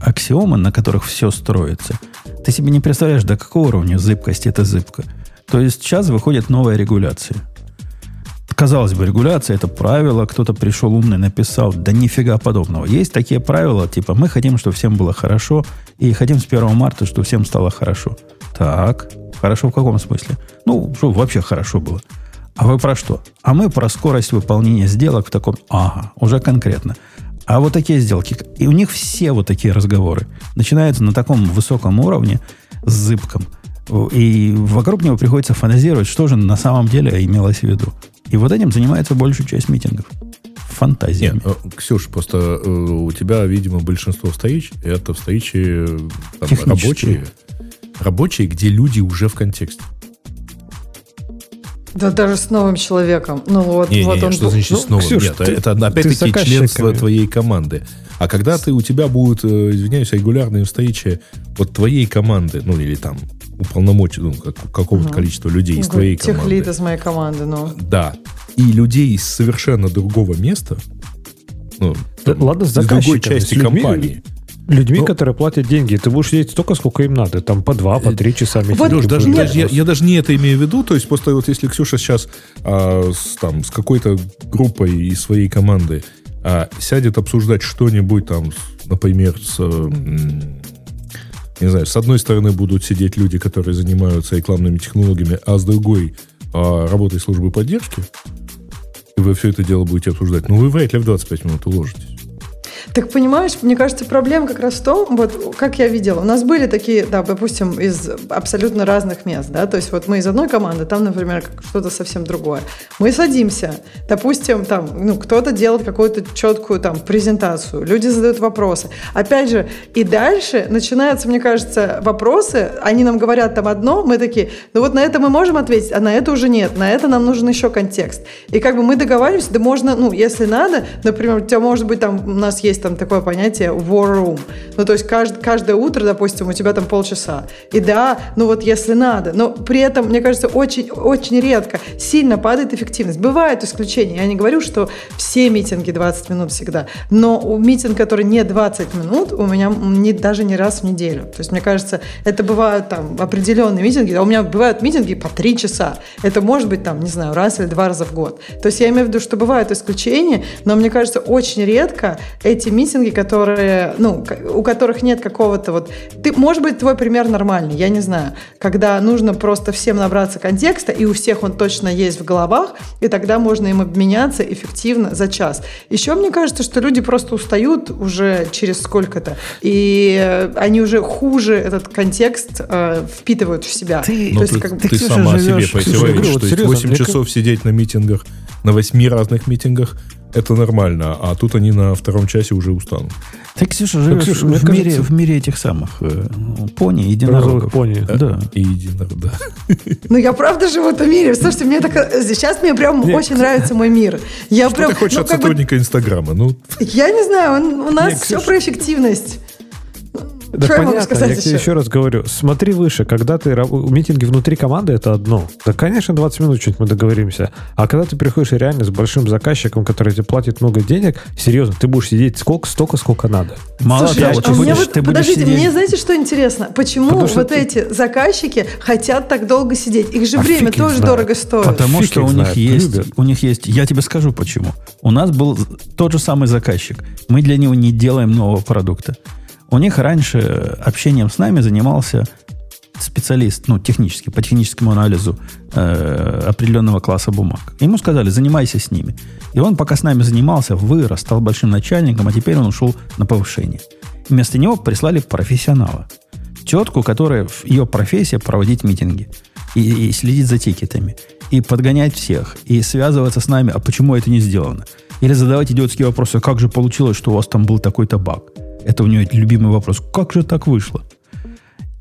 аксиомы, на которых все строится. Ты себе не представляешь, до какого уровня зыбкости это зыбко. То есть сейчас выходит новая регуляция. Казалось бы, регуляция это правило, кто-то пришел умный, написал, да нифига подобного. Есть такие правила, типа мы хотим, чтобы всем было хорошо, и хотим с 1 марта, чтобы всем стало хорошо. Так, хорошо в каком смысле? Ну, чтобы вообще хорошо было. А вы про что? А мы про скорость выполнения сделок в таком, ага, уже конкретно. А вот такие сделки, и у них все вот такие разговоры начинаются на таком высоком уровне с зыбком. И вокруг него приходится фантазировать, что же на самом деле имелось в виду. И вот этим занимается большую часть митингов. Фантазиями. Нет, э, Ксюш, просто э, у тебя, видимо, большинство встреч это встречи э, там, рабочие, рабочие, где люди уже в контексте. Да даже с новым человеком. Ну вот, Не, вот не, он... что значит ну, с новым? Ксюш, Нет, ты- это опять-таки с членство твоей команды. А когда ты, у тебя будут, э, извиняюсь, регулярные встречи вот твоей команды, ну или там уполномоченного, ну, как- какого-то Ага. количества людей из ну, твоей Техлид команды. из моей команды, ну. Да. И людей из совершенно другого места, ну, Да там, ладно, с из другой части с людьми, компании. Людьми, Ну- которые платят деньги. Ты будешь сидеть столько, сколько им надо. Там по два, по три часа. Леш, даже, даже- я, я даже не это имею в виду. То есть просто вот если Ксюша сейчас а, с, там, с какой-то группой из своей команды а, сядет обсуждать что-нибудь там, например, с... Не знаю, с одной стороны будут сидеть люди, которые занимаются рекламными технологиями, а с другой а, работой службы поддержки, и вы все это дело будете обсуждать, ну вы вряд ли в 25 минут уложитесь. Так понимаешь, мне кажется, проблема как раз в том, вот как я видела, у нас были такие, да, допустим, из абсолютно разных мест, да, то есть вот мы из одной команды, там, например, что-то совсем другое. Мы садимся, допустим, там, ну, кто-то делает какую-то четкую там презентацию, люди задают вопросы. Опять же, и дальше начинаются, мне кажется, вопросы, они нам говорят там одно, мы такие, ну вот на это мы можем ответить, а на это уже нет, на это нам нужен еще контекст. И как бы мы договариваемся, да можно, ну, если надо, например, у тебя может быть там, у нас есть там такое понятие war room, ну, то есть кажд, каждое утро, допустим, у тебя там полчаса. И да, ну вот если надо, но при этом, мне кажется, очень, очень редко сильно падает эффективность. Бывают исключения, я не говорю, что все митинги 20 минут всегда, но митинг, который не 20 минут, у меня не, даже не раз в неделю. То есть, мне кажется, это бывают там определенные митинги, а у меня бывают митинги по 3 часа. Это может быть там, не знаю, раз или два раза в год. То есть, я имею в виду, что бывают исключения, но мне кажется, очень редко эти митинги, которые, ну, у которых нет какого-то вот... Ты, может быть, твой пример нормальный, я не знаю. Когда нужно просто всем набраться контекста, и у всех он точно есть в головах, и тогда можно им обменяться эффективно за час. Еще мне кажется, что люди просто устают уже через сколько-то, и они уже хуже этот контекст э, впитывают в себя. Ты, То есть, ты, как... ты, ты сама живешь, себе противоречишь, что есть 8 часов сидеть на митингах, на 8 разных митингах, это нормально, а тут они на втором часе уже устанут. Ты, Ксюша, живешь Ксюша, в, мире, кажется... в мире этих самых э, пони, единорогов. пони. Э, да. И единорог, да. Ну, я правда живу в этом мире. Слушайте, мне так... Сейчас мне прям Нет. очень нравится мой мир. Я Что прям, ты хочешь ну, от сотрудника бы... Инстаграма? Ну... Я не знаю, он, у нас Нет, все Ксюша... про эффективность. Да Что понятно, я, сказать я еще? тебе еще раз говорю. Смотри выше, когда ты митинги внутри команды, это одно. Да, конечно, 20 минут что-нибудь мы договоримся. А когда ты приходишь реально с большим заказчиком, который тебе платит много денег, серьезно, ты будешь сидеть сколько, столько, сколько надо. Мало Слушай, того, а ты, будешь, вот, ты будешь Подождите, сидеть... мне знаете, что интересно? Почему Потому вот что эти ты... заказчики хотят так долго сидеть? Их же а время тоже знает. дорого стоит. Потому фиг что у них, есть, у них есть... Я тебе скажу почему. У нас был тот же самый заказчик. Мы для него не делаем нового продукта. У них раньше общением с нами занимался специалист, ну, технический, по техническому анализу э, определенного класса бумаг. Ему сказали, занимайся с ними. И он, пока с нами занимался, вырос, стал большим начальником, а теперь он ушел на повышение. Вместо него прислали профессионала. Тетку, которая ее профессия проводить митинги. И, и следить за тикетами. И подгонять всех. И связываться с нами, а почему это не сделано. Или задавать идиотские вопросы, как же получилось, что у вас там был такой-то баг. Это у нее любимый вопрос. Как же так вышло?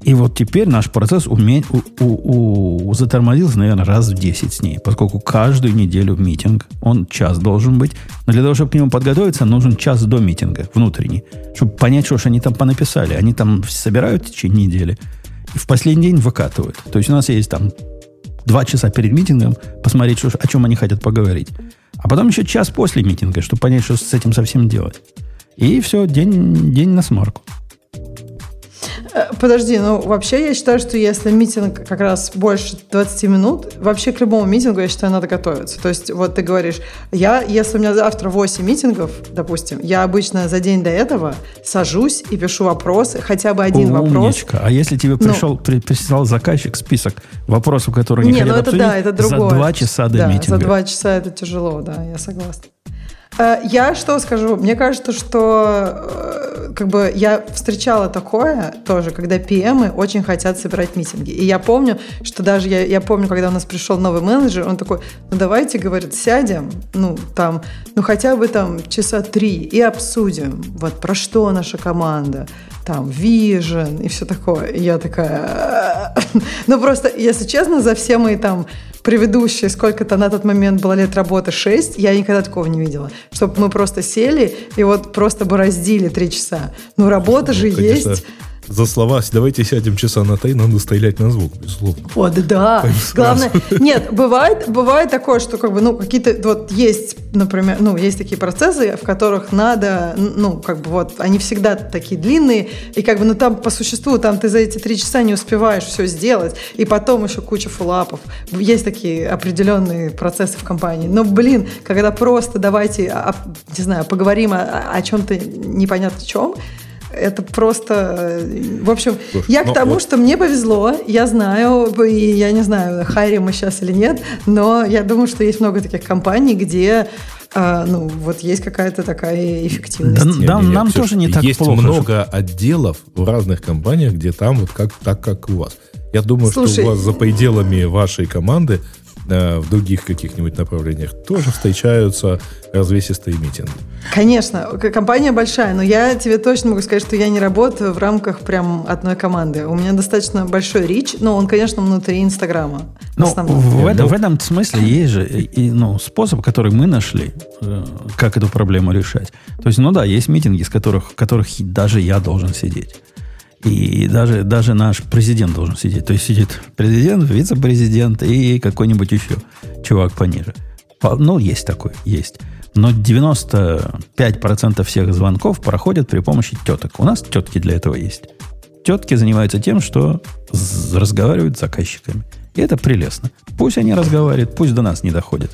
И вот теперь наш процесс уме... у, у, у, затормозился, наверное, раз в 10 с ней, поскольку каждую неделю митинг, он час должен быть. Но для того, чтобы к нему подготовиться, нужен час до митинга внутренний, чтобы понять, что же они там понаписали. Они там собирают в течение недели и в последний день выкатывают. То есть у нас есть там два часа перед митингом посмотреть, что, о чем они хотят поговорить. А потом еще час после митинга, чтобы понять, что с этим совсем делать. И все, день, день на смарку. Э, подожди, ну вообще я считаю, что если митинг как раз больше 20 минут, вообще к любому митингу, я считаю, надо готовиться. То есть вот ты говоришь, я, если у меня завтра 8 митингов, допустим, я обычно за день до этого сажусь и пишу вопросы, хотя бы один Умничка. вопрос. А если тебе пришел, ну, при, прислал заказчик список вопросов, которые не, не хотят ну это обсудить, да, это другое. за 2 часа до да, митинга? за 2 часа это тяжело, да, я согласна. Э, я что скажу? Мне кажется, что э, как бы я встречала такое тоже, когда PM очень хотят собирать митинги. И я помню, что даже я, я помню, когда у нас пришел новый менеджер, он такой, ну давайте, говорит, сядем, ну там, ну хотя бы там часа три и обсудим, вот про что наша команда, там, Vision и все такое. И я такая... ну просто, если честно, за все мои там предыдущие, сколько-то на тот момент было лет работы, 6, я никогда такого не видела. Чтобы мы просто сели и вот просто бы раздели три часа. Ну, работа же есть за слова «давайте сядем часа на тай», надо стрелять на звук, безусловно. Вот, да. Главное, нет, бывает, бывает такое, что как бы, ну, какие-то, вот есть, например, ну, есть такие процессы, в которых надо, ну, как бы вот, они всегда такие длинные, и как бы, ну, там по существу, там ты за эти три часа не успеваешь все сделать, и потом еще куча фулапов. Есть такие определенные процессы в компании. Но, блин, когда просто давайте, не знаю, поговорим о, о чем-то непонятно чем, это просто... В общем, Слушай, я к ну тому, вот... что мне повезло, я знаю, и я не знаю, хайрим мы сейчас или нет, но я думаю, что есть много таких компаний, где а, ну, вот есть какая-то такая эффективность. Да, да, не, не, нам Ксюш, тоже не так есть плохо. Есть много отделов в разных компаниях, где там вот как, так, как у вас. Я думаю, Слушай, что у вас за пределами вашей команды Э, в других каких-нибудь направлениях тоже встречаются развесистые митинги. Конечно, компания большая, но я тебе точно могу сказать, что я не работаю в рамках прям одной команды. У меня достаточно большой рич, но он, конечно, внутри Инстаграма. Ну, в, этом, в этом смысле есть же и, ну, способ, который мы нашли, э, как эту проблему решать. То есть, ну да, есть митинги, с которых, в которых даже я должен сидеть. И даже, даже наш президент должен сидеть. То есть сидит президент, вице-президент и какой-нибудь еще чувак пониже. Ну, есть такой, есть. Но 95% всех звонков проходят при помощи теток. У нас тетки для этого есть. Тетки занимаются тем, что разговаривают с заказчиками. И это прелестно. Пусть они разговаривают, пусть до нас не доходит.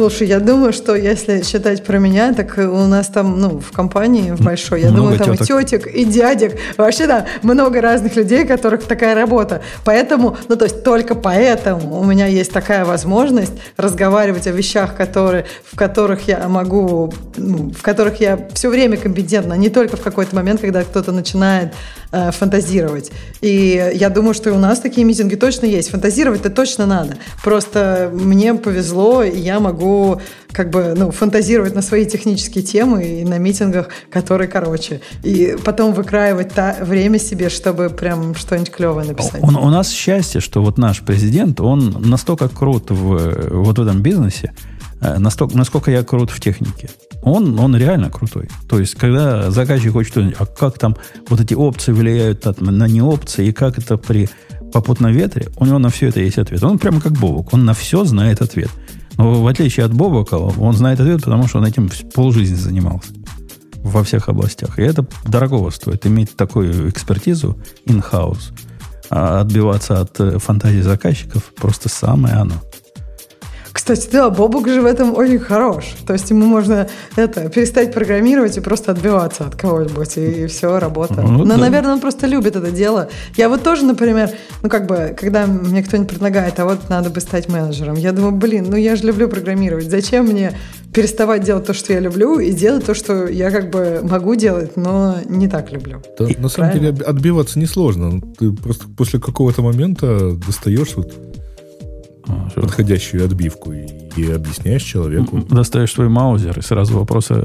Слушай, я думаю, что если считать про меня, так у нас там, ну, в компании в большой, я много думаю, там теток. и тетек, и дядек, вообще, да, много разных людей, у которых такая работа. Поэтому, ну, то есть только поэтому у меня есть такая возможность разговаривать о вещах, которые, в которых я могу, ну, в которых я все время компетентна, не только в какой-то момент, когда кто-то начинает э, фантазировать. И я думаю, что и у нас такие митинги точно есть. Фантазировать-то точно надо. Просто мне повезло, и я могу как бы ну, фантазировать на свои технические темы и на митингах, которые короче. И потом выкраивать та, время себе, чтобы прям что-нибудь клевое написать. У, у нас счастье, что вот наш президент, он настолько крут в, вот в этом бизнесе, настолько, насколько я крут в технике. Он, он реально крутой. То есть, когда заказчик хочет что-нибудь, а как там вот эти опции влияют на не опции, и как это при попутном ветре, у него на все это есть ответ. Он прямо как Бобок, он на все знает ответ. Но в отличие от Бобока, он знает ответ, потому что он этим полжизни занимался во всех областях. И это дорогого стоит, иметь такую экспертизу in-house. А отбиваться от э, фантазии заказчиков просто самое оно. Кстати, да, Бобук же в этом очень хорош. То есть ему можно это, перестать программировать и просто отбиваться от кого-нибудь, и, и все, работа. Ну, Но, да. наверное, он просто любит это дело. Я вот тоже, например, ну как бы, когда мне кто-нибудь предлагает, а вот надо бы стать менеджером, я думаю, блин, ну я же люблю программировать. Зачем мне переставать делать то, что я люблю, и делать то, что я как бы могу делать, но не так люблю. Да, на самом деле отбиваться несложно. Ты просто после какого-то момента достаешь вот подходящую отбивку и, и объясняешь человеку. Достаешь свой маузер и сразу вопросы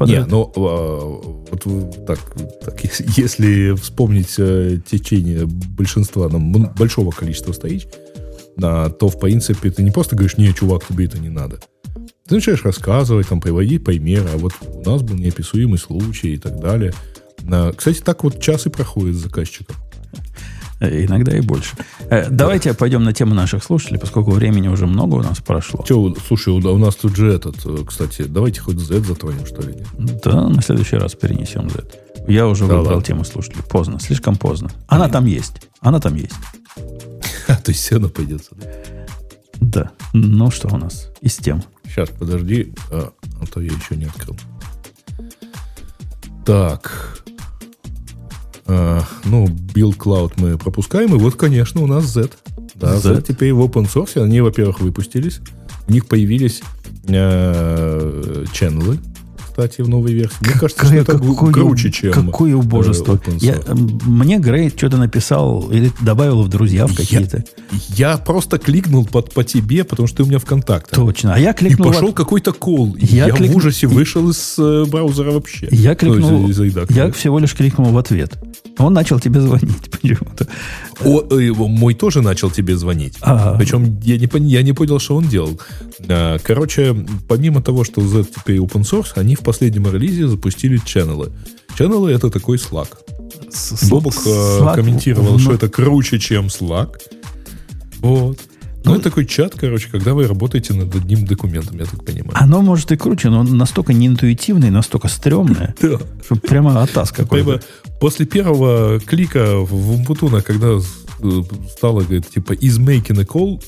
Не, ну, а, вот так, так, если вспомнить э, течение большинства, нам, большого количества стоич, то, в принципе, ты не просто говоришь, не, чувак, тебе это не надо. Ты начинаешь рассказывать, там, приводить примеры, а вот у нас был неописуемый случай и так далее. Кстати, так вот час и проходит с заказчиком. Э, иногда и больше. Э, давайте пойдем на тему наших слушателей, поскольку времени уже много у нас прошло. Че, слушай, у нас тут же этот, э, кстати, давайте хоть Z затронем, что ли? Да, на следующий раз перенесем Z. Я уже да, выбрал ладно. тему слушателей. Поздно, слишком поздно. Она там есть. Она там есть. А, то есть все равно пойдется. Да. Ну, что у нас из тем? Сейчас, подожди. А, а то я еще не открыл. Так. А, ну, Build Cloud мы пропускаем, и вот, конечно, у нас Z. Да, Z, Z теперь в open source. Они, во-первых, выпустились. У них появились э, ченнелы, кстати, в новой версии. Мне кажется, какое, что это какое, круче, чем Какое убожество. Э, я, мне Грей что-то написал или добавил в друзья в какие-то. Я, я просто кликнул под, по тебе, потому что ты у меня в контактах. Точно. А я кликнул... И пошел от... какой-то кол. Я, я клик... в ужасе вышел из э, браузера вообще. Я кликнул... Ну, из, из я всего лишь кликнул в ответ. Он начал тебе звонить почему-то. О, э, мой тоже начал тебе звонить. А-а-а. Причем я не, я не понял, что он делал. А, короче, помимо того, что Z теперь open source, они в последнем релизе запустили ченнелы. Ченнелы это такой Slack. Бобок э, Slack комментировал, в... что это круче, чем Slack. Вот. Ну, это такой чат, короче, когда вы работаете над одним документом, я так понимаю. Оно может и круче, но настолько неинтуитивное, настолько стрёмное, что прямо атас какой-то. После первого клика в Умпутуна, когда э, стало, говорит, типа, is making a call,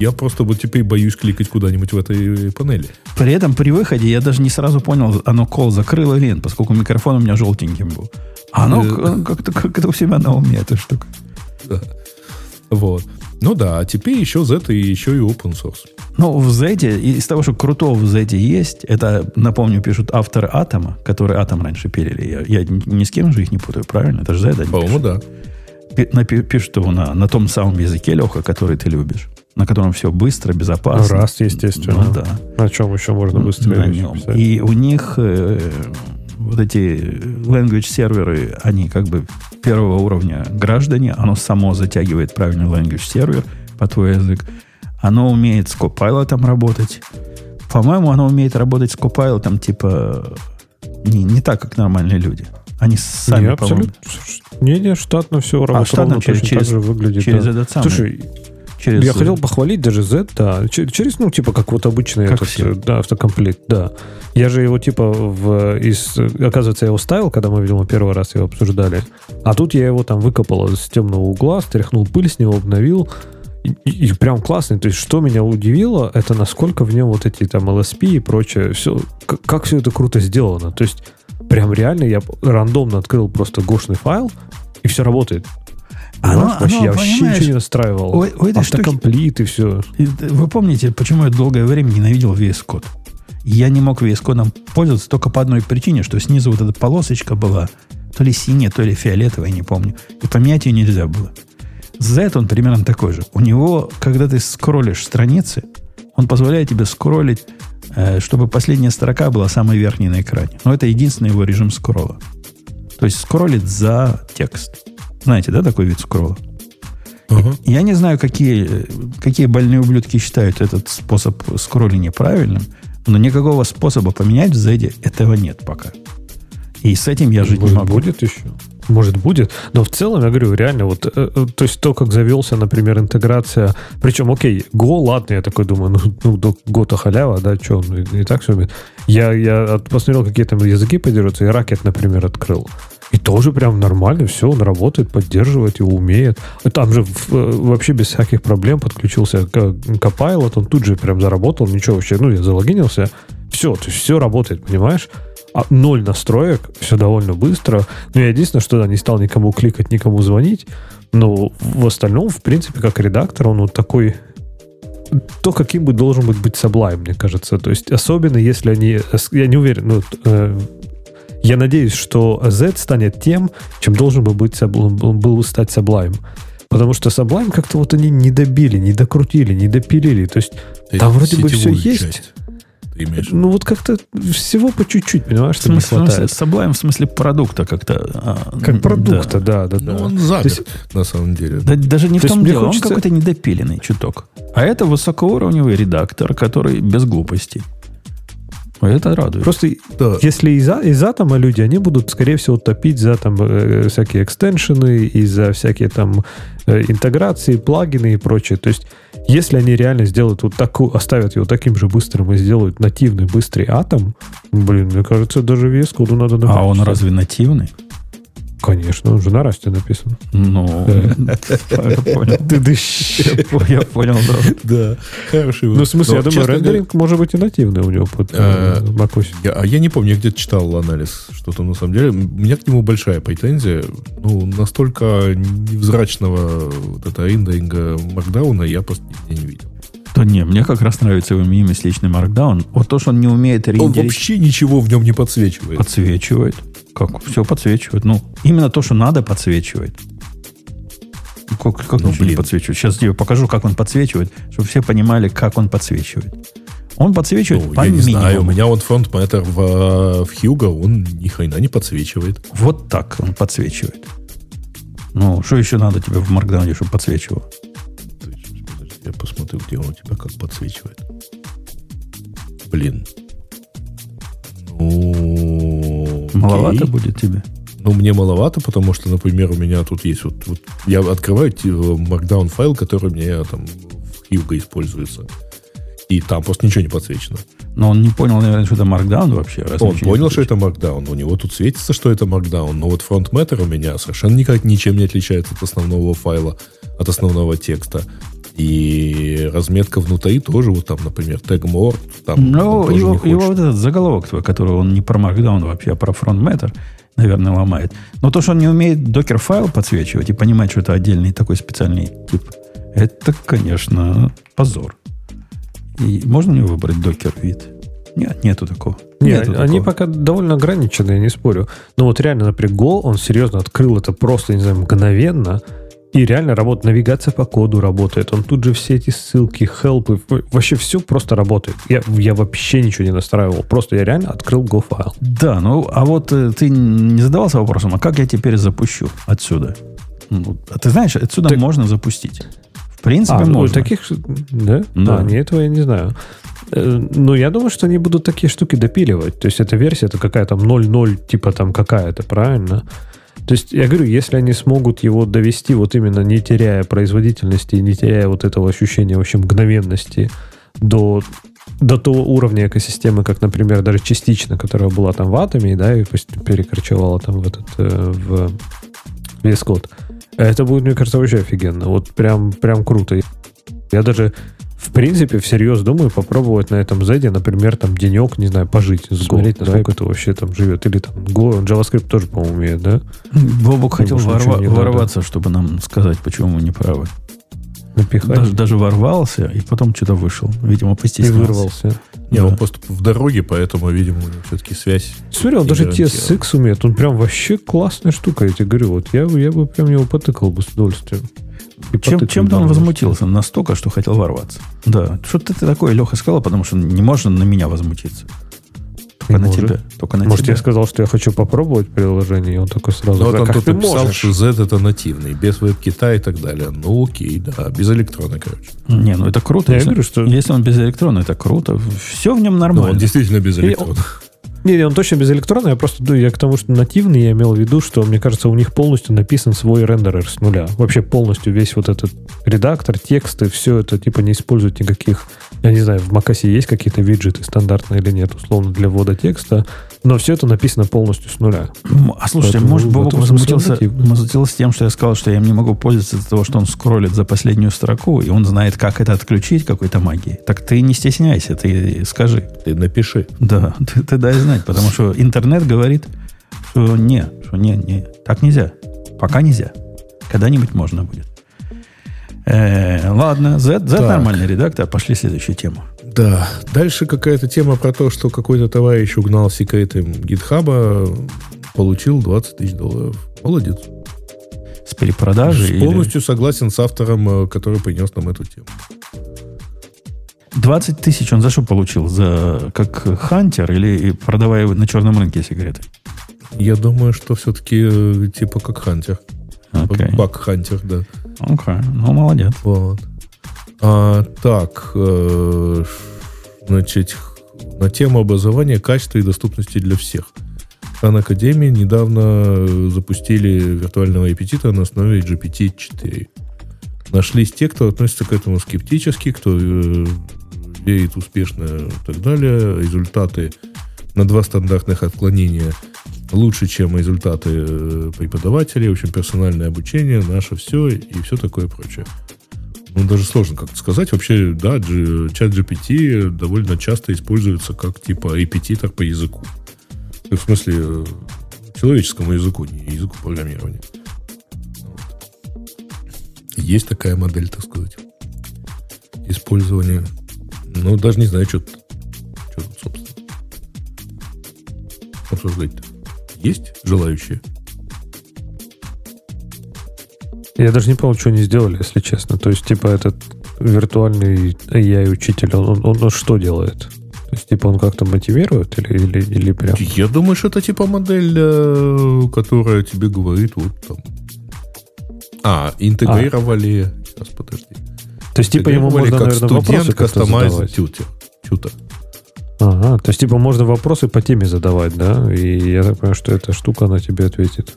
я просто вот теперь боюсь кликать куда-нибудь в этой панели. При этом при выходе я даже не сразу понял, оно кол закрыло или нет, поскольку микрофон у меня желтеньким был. А оно э, как-то как у себя на уме, эта штука. Да. Вот. Ну да, а теперь еще Z и еще и open source. Ну, в Z, из того, что крутого в Z есть, это, напомню, пишут авторы Атома, которые Атом раньше пилили. Я, я ни с кем же их не путаю, правильно? Это же Z они По-моему, да. пишут. Пи- Пишут его на, на том самом языке, Леха, который ты любишь. На котором все быстро, безопасно. Ну, раз, естественно. Ну, да. На чем еще можно быстрее на нем. писать? И у них э, вот эти language серверы, они как бы первого уровня граждане, оно само затягивает правильный language сервер по твой язык. Оно умеет с Copilot работать. По-моему, оно умеет работать с Copilot типа не, не так, как нормальные люди. Они сами, не, абсолютно. Не, не, штатно все работает. штатно ровно через- через- так же выглядит. через да. этот самый. Слушай, через, я хотел похвалить даже Z, да. Через, ну, типа, как вот обычный Как этот, все. э, да, автокомплект, да. Я же его, типа, в, из... Оказывается, я его ставил, когда мы, видимо, первый раз его обсуждали. А тут я его там выкопал из темного угла, стряхнул пыль с него, обновил. И, и- и прям классный. То есть, что меня удивило, это насколько в нем вот эти там LSP и прочее, все, как, как все это круто сделано. То есть, прям реально я рандомно открыл просто гошный файл, и все работает. Оно- Понимаешь? Вообще, оно, я вообще ничего не настраивал. у- у этой штуки- Автокомплит и все. Вы помните, почему я долгое время ненавидел VS Code? Я не мог VS Code пользоваться только по одной причине, что снизу вот эта полосочка была, то ли синяя, то ли фиолетовая, не помню. И поменять ее нельзя было. Z он примерно такой же. У него, когда ты скроллишь страницы, он позволяет тебе скроллить, э, чтобы последняя строка была самой верхней на экране. Но это единственный его режим скролла. То есть скроллит за текст. Знаете, да, такой вид скролла? Ага. Я не знаю, какие, какие больные ублюдки считают этот способ скролления правильным, но никакого способа поменять в Z этого нет пока. И с этим я жить Может, не могу. будет еще? Может, будет. Но в целом, я говорю, реально, вот, э, э, то есть то, как завелся, например, интеграция. Причем, окей, Go, ладно, я такой думаю, ну, ну до Go-то халява, да, что, он и, и так все умеет. Я, я от- посмотрел, какие там языки поддерживаются, и Racket, например, открыл. И тоже прям нормально, все, он работает, поддерживает его, умеет. Там же э, вообще без всяких проблем подключился Copilot, он тут же прям заработал, ничего вообще, ну, я залогинился, все, то есть все работает, понимаешь? А ноль настроек, все довольно быстро. Ну, я единственное, что да, не стал никому кликать, никому звонить. Но в остальном, в принципе, как редактор, он вот такой то, каким бы должен быть быть Sublime, мне кажется. То есть, особенно если они... Я не уверен, ну, э, я надеюсь, что Z станет тем, чем должен бы быть он был стать Sublime. Потому что Sublime как-то вот они не добили, не докрутили, не допилили. То есть, Там вроде бы есть. часть Ты в виду? ну вот как-то всего по чуть-чуть, понимаешь, В что не в хватает. Sublime в смысле продукта как-то. а, Как продукта, да. да, да, да. Ну, он То заперт, есть- на самом деле. Да даже не в То есть том дело, хочется- он какой-то недопиленный чуток. А это высокоуровневый редактор, который без глупостей. Это радует. Просто Да. если из, а- из атома люди, они будут, скорее всего, топить за там э, всякие экстеншены и за всякие там э, интеграции, плагины и прочее. То есть, если они реально сделают вот такую, оставят его таким же быстрым и сделают нативный быстрый атом, блин, мне кажется, даже VS Code надо а добавить. он разве нативный? Конечно, он же на расте написан. Ну, я понял. Я по- Я понял, да. Да, хороший Ну, в смысле, я думаю, рендеринг может быть и нативный у него под э, Э, macOS. Я, а я не помню, я где-то читал анализ, что-то на самом деле. У меня к нему большая претензия. Ну, настолько невзрачного вот этого рендеринга Маркдауна я просто не видел. Да не, мне как раз нравится его мимис личный Markdown. Вот то, что он не умеет Он рендерить, вообще ничего в нем не подсвечивает. подсвечивает. Как? Все подсвечивает. Ну, именно то, что надо, подсвечивает. Ну, Как, как Ну, блин. подсвечивает? Сейчас тебе покажу, как он подсвечивает, чтобы все понимали, как он подсвечивает. Он подсвечивает Ну, по я не знаю, у минимуму. меня вот фронт-мэтр в, в Hugo, он ни хрена не подсвечивает. Вот так он подсвечивает. Ну, что еще надо тебе в Markdown, чтобы подожди, Я посмотрю, где он у тебя как подсвечивает. Блин. Ну... Маловато будет тебе? Ну, мне маловато, потому что, например, у меня тут есть вот... вот я открываю те- Markdown файл, который у меня там в Hugo используется. И там просто ничего не подсвечено. Но он не понял, наверное, что это Markdown вообще. раз Он понял, что это Markdown. У него тут светится, что это Markdown. Но вот фронт у меня совершенно никак ничем не отличается от основного файла, от основного текста. И разметка внутри тоже, вот там, например, tag more, там Ну, его, его вот этот заголовок твой, который он не про Markdown вообще, а про Front Matter, наверное, ломает. Но то, что он не умеет докер-файл подсвечивать и понимать, что это отдельный такой специальный тип, это, конечно, позор. И можно мне выбрать докер вид? Нет, нету такого. Нет, нету они такого. пока довольно ограничены, я не спорю. Но вот реально, например, Go, он серьезно открыл это просто, не знаю, мгновенно. И реально работает. Навигация по коду работает. Он тут же все эти ссылки, хелпы, вообще все просто работает. Я, я вообще ничего не настраивал. Просто я реально открыл Go файл. Да, ну, а вот э, ты не задавался вопросом, а как я теперь запущу отсюда? Ну, а ты знаешь, отсюда Так- можно запустить. В принципе, А, ну, можно. таких... Да? Да. А, не, этого я не знаю. Э, Ну, я думаю, что они будут такие штуки допиливать. То есть, эта версия, это какая там 0.0, типа там какая-то, правильно? То есть, я говорю, если они смогут его довести вот именно не теряя производительности не теряя вот этого ощущения вообще мгновенности до, до того уровня экосистемы, как, например, даже частично, которая была там в атоме, да, и перекорчевала там в этот, э, в VS Code, это будет, мне кажется, вообще офигенно. Вот прям, прям круто. Я даже, в принципе, всерьез думаю попробовать на этом Z, например, там денек, не знаю, пожить с Go. Смотреть, да, насколько это вообще там живет. Или там Go, JavaScript тоже, по-моему, умеет, да? Бобок хотел ворва- ворваться, чтобы нам сказать, почему мы не правы. Напихать. Даже, даже ворвался, и потом что-то вышел. Видимо, и постеснялся. вырвался. Не, Да. он просто в дороге, поэтому, видимо, у него все-таки связь. Смотри, он даже. TSX умеет. Он прям вообще классная штука, я тебе говорю. Вот я, бы- я бы прям его потыкал бы с удовольствием. И Чем, чем-то он возмутился настолько, что хотел ворваться. Да, что-то ты такое, Леха, сказал, потому что не можно на меня возмутиться. Только Не на может. тебя. Только на Может, тебя. я сказал, что я хочу попробовать приложение, и он такой сразу, Ну, вот «Да он как тут ты написал, можешь? что Z это нативный, без веб-кита и так далее. Ну, окей, да, без электрона, короче. Не, ну это круто. Я если, говорю, что- если он без электрона, это круто. Все в нем Ну, нормально. он действительно без И электрона. Не, не, он точно без электрона. Я просто ну, я к тому, что нативный, я имел в виду, что, мне кажется, у них полностью написан свой рендерер с нуля. Вообще полностью весь вот этот редактор, тексты, все это типа не использует никаких... Я не знаю, в macOS есть какие-то виджеты стандартные или нет, условно, для ввода текста, но все это написано полностью с нуля. А слушайте, Поэтому может, Бобок возмутился, возмутился тем, что я сказал, что я им не могу пользоваться из-за того, что он скроллит за последнюю строку, и он знает, как это отключить какой-то магией. Так ты не стесняйся, ты скажи. Ты напиши. Да, ты, ты дай знать, потому что интернет говорит, что не, что не, не, так нельзя. Пока нельзя. Когда-нибудь можно будет. Э, ладно, Z, Z Так. нормальный редактор. Пошли следующую тему. Да. Дальше какая-то тема про то, что какой-то товарищ угнал секреты гитхаба, получил 20 тысяч долларов. Молодец. С перепродажей. или- Полностью согласен с автором, э, который принес нам эту тему. 20 тысяч он за что получил? За как хантер или продавая на черном рынке секреты? Я думаю, что все-таки типа как хантер. Окей. Бак-хантер, да. Окей. Ну, молодец. Вот. А, так, э, значит, на тему образования, качества и доступности для всех. Хан Академии недавно э, запустили виртуального репетитора на основе GPT-4. Нашлись те, кто относится к этому скептически, кто э, верит успешно и так далее. Результаты на два стандартных отклонения лучше, чем результаты э, преподавателей. В общем, персональное обучение, наше все и все такое прочее. Ну, даже сложно как-то сказать. Вообще, да, чат GPT довольно часто используется как, типа, репетитор по языку. В смысле, э, человеческому языку, не языку программирования. Вот. Есть такая модель, так сказать, использования. Ну, даже не знаю, что что тут собственно. Обсуждать-то. Есть желающие? Я даже не понял, что они сделали, если честно. То есть, типа, этот виртуальный AI-учитель, он, он, он что делает? То есть, типа, он как-то мотивирует или, или, или прям... Я думаю, что это типа модель, э, которая тебе говорит вот там. А, интегрировали. Сейчас, подожди. То есть, типа, ему можно, как наверное, студент кастомайз тютер. Тютер. Ага, то есть, типа, можно вопросы по теме задавать, да? И я так понимаю, что эта штука, она тебе ответит.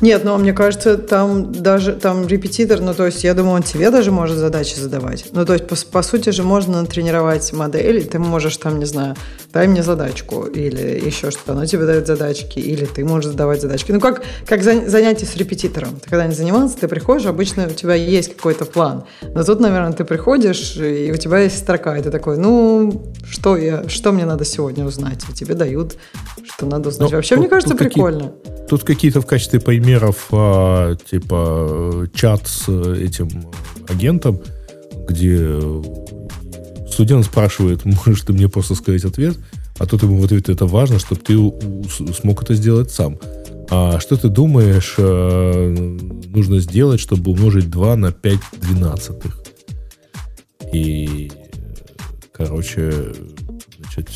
Нет, но мне кажется, там даже там репетитор, ну то есть я думаю, он тебе даже может задачи задавать. Ну то есть по, по сути же можно натренировать модель, и ты можешь там, не знаю, дай мне задачку или еще что-то, оно тебе дает задачки, или ты можешь задавать задачки. Ну как, как за- занятие с репетитором. Ты когда не занимался, ты приходишь, обычно у тебя есть какой-то план. Но тут, наверное, ты приходишь, и у тебя есть строка, и ты такой, ну, что, я, что мне надо сегодня узнать? И тебе дают, что надо узнать. Ну, Вообще, тут- мне кажется, тут какие- прикольно. Тут какие-то в качестве примеров, а, типа, чат с этим агентом, где студент спрашивает, можешь ты мне просто сказать ответ, а тут ему в ответ это важно, чтобы ты смог это сделать сам. А что ты думаешь, э, нужно сделать, чтобы умножить 2 на 5 двенадцатых? И, короче, значит,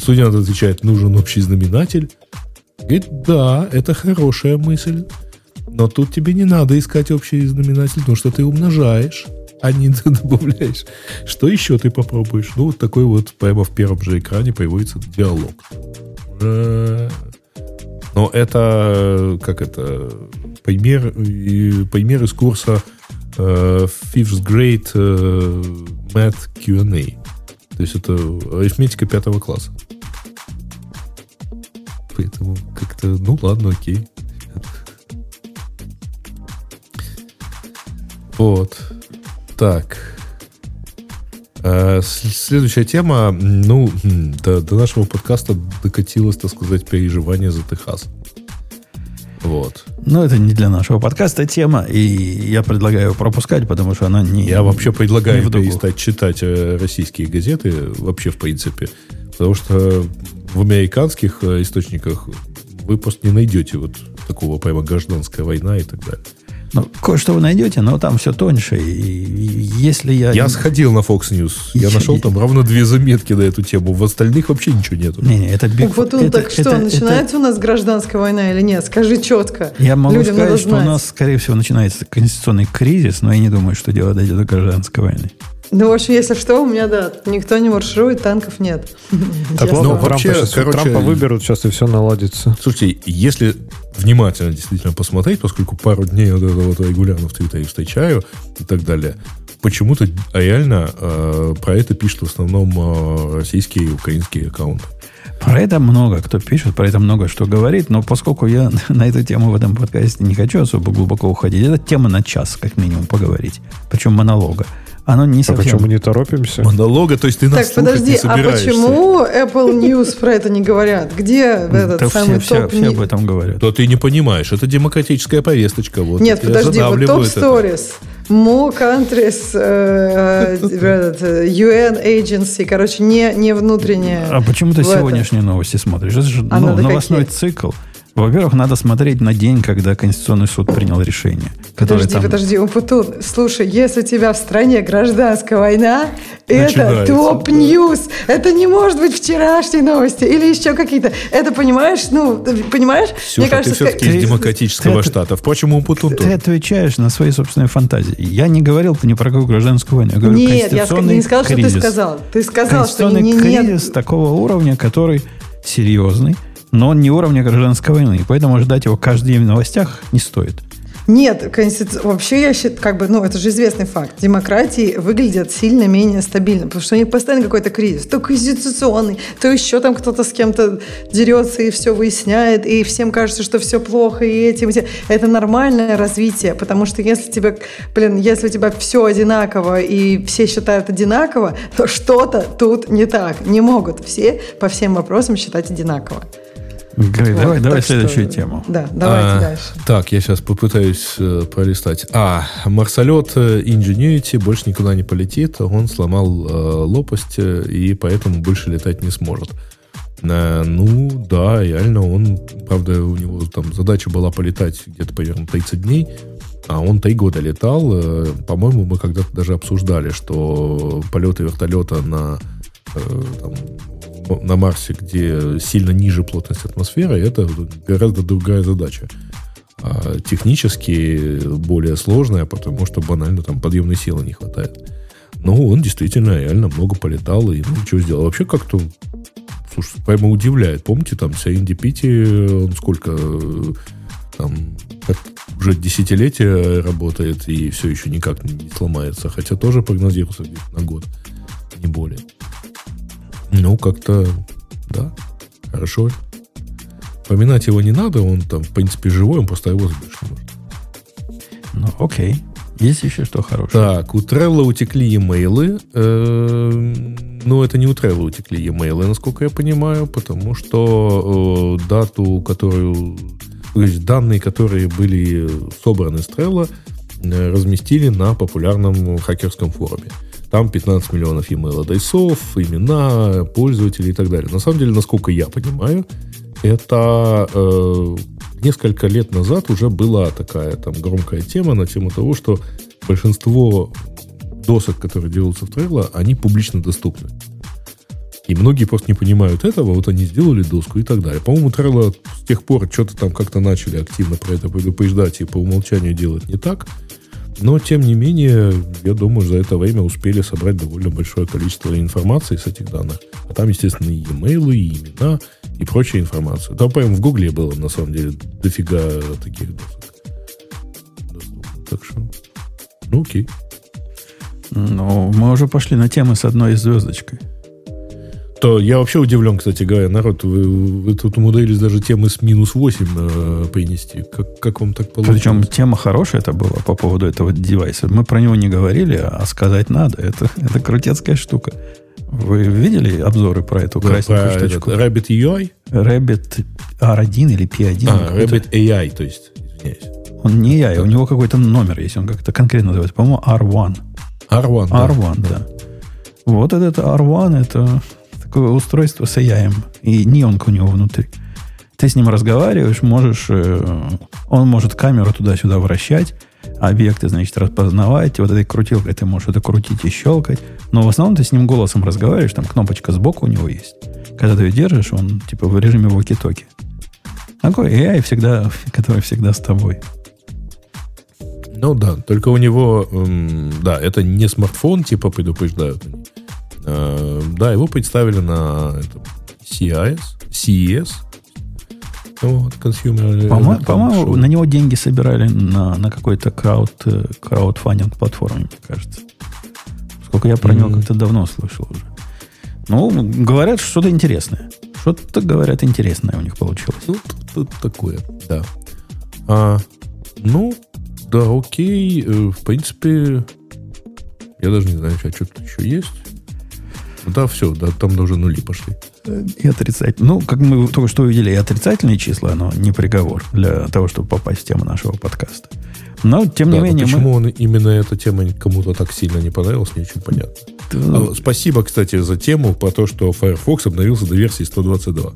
студент отвечает, нужен общий знаменатель. Говорит, да, это хорошая мысль, но тут тебе не надо искать общий знаменатель, потому что ты умножаешь, а не добавляешь. Что еще ты попробуешь? Ну, вот такой вот прямо в первом же экране появится диалог. Но это, как это, пример, пример из курса э, Fifth Grade э, Math Q&A. То есть это арифметика пятого класса. Поэтому как-то, ну ладно, окей. Вот. Так. Э, Следующая тема, ну, м, до, до нашего подкаста докатилось, так сказать, переживание за Техас. Вот. Но это не для нашего подкаста тема, и я предлагаю пропускать, потому что она не... Я вообще не предлагаю дугу. перестать читать э, российские газеты, вообще в принципе. Потому что в американских э, источниках вы просто не найдете вот такого прямо гражданская война и так далее. Ну, кое-что вы найдете, но там все тоньше. И, если я... Я сходил на Fox News, я Я- нашел там ровно две заметки на эту тему. В остальных вообще ничего нету. Не-не, это Big Вот он это- так что, это- начинается у нас гражданская война или нет? Скажи четко. это- Я могу Людям сказать, что у нас, скорее всего, начинается конституционный кризис, но я не думаю, что дело дойдет до гражданской войны. Ну, в общем, если что, у меня, да, никто не марширует, танков нет. Так ладно, Ну, Трампа, вообще, щас- короче- Трампа выберут, сейчас и все наладится. Слушайте, если внимательно действительно посмотреть, поскольку пару дней вот это вот регулярно в Твиттере встречаю и так далее, почему-то реально э, про это пишут в основном э, российские и украинские аккаунты. Про это много кто пишет, про это много что говорит, но поскольку я на эту тему в этом подкасте не хочу особо глубоко уходить, это тема на час, как минимум, поговорить. Причем монолога. Оно не А совсем... почему мы не торопимся? Монолога, то есть ты нас Так, подожди, не а собираешься. почему Apple News про это не говорят? Где этот Да самый все, все, топ все ни- об этом говорят. То ты не понимаешь, это демократическая повесточка. Вот, Нет, подожди, вот топ stories. More countries, э, э, этот, э, UN agency, короче, не, не внутренняя. А почему ты сегодняшние новости смотришь? Это же А новостной какие? цикл. Во-первых, надо смотреть на день, когда Конституционный суд принял решение. Подожди, там- подожди, Умпутун, слушай, если у тебя в стране гражданская война, это Начинается, top news. Это не может быть вчерашние новости или еще какие-то. Это, понимаешь, ну, понимаешь, Ксюша, ты все-таки ты- из демократического ты- штата. Впрочем, у Путун Ты отвечаешь на свои собственные фантазии. Я не говорил ни про какую гражданскую войну. Я говорю, Нет, я не сказал, что кризис. ты сказал. Ты сказал, что не, не- нет. кризис такого уровня, который серьезный, но он не уровня гражданской войны. Поэтому ждать его каждый день в новостях не стоит. Нет, конститу- вообще я считаю, как бы, ну, это же известный факт. Демократии выглядят сильно менее стабильно, потому что у них постоянно какой-то кризис. То конституционный, то еще там кто-то с кем-то дерется и все выясняет, и всем кажется, что все плохо, и этим, и. Это нормальное развитие, потому что если тебе, блин, если у тебя все одинаково, и все считают одинаково, то что-то тут не так. Не могут все по всем вопросам считать одинаково. Говори, Вот, давай, давай так что- следующую тему. Да, давайте А, дальше. Так, я сейчас попытаюсь э, пролистать. А, марсолет э, Ingenuity больше никуда не полетит. Он сломал э, лопасть, э, и поэтому больше летать не сможет. Э, ну, да, реально, он, правда, у него там задача была полетать где-то примерно 30 дней, а он три года летал. Э, по-моему, мы когда-то даже обсуждали, что полеты вертолета на, э, там, на Марсе, где сильно ниже плотность атмосферы, это гораздо другая задача. А технически более сложная, потому что банально там подъемной силы не хватает. Но он действительно реально много полетал и ну, что сделал. Вообще как-то слушай, прямо удивляет. Помните, там Serendipity, он сколько там уже десятилетия работает и все еще никак не сломается. Хотя тоже прогнозировался где-то на год, не более. Ну, как-то, да, хорошо. Поминать его не надо, он там, в принципе, живой, он просто его может. Ну, окей. Есть еще что хорошее? Так, у Трелла утекли e-mail. Ну, это не у Трелла утекли e-mail, насколько я понимаю, потому что э, дату, которую... то есть данные, которые были собраны с Трелла, э, разместили на популярном хакерском форуме. Там там 15 миллионов email адресов, имена, пользователей и так далее. На самом деле, насколько я понимаю, это э, несколько лет назад уже была такая там громкая тема на тему того, что большинство досок, которые делаются в Trello, они публично доступны. И многие просто не понимают этого, вот они сделали доску и так далее. По-моему, Trello с тех пор что-то там как-то начали активно про это предупреждать и по умолчанию делать не так. Но, тем не менее, я думаю, за это время успели собрать довольно большое количество информации с этих данных. А там, естественно, и имейлы, и имена, и прочая информация. Там, по-моему, в Гугле было, на самом деле, дофига таких досок. Так что, ну окей. Ну, мы уже пошли на темы с одной звездочкой то я вообще удивлен, кстати говоря, народ, вы, вы тут умудрились даже темы с минус 8 э, принести. Как, как вам так получилось? Причем тема хорошая это была по поводу этого девайса. Мы про него не говорили, а сказать надо. Это, это крутецкая штука. Вы видели обзоры про эту да, красненькую про штучку? Этот, Rabbit UI? Rabbit R1 или P1. А, Rabbit AI, то есть, извиняюсь. Он не AI, у него какой-то номер есть, он как-то конкретно называется. По-моему, R1. R1, R1, да. да. Вот этот R1, это такое устройство с AI. И неонка у него внутри. Ты с ним разговариваешь, можешь... Э, он может камеру туда-сюда вращать, объекты, значит, распознавать. Вот этой крутилкой ты можешь это крутить и щелкать. Но в основном ты с ним голосом разговариваешь, там кнопочка сбоку у него есть. Когда ты ее держишь, он типа в режиме воки-токи. Такой AI всегда, который всегда с тобой. Ну да, только у него, да, это не смартфон, типа предупреждают. Э, да, его представили на это, CIS, CES, вот, Consumer По-моему, по на него деньги собирали на, на какой-то крауд, э, краудфандинг платформе, мне кажется. Сколько я про mm-hmm. него как-то давно слышал уже. Ну, говорят, что-то интересное. Что-то, говорят, интересное у них получилось. Ну, тут, тут такое, да. А, ну, да, окей. Э, в принципе, я даже не знаю, а что-то еще есть. Да, все, да, там уже нули пошли. И отрицательные. Ну, как мы только что увидели, и отрицательные числа, но не приговор для того, чтобы попасть в тему нашего подкаста. Но, тем да, не менее... Почему мы... он, именно эта тема кому-то так сильно не понравилась, не очень понятно. Да. А, спасибо, кстати, за тему про то, что Firefox обновился до версии 122.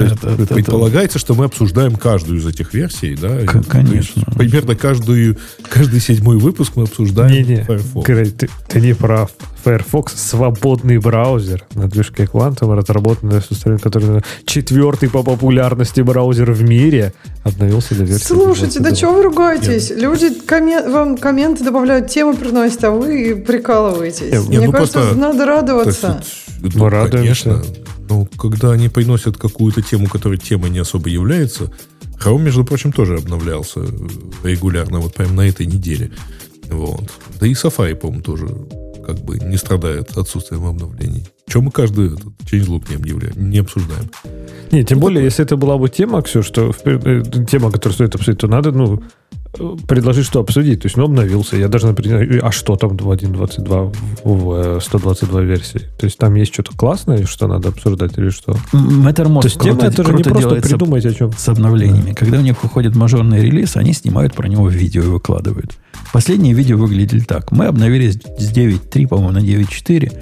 То есть это, предполагается, это... что мы обсуждаем каждую из этих версий, да? К- конечно. Есть, примерно каждую, каждый седьмой выпуск мы обсуждаем не, не. Firefox. Ты, ты не прав. Firefox свободный браузер на движке Quantum, разработанный который четвертый по популярности браузер в мире, обновился до версии. Слушайте, да чего вы ругаетесь? Нет. Люди коммен, вам комменты добавляют, темы приносят, а вы прикалываетесь. Нет, Мне ну кажется, просто... надо радоваться. есть, мы радуемся. Конечно. Но когда они приносят какую-то тему, которая темой не особо является, Chrome, между прочим, тоже обновлялся регулярно, вот прямо на этой неделе. Вот. Да и Safari, по-моему, тоже как бы не страдает отсутствием обновлений. Чем мы каждый этот changelog не объявляем, не обсуждаем. Не, тем ну, более, такое. если это была бы тема, Ксюш, что э, тема, которую стоит обсудить, то надо, ну, предложить, что обсудить. То есть, ну, обновился. Я даже, например, а что там в 1.22 в 122 версии? То есть, там есть что-то классное, что надо обсуждать или что? Mattermost То есть, тема это же не просто придумать о чем. С обновлениями. Да. Когда у них выходит мажорный релиз, они снимают про него видео и выкладывают. Последние видео выглядели так. Мы обновились с 9.3, по-моему, на 9.4.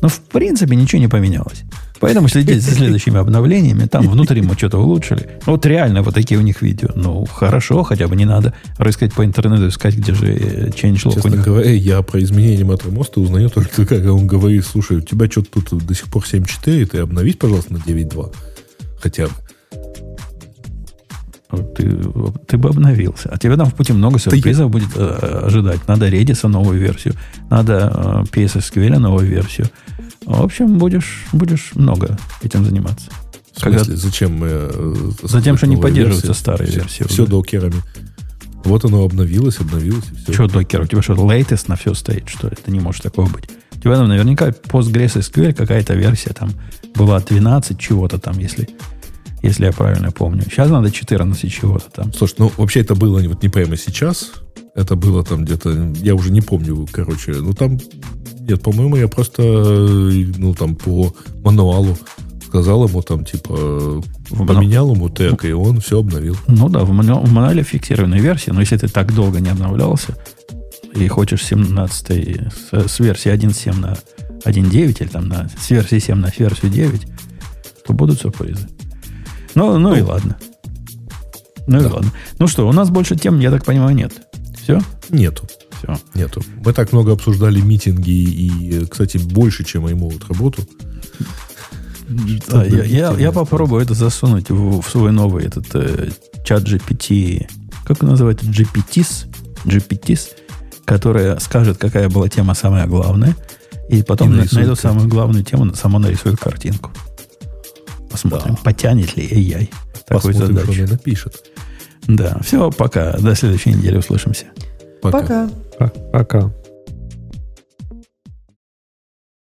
Но, в принципе, ничего не поменялось. Поэтому следите за следующими обновлениями. Там внутри мы что-то улучшили. Вот реально вот такие у них видео. Ну, хорошо, хотя бы не надо рыскать по интернету, искать, где же changelog Честно у них. говоря, я про изменение матромоста узнаю только, когда он говорит, слушай, у тебя что-то тут до сих пор 7.4, ты обновись, пожалуйста, на 9.2. Хотя бы. Ты, ты бы обновился. А тебе там в пути много сюрпризов будет э, ожидать. Надо Redis новую версию, надо э, PSSQL новую версию. В общем, будешь, будешь много этим заниматься. В смысле, Когда... зачем мы... Э, Затем, что не поддерживаются версии, старые все, версии. Все уже. докерами. Вот оно обновилось, обновилось. И все. Что докер? У тебя что, latest на все стоит, что ли? Это не может такого быть. У тебя там наверняка PostgreSQL какая-то версия там была 12 чего-то там, если, если я правильно помню. Сейчас надо 14 чего-то там. Слушай, ну вообще это было вот не прямо сейчас. Это было там где-то, я уже не помню, короче. Ну там нет, по-моему, я просто, ну, там, по мануалу сказал ему там, типа, поменял ему тег, и он все обновил. Ну да, в, мануале фиксированной версии, но если ты так долго не обновлялся, и хочешь 17 с, с версии 1.7 на 1.9 или там на, с версии 7 на версию 9, то будут сюрпризы. Ну, ну и ладно. Ну и ладно. Ну что, у нас больше тем, я так понимаю, нет. Все? Нету. Все. Нету. Мы так много обсуждали митинги и, кстати, больше, чем iMode работу. Да, я, я, я попробую это засунуть в, в свой новый этот э, чат GPT. Как он называется? GPTs? GPTs, которая скажет, какая была тема самая главная. И потом И на, на эту самую главную тему само нарисует картинку. Посмотрим, Да. потянет ли AI такой Посмотрим, что задачу. она напишет. Да, все, пока. До следующей недели услышимся. Пока. Пока. Пока.